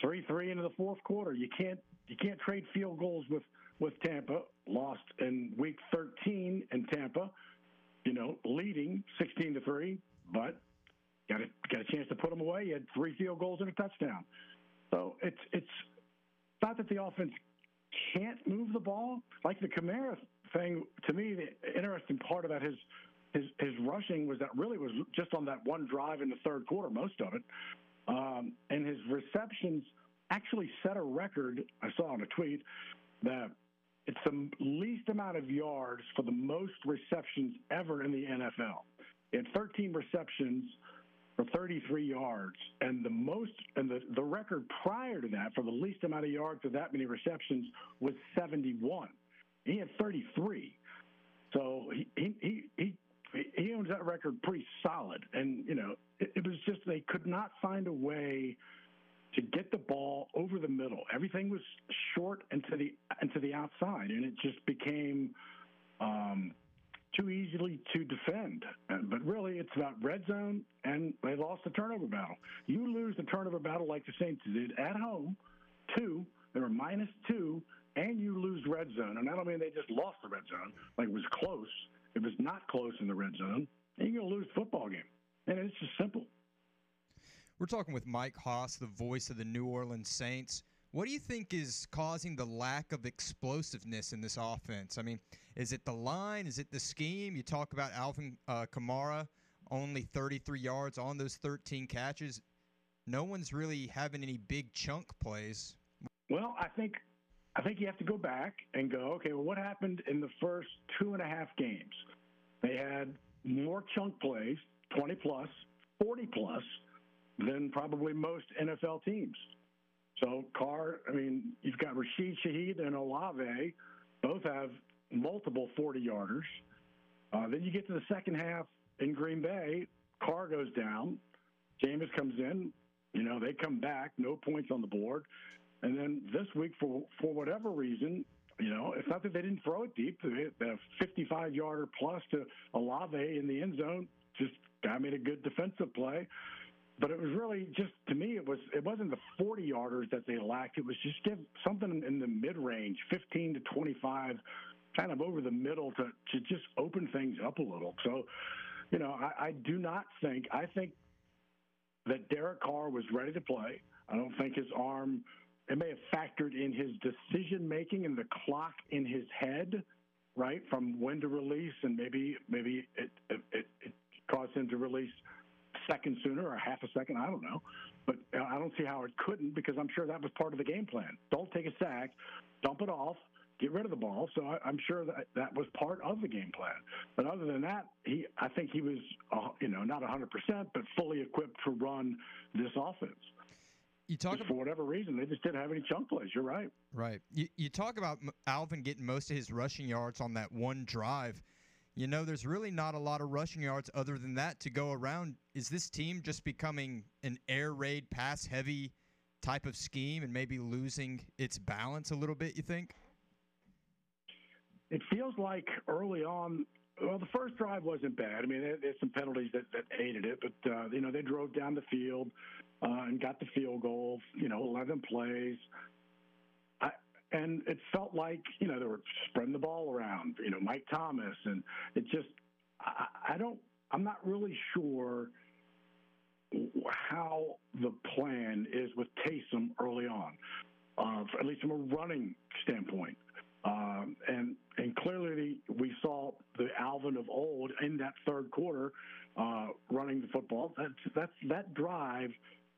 three three into the fourth quarter. You can't you can't trade field goals with with Tampa. Lost in week 13 in Tampa, you know, leading 16 to three, but got a got a chance to put them away. You had three field goals and a touchdown. So it's it's not that the offense can't move the ball. Like the Kamara thing, to me, the interesting part about his his his rushing was that really was just on that one drive in the third quarter, most of it, um, and his receptions actually set a record. I saw on a tweet that it's the least amount of yards for the most receptions ever in the NFL. He had 13 receptions for 33 yards, and the most and the, the record prior to that for the least amount of yards for that many receptions was 71. He had 33, so he he he he owns that record pretty solid. And you know, it, it was just they could not find a way to get the ball over the middle. Everything was short and to the and to the outside, and it just became um, too easily to defend. But really, it's about red zone, and they lost the turnover battle. You lose the turnover battle like the Saints did at home, two. They were minus two, and you lose red zone. And I don't mean they just lost the red zone. Like it was close. It was not close in the red zone. And you're going to lose football game. And it's just simple. We're talking with Mike Hoss, the voice of the New Orleans Saints. What do you think is causing the lack of explosiveness in this offense? I mean, is it the line? Is it the scheme? You talk about Alvin uh, Kamara, only 33 yards on those 13 catches. No one's really having any big chunk plays. Well, I think I think you have to go back and go, okay, well, what happened in the first two and a half games? They had more chunk plays, 20 plus, 40 plus, than probably most NFL teams. So Carr, I mean, you've got Rashid Shaheed and Olave, both have multiple 40 yarders. Uh, then you get to the second half in Green Bay, Carr goes down, Jameis comes in, you know, they come back, no points on the board. And then this week, for for whatever reason, you know, it's not that they didn't throw it deep. The 55 yarder plus to Olave in the end zone, just guy made a good defensive play. But it was really just to me, it was it wasn't the 40 yarders that they lacked. It was just give something in the mid range, 15 to 25, kind of over the middle to to just open things up a little. So, you know, I, I do not think I think that Derek Carr was ready to play. I don't think his arm it may have factored in his decision making and the clock in his head, right, from when to release, and maybe maybe it it, it caused him to release second sooner or half a second. I don't know, but I don't see how it couldn't because I'm sure that was part of the game plan. Don't take a sack, dump it off, get rid of the ball. So I, am sure that that was part of the game plan. But other than that, he I think he was uh, you know not 100 percent, but fully equipped to run this offense you talk about, for whatever reason they just didn't have any chunk plays. You're right. Right. You you talk about Alvin getting most of his rushing yards on that one drive. You know, there's really not a lot of rushing yards other than that to go around. Is this team just becoming an air raid, pass heavy type of scheme and maybe losing its balance a little bit? You think? It feels like early on. Well, the first drive wasn't bad. I mean, there's some penalties that, that aided it, but uh, you know they drove down the field uh, and got the field goal. You know, 11 plays. And it felt like you know they were spreading the ball around. You know, Mike Thomas, and it just I, I don't. I'm not really sure how the plan is with Taysom early on, uh, at least from a running standpoint. Um, and and clearly we saw the Alvin of old in that third quarter uh, running the football. That's that's that drive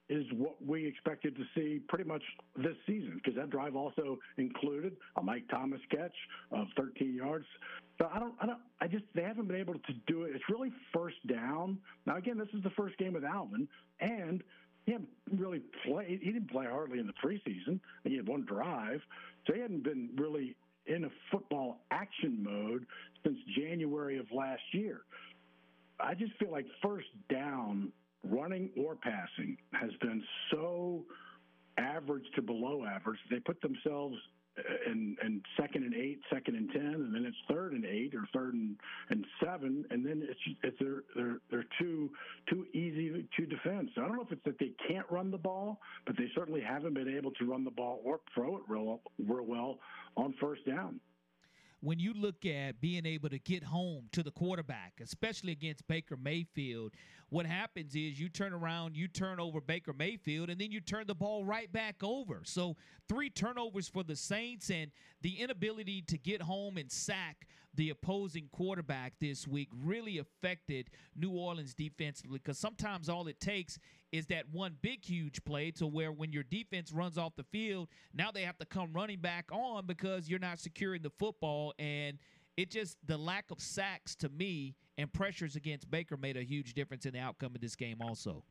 is what we expected to see pretty much this season because that drive also included a Mike Thomas catch of 13 yards. So I don't, I don't, I just they haven't been able to do it. It's really first down. Now again, this is the first game with Alvin, and he hadn't really played. He didn't play hardly in the preseason. He had one drive, so he hadn't been really in a football action mode since January of last year. I just feel like first down, running or passing, has been so average to below average. They put themselves in, in second and eight, second and ten, and then it's third and eight or third and, and seven, and then it's, it's they're they're they're too too easy to defend. So I don't know if it's that they can't run the ball, but they certainly haven't been able to run the ball or throw it real real well on first down when you look at being able to get home to the quarterback, especially against Baker Mayfield, what happens is you turn around, you turn over Baker Mayfield, and then you turn the ball right back over. So, three turnovers for the Saints and the inability to get home and sack the opposing quarterback this week really affected New Orleans defensively because sometimes all it takes is that one big, huge play to where when your defense runs off the field, now they have to come running back on because you're not securing the football. And it just, the lack of sacks to me and pressures against Baker made a huge difference in the outcome of this game, also.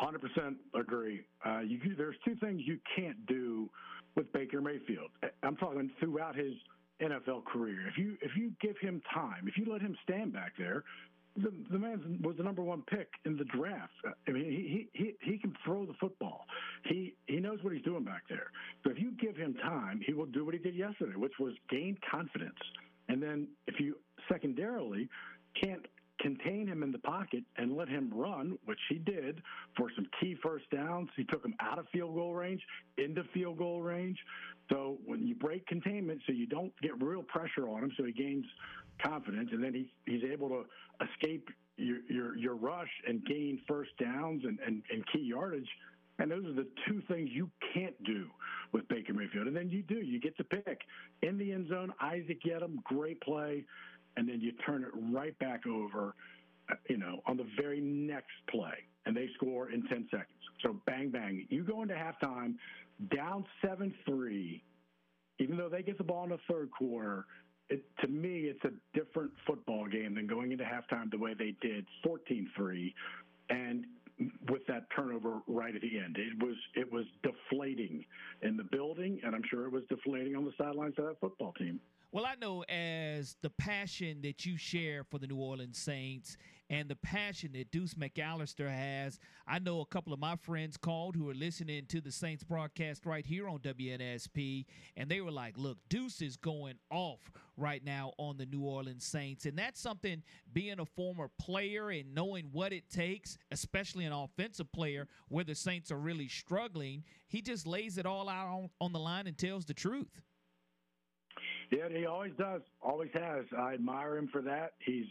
100% agree. Uh, you, there's two things you can't do with Baker Mayfield. I'm talking throughout his NFL career. If you if you give him time, if you let him stand back there, the the man was the number one pick in the draft. I mean, he he he can throw the football. He he knows what he's doing back there. So if you give him time, he will do what he did yesterday, which was gain confidence. And then if you secondarily can't contain him in the pocket and let him run, which he did for some key first downs. He took him out of field goal range, into field goal range. So when you break containment, so you don't get real pressure on him, so he gains confidence, and then he, he's able to escape your, your, your rush and gain first downs and, and, and key yardage. And those are the two things you can't do with Baker Mayfield. And then you do. You get the pick in the end zone. Isaac Yiadom, great play and then you turn it right back over, uh, you know, on the very next play, and they score in 10 seconds. So bang, bang. You go into halftime down 7 3, even though they get the ball in the third quarter. It, to me, it's a different football game than going into halftime the way they did 14 3. And with that turnover right at the end. It was it was deflating in the building, and I'm sure it was deflating on the sidelines of that football team. Well, I know as the passion that you share for the New Orleans Saints and the passion that Deuce McAllister has, I know a couple of my friends called who are listening to the Saints broadcast right here on WNSP, and they were like, look, Deuce is going off right now on the New Orleans Saints. And that's something being a former player and knowing what it takes, especially an offensive player where the Saints are really struggling, he just lays it all out on, on the line and tells the truth. Yeah, he always does. Always has. I admire him for that. He's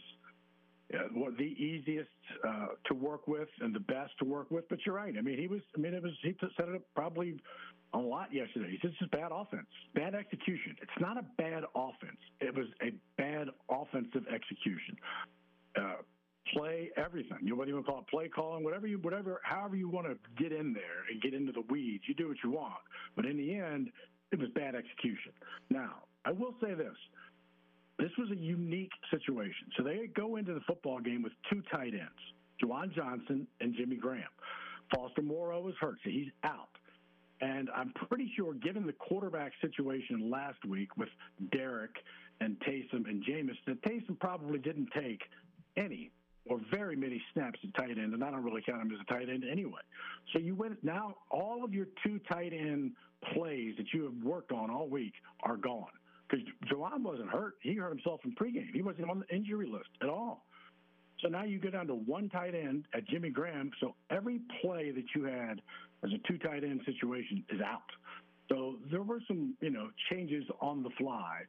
the easiest uh, to work with and the best to work with. But you're right. I mean, he was. I mean, it was. He set it up probably a lot yesterday. He says it's bad offense, bad execution. It's not a bad offense. It was a bad offensive execution. Uh, play everything. You know, whether you call it play calling, whatever you, whatever, however you want to get in there and get into the weeds, you do what you want. But in the end, it was bad execution. Now, I will say this. This was a unique situation. So they go into the football game with two tight ends, Juwan Johnson and Jimmy Graham. Foster Moreau is hurt, so he's out. And I'm pretty sure, given the quarterback situation last week with Derek and Taysom and Jameis, that Taysom probably didn't take any or very many snaps at tight end, and I don't really count him as a tight end anyway. So you went now all of your two tight end plays that you have worked on all week are gone because Juwan wasn't hurt. He hurt himself in pregame. He wasn't on the injury list at all. So now you go down to one tight end at Jimmy Graham. So every play that you had as a two tight end situation is out. So there were some, you know, changes on the fly.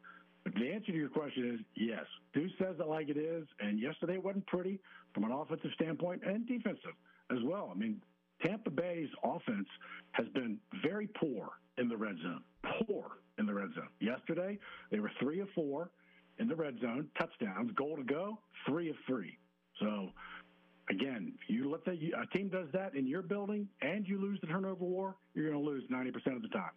But the answer to your question is yes. Deuce says it like it is, and yesterday wasn't pretty from an offensive standpoint and defensive as well. I mean, Tampa Bay's offense has been very poor in the red zone. Poor in the red zone. Yesterday, they were three of four in the red zone, touchdowns, goal to go, three of three. So, again, you let the, a team does that in your building and you lose the turnover war, you're going to lose 90% of the time.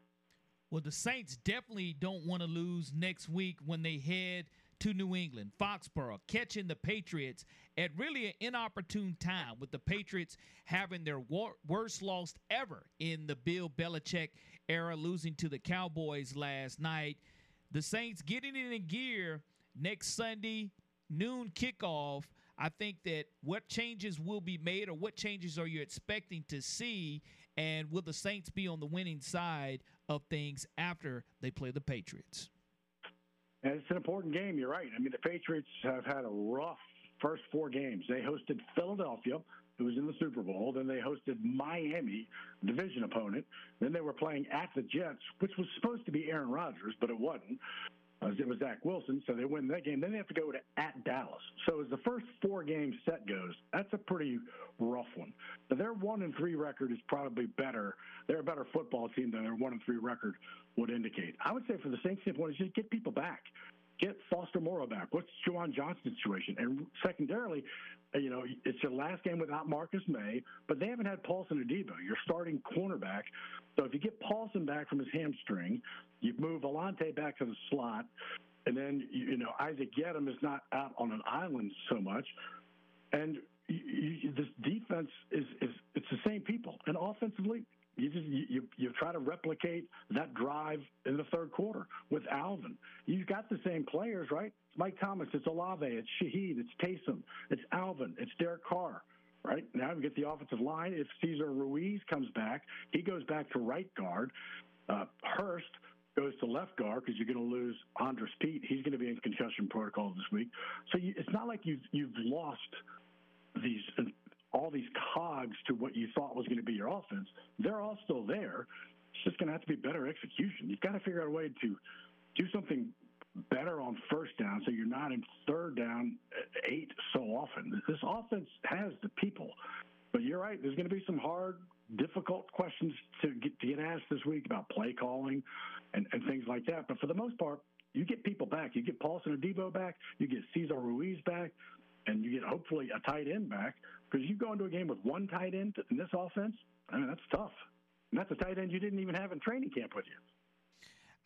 Well, the Saints definitely don't want to lose next week when they head to New England, Foxborough, catching the Patriots at really an inopportune time with the Patriots having their wor- worst loss ever in the Bill Belichick era, losing to the Cowboys last night. The Saints getting it in gear next Sunday, noon kickoff. I think that what changes will be made or what changes are you expecting to see? And will the Saints be on the winning side of things after they play the Patriots? And it's an important game. You're right. I mean, the Patriots have had a rough first four games. They hosted Philadelphia, who was in the Super Bowl. Then they hosted Miami, division opponent. Then they were playing at the Jets, which was supposed to be Aaron Rodgers, but it wasn't. It was Zach Wilson, so they win that game. Then they have to go to at Dallas. So as the first four game set goes, that's a pretty rough one. But their one and three record is probably better. They're a better football team than their one and three record would indicate. I would say for the Saints standpoint, is just get people back get Foster Moreau back? What's Juwan Johnson's situation? And secondarily, Uh, you know, it's your last game without Marcus Maye, but they haven't had Paulson Adebo, your starting cornerback. So if you get Paulson back from his hamstring, you move Alontae back to the slot, and then you know Isaac Yiadom is not out on an island so much, and you, you, this defense is is it's the same people, and offensively you just you, you try to replicate that drive in the third quarter with Alvin. You've got the same players, right? It's Mike Thomas, it's Olave, it's Shaheed, it's Taysom, it's Alvin, it's Derek Carr. Right now, we get the offensive line. If Cesar Ruiz comes back, he goes back to right guard. Uh, Hurst goes to left guard because you're going to lose Andrus Peat. He's going to be in concussion protocol this week. So you, it's not like you've you've lost these all these cogs to what you thought was going to be your offense, they're all still there. It's just going to have to be better execution. You've got to figure out a way to do something better on first down so you're not in third down uh, eight so often. This offense has the people. But you're right. There's going to be some hard, difficult questions to get, to get asked this week about play calling and, and things like that. But for the most part, you get people back. You get Paulson Adebo back. You get Cesar Ruiz back and you get hopefully a tight end back because you go into a game with one tight end in this offense. I mean, that's tough. And that's a tight end you didn't even have in training camp with you.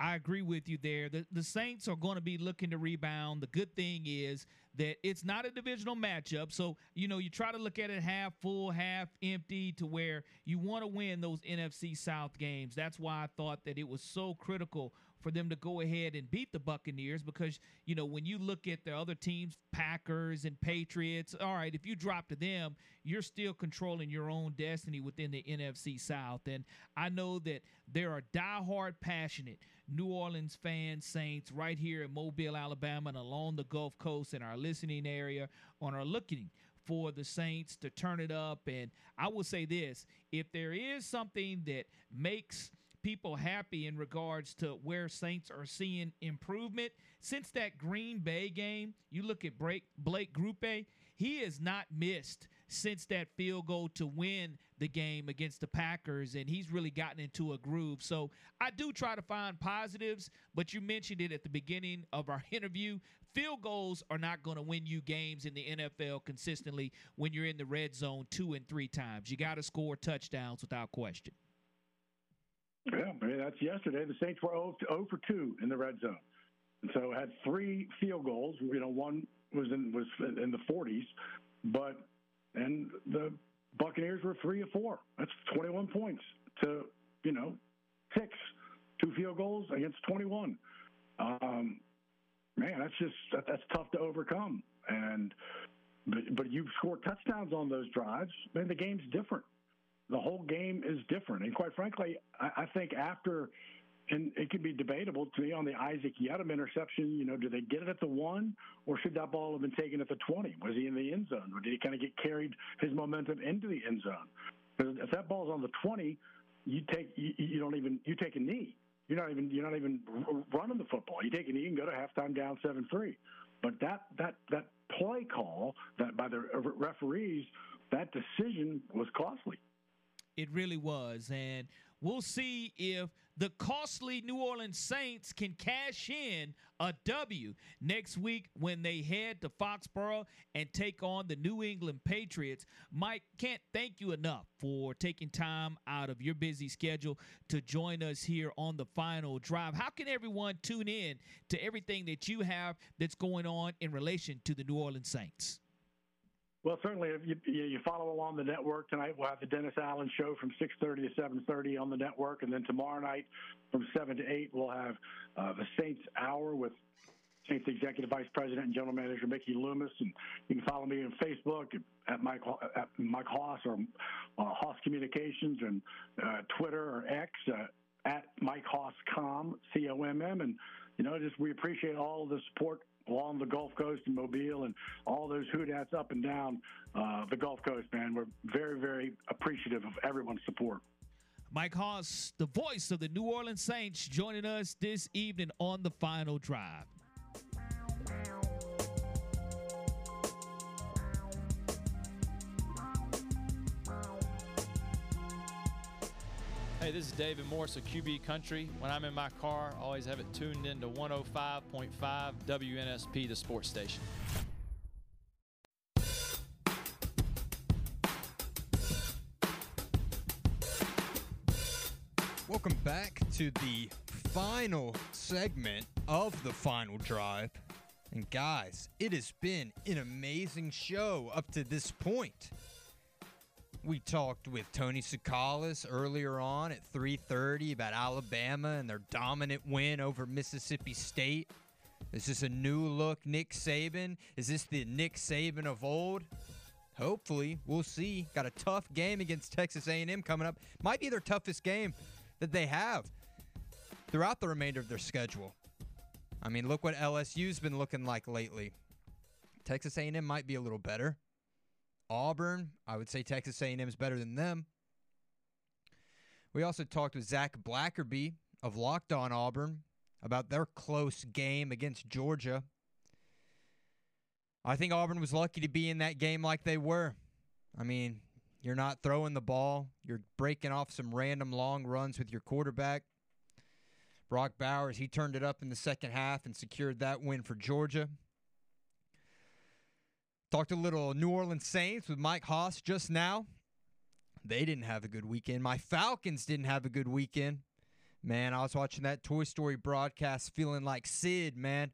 I agree with you there. The, the Saints are going to be looking to rebound. The good thing is that it's not a divisional matchup. So, you know, you try to look at it half full, half empty to where you want to win those NFC South games. That's why I thought that it was so critical for them to go ahead and beat the Buccaneers because, you know, when you look at the other teams, Packers and Patriots, all right, if you drop to them, you're still controlling your own destiny within the NFC South. And I know that there are diehard, passionate New Orleans fans, Saints, right here in Mobile, Alabama, and along the Gulf Coast in our listening area, and are looking for the Saints to turn it up. And I will say this if there is something that makes people happy in regards to where Saints are seeing improvement. Since that Green Bay game, you look at Blake, Grupe, he has not missed since that field goal to win the game against the Packers, and he's really gotten into a groove. So I do try to find positives, but you mentioned it at the beginning of our interview. Field goals are not going to win you games in the NFL consistently when you're in the red zone two and three times. You got to score touchdowns without question. Yeah, I mean, that's yesterday. The Saints were 0, 0 for 2 in the red zone. And so had three field goals. You know, one was in was in the 40s, but and the Buccaneers were three of four. That's 21 points to you know six, two field goals against 21. Um, man, that's just that, that's tough to overcome. And but but you score touchdowns on those drives. Man, the game's different the whole game is different. And quite frankly, I, I think after and it can be debatable to me on the Isaac Yiadom interception. You know, do they get it at the one, or should that ball have been taken at the 20? Was he in the end zone, or did he kind of get carried his momentum into the end zone? Because if that ball's on the 20, you take you, you don't even you take a knee. You're not even you're not even running the football. You take a knee and go to halftime down seven three. But that that that play call that by the referees, that decision was costly. It really was, and we'll see if the costly New Orleans Saints can cash in a W next week when they head to Foxborough and take on the New England Patriots. Mike, can't thank you enough for taking time out of your busy schedule to join us here on the final drive. How can everyone tune in to everything that you have that's going on in relation to the New Orleans Saints? Well, certainly, if you, you follow along the network tonight, we'll have the Dennis Allen show from 6:30 to 7:30 on the network, and then tomorrow night from 7 to 8, we'll have uh, the Saints Hour with Saints Executive Vice President and General Manager Mickey Loomis, and you can follow me on Facebook at Mike at Mike Hoss or uh, Hoss Communications, and uh, Twitter or X uh, at Mike Hoss Com C O M M, and you know, just we appreciate all the support along the Gulf Coast and Mobile and all those Who Dats up and down uh, the Gulf Coast, man. We're very, very appreciative of everyone's support. Mike Hoss, the voice of the New Orleans Saints, joining us this evening on the final drive. Hey, this is David Morse of QB Country. When I'm in my car, I always have it tuned into 105.5 WNSP, the sports station. Welcome back to the final segment of the final drive. And guys, it has been an amazing show up to this point. We talked with Tony Tsoukalas earlier on at 3:30 about Alabama and their dominant win over Mississippi State. Is this a new look Nick Saban? Is this the Nick Saban of old? Hopefully, we'll see. Got a tough game against Texas A&M coming up. Might be their toughest game that they have throughout the remainder of their schedule. I mean, look what LSU's been looking like lately. Texas A&M might be a little better. Auburn, I would say Texas A&M is better than them. We also talked with Zach Blackerby of Locked On Auburn about their close game against Georgia. I think Auburn was lucky to be in that game like they were. I mean, you're not throwing the ball, you're breaking off some random long runs with your quarterback. Brock Bowers, he turned it up in the second half and secured that win for Georgia. Talked a little New Orleans Saints with Mike Hoss just now. They didn't have a good weekend. My Falcons didn't have a good weekend. Man, I was watching that Toy Story broadcast feeling like Sid, man.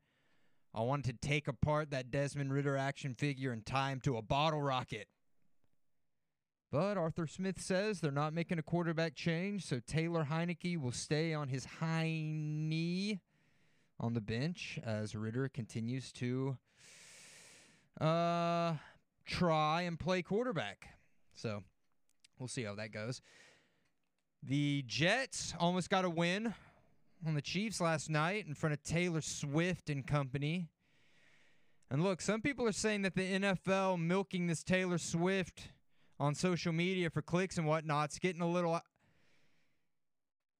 I wanted to take apart that Desmond Ridder action figure and tie him to a bottle rocket. But Arthur Smith says they're not making a quarterback change, so Taylor Heinicke will stay on his high knee on the bench as Ridder continues to uh, try and play quarterback. So we'll see how that goes. The Jets almost got a win on the Chiefs last night in front of Taylor Swift and company. And look, some people are saying that the NFL milking this Taylor Swift on social media for clicks and whatnot's getting a little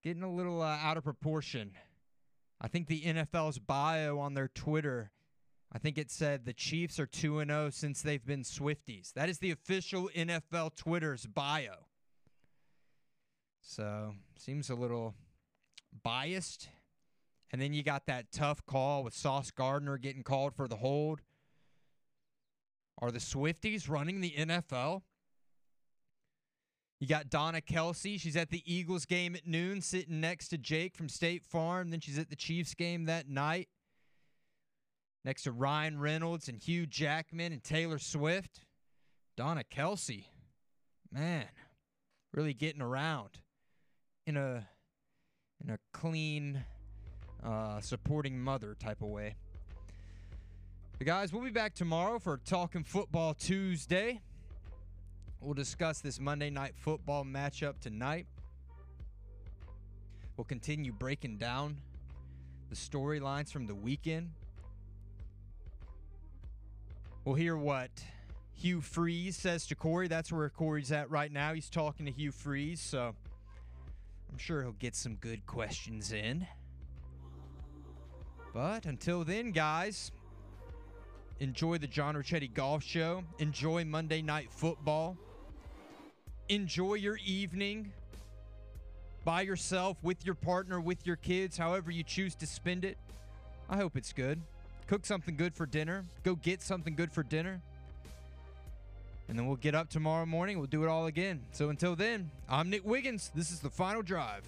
getting a little uh, out of proportion. I think the NFL's bio on their Twitter I think it said the Chiefs are 2 0 since they've been Swifties. That is the official NFL Twitter's bio. So, seems a little biased. And then you got that tough call with Sauce Gardner getting called for the hold. Are the Swifties running the NFL? You got Donna Kelce. She's at the Eagles game at noon, sitting next to Jake from State Farm. Then she's at the Chiefs game that night next to Ryan Reynolds and Hugh Jackman and Taylor Swift. Donna Kelce. man, really getting around in a in a clean, uh, supporting mother type of way. But guys, we'll be back tomorrow for Talking Football Tuesday. We'll discuss this Monday night football matchup tonight. We'll continue breaking down the storylines from the weekend. We'll hear what Hugh Freeze says to Corey. That's where Corey's at right now. He's talking to Hugh Freeze, so I'm sure he'll get some good questions in. But until then, guys, enjoy the John Ricchetti Golf Show. Enjoy Monday Night Football. Enjoy your evening by yourself, with your partner, with your kids, however you choose to spend it. I hope it's good. Cook something good for dinner. Go get something good for dinner. And then we'll get up tomorrow morning. We'll do it all again. So until then, I'm Nick Wiggins. This is the final drive.